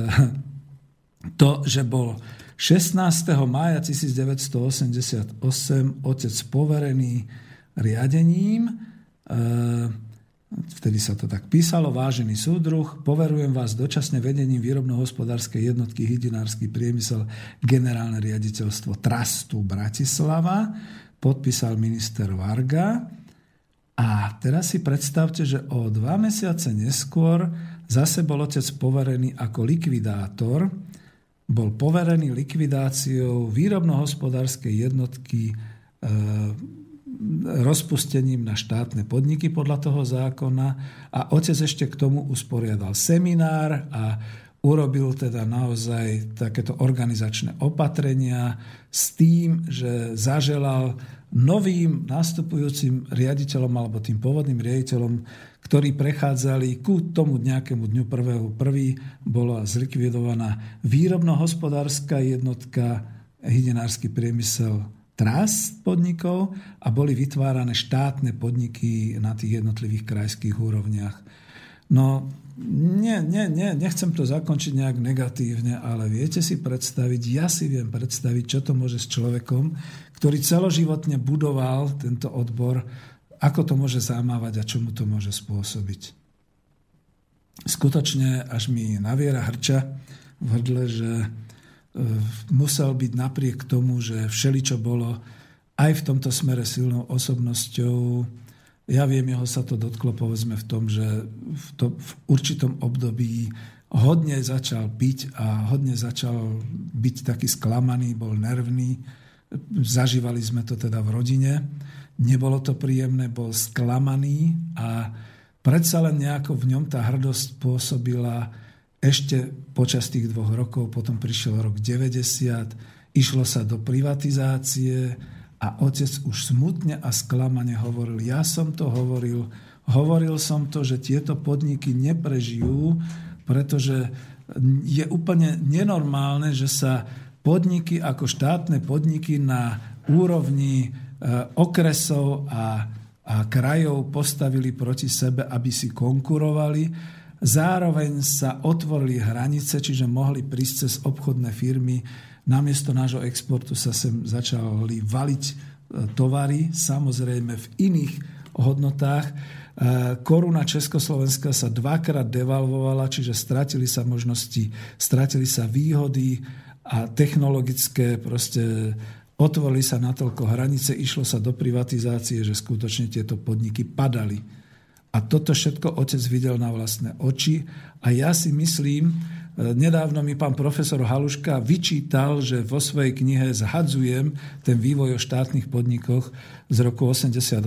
to, že bol 16. mája 1988 otec poverený riadením eh, vtedy sa to tak písalo, vážený súdruh, poverujem vás dočasne vedením výrobno-hospodárskej jednotky Hydinársky priemysel generálne riaditeľstvo Trastu Bratislava, podpísal minister Varga. A teraz si predstavte, že o dva mesiace neskôr zase bol otec poverený ako likvidátor, bol poverený likvidáciou výrobno-hospodárskej jednotky e, rozpustením na štátne podniky podľa toho zákona. A otec ešte k tomu usporiadal seminár a urobil teda naozaj takéto organizačné opatrenia s tým, že zaželal novým nastupujúcim riaditeľom alebo tým pôvodným riaditeľom, ktorí prechádzali ku tomu nejakému dňu prvého prvý, bola zlikvidovaná výrobno-hospodárska jednotka, hydenársky priemysel trast podnikov a boli vytvárané štátne podniky na tých jednotlivých krajských úrovniach. No, nie, nie, nie, nechcem to zakončiť nejak negatívne, ale viete si predstaviť, ja si viem predstaviť, čo to môže s človekom, ktorý celoživotne budoval tento odbor, ako to môže zamávať a čo mu to môže spôsobiť. Skutočne až mi naviera hrča v hrdle, že musel byť napriek tomu, že všeličo bolo aj v tomto smere silnou osobnosťou. Ja viem, jeho sa to dotklo povedzme v tom, že v, to, v určitom období hodne začal piť a hodne začal byť taký sklamaný, bol nervný. Zažívali sme to teda v rodine. Nebolo to príjemné, bol sklamaný a predsa len nejako v ňom tá hrdosť pôsobila ešte počas tých dvoch rokov, potom prišiel rok 90, išlo sa do privatizácie a otec už smutne a sklamane hovoril, ja som to hovoril, hovoril som to, že tieto podniky neprežijú, pretože je úplne nenormálne, že sa podniky ako štátne podniky na úrovni e, okresov a, a krajov postavili proti sebe, aby si konkurovali. Zároveň sa otvorili hranice, čiže mohli prísť cez obchodné firmy. Namiesto nášho exportu sa sem začali valiť e, tovary, samozrejme v iných hodnotách. E, koruna Československa sa dvakrát devalvovala, čiže stratili sa možnosti, stratili sa výhody, a technologické proste otvorili sa natoľko hranice, išlo sa do privatizácie, že skutočne tieto podniky padali. A toto všetko otec videl na vlastné oči a ja si myslím, Nedávno mi pán profesor Haluška vyčítal, že vo svojej knihe zhadzujem ten vývoj o štátnych podnikoch z roku 88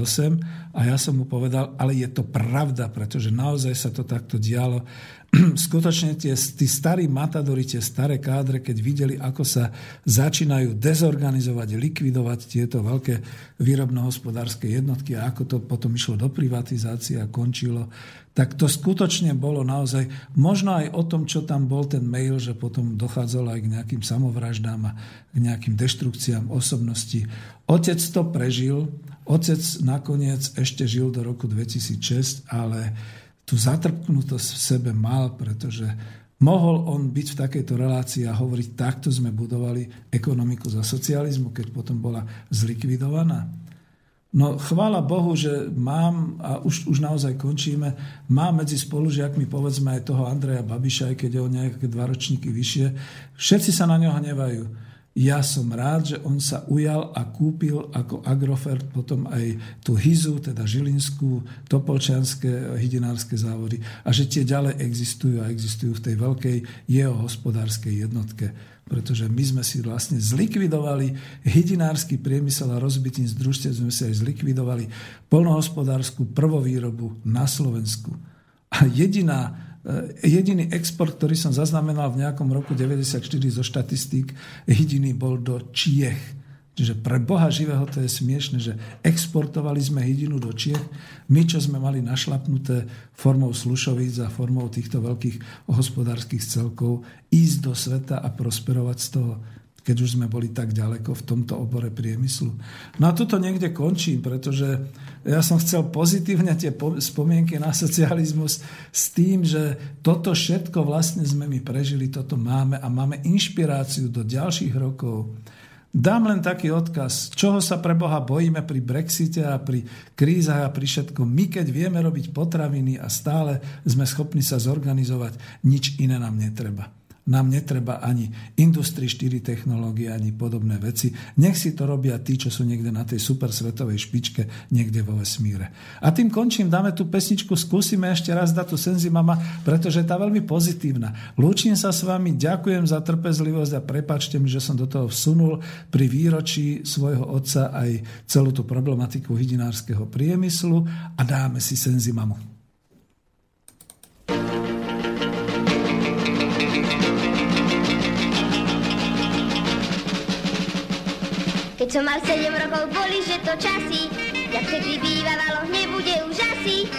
a ja som mu povedal, ale je to pravda, pretože naozaj sa to takto dialo. Skutočne tie, tí starí matadori, tie staré kádre, keď videli, ako sa začínajú dezorganizovať, likvidovať tieto veľké výrobno-hospodárske jednotky a ako to potom išlo do privatizácie a končilo, tak to skutočne bolo naozaj, možno aj o tom, čo tam bol ten mail, že potom dochádzalo aj k nejakým samovraždám a k nejakým deštrukciám osobnosti. Otec to prežil, otec nakoniec ešte žil do roku 2006, ale tú zatrpknutosť v sebe mal, pretože mohol on byť v takejto relácii a hovoriť, takto sme budovali ekonomiku za socializmu, keď potom bola zlikvidovaná. No chvála Bohu, že mám, a už, už naozaj končíme, mám medzi spolužiakmi povedzme aj toho Andreja Babiša, aj keď je o nejaké dva ročníky vyššie, všetci sa na ňo hnevajú. Ja som rád, že on sa ujal a kúpil ako Agrofert potom aj tú Hizu, teda Žilinskú, Topolčianské hydinárske závody a že tie ďalej existujú a existujú v tej veľkej jeho hospodárskej jednotke pretože my sme si vlastne zlikvidovali hydinársky priemysel a rozbitím z družstiev sme si aj zlikvidovali polnohospodárskú prvovýrobu na Slovensku. A jediná, jediný export, ktorý som zaznamenal v nejakom roku 94 zo štatistík, jediný bol do Čiech Čiže pre Boha živého to je smiešne, že exportovali sme hydinu do Čiech, my, čo sme mali našlapnuté formou slušovíc a formou týchto veľkých hospodárskych celkov, ísť do sveta a prosperovať z toho, keď už sme boli tak ďaleko v tomto obore priemyslu. No a tuto niekde končím, pretože ja som chcel pozitívne tie spomienky na socializmus s tým, že toto všetko vlastne sme my prežili, toto máme a máme inšpiráciu do ďalších rokov Dám len taký odkaz, čoho sa pre Boha bojíme pri Brexite a pri krízach a pri všetkom. My, keď vieme robiť potraviny a stále sme schopní sa zorganizovať, nič iné nám netreba. Nám netreba ani Industry 4 technológie, ani podobné veci. Nech si to robia tí, čo sú niekde na tej super svetovej špičke, niekde vo vesmíre. A tým končím, dáme tú pesničku, skúsime ešte raz dať tú Senzimama, pretože tá veľmi pozitívna. Lúčim sa s vami, ďakujem za trpezlivosť a prepačte mi, že som do toho vsunul pri výročí svojho otca aj celú tú problematiku hydinárskeho priemyslu a dáme si Senzimamu. Keď som mal sedem rokov, boli, že to časy, jak vtedy bývalo, nebude už asi.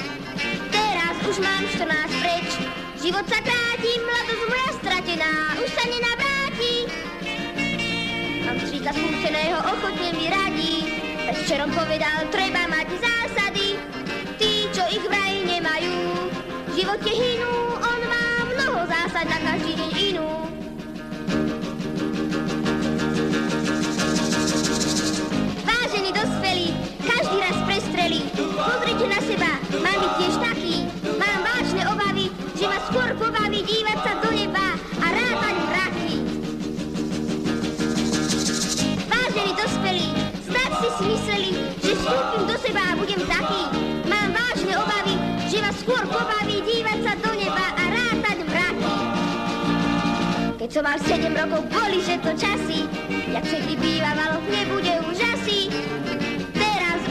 Teraz už mám 14 preč, život sa kráti, mladosť moja stratená, už sa nenavráti. Mám strýka skúseného, ochotne mi radí, včerom povedal, treba mať zásady. Tí, čo ich vraj nemajú, v živote hynú, on má mnoho zásad na každý deň inú. Prestrelí. Pozrite na seba, mám byť tiež taký. Mám vážne obavy, že ma skôr pobaví dívať sa do neba a rátať mraky. Vážení dospelí, snad si si mysleli, že vstúpim do seba a budem taký. Mám vážne obavy, že ma skôr pobaví dívať sa do neba a rátať mraky. Keď som mal 7 rokov, boli, že to časy, jak všetky bývalo, nebude už asi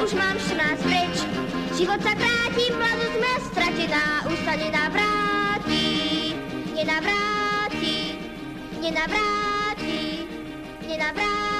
už mám 14 preč. Život sa kráti, mladosť ma stratená, už sa nenavráti, nenavráti, nenavráti, nenavráti. na vrát.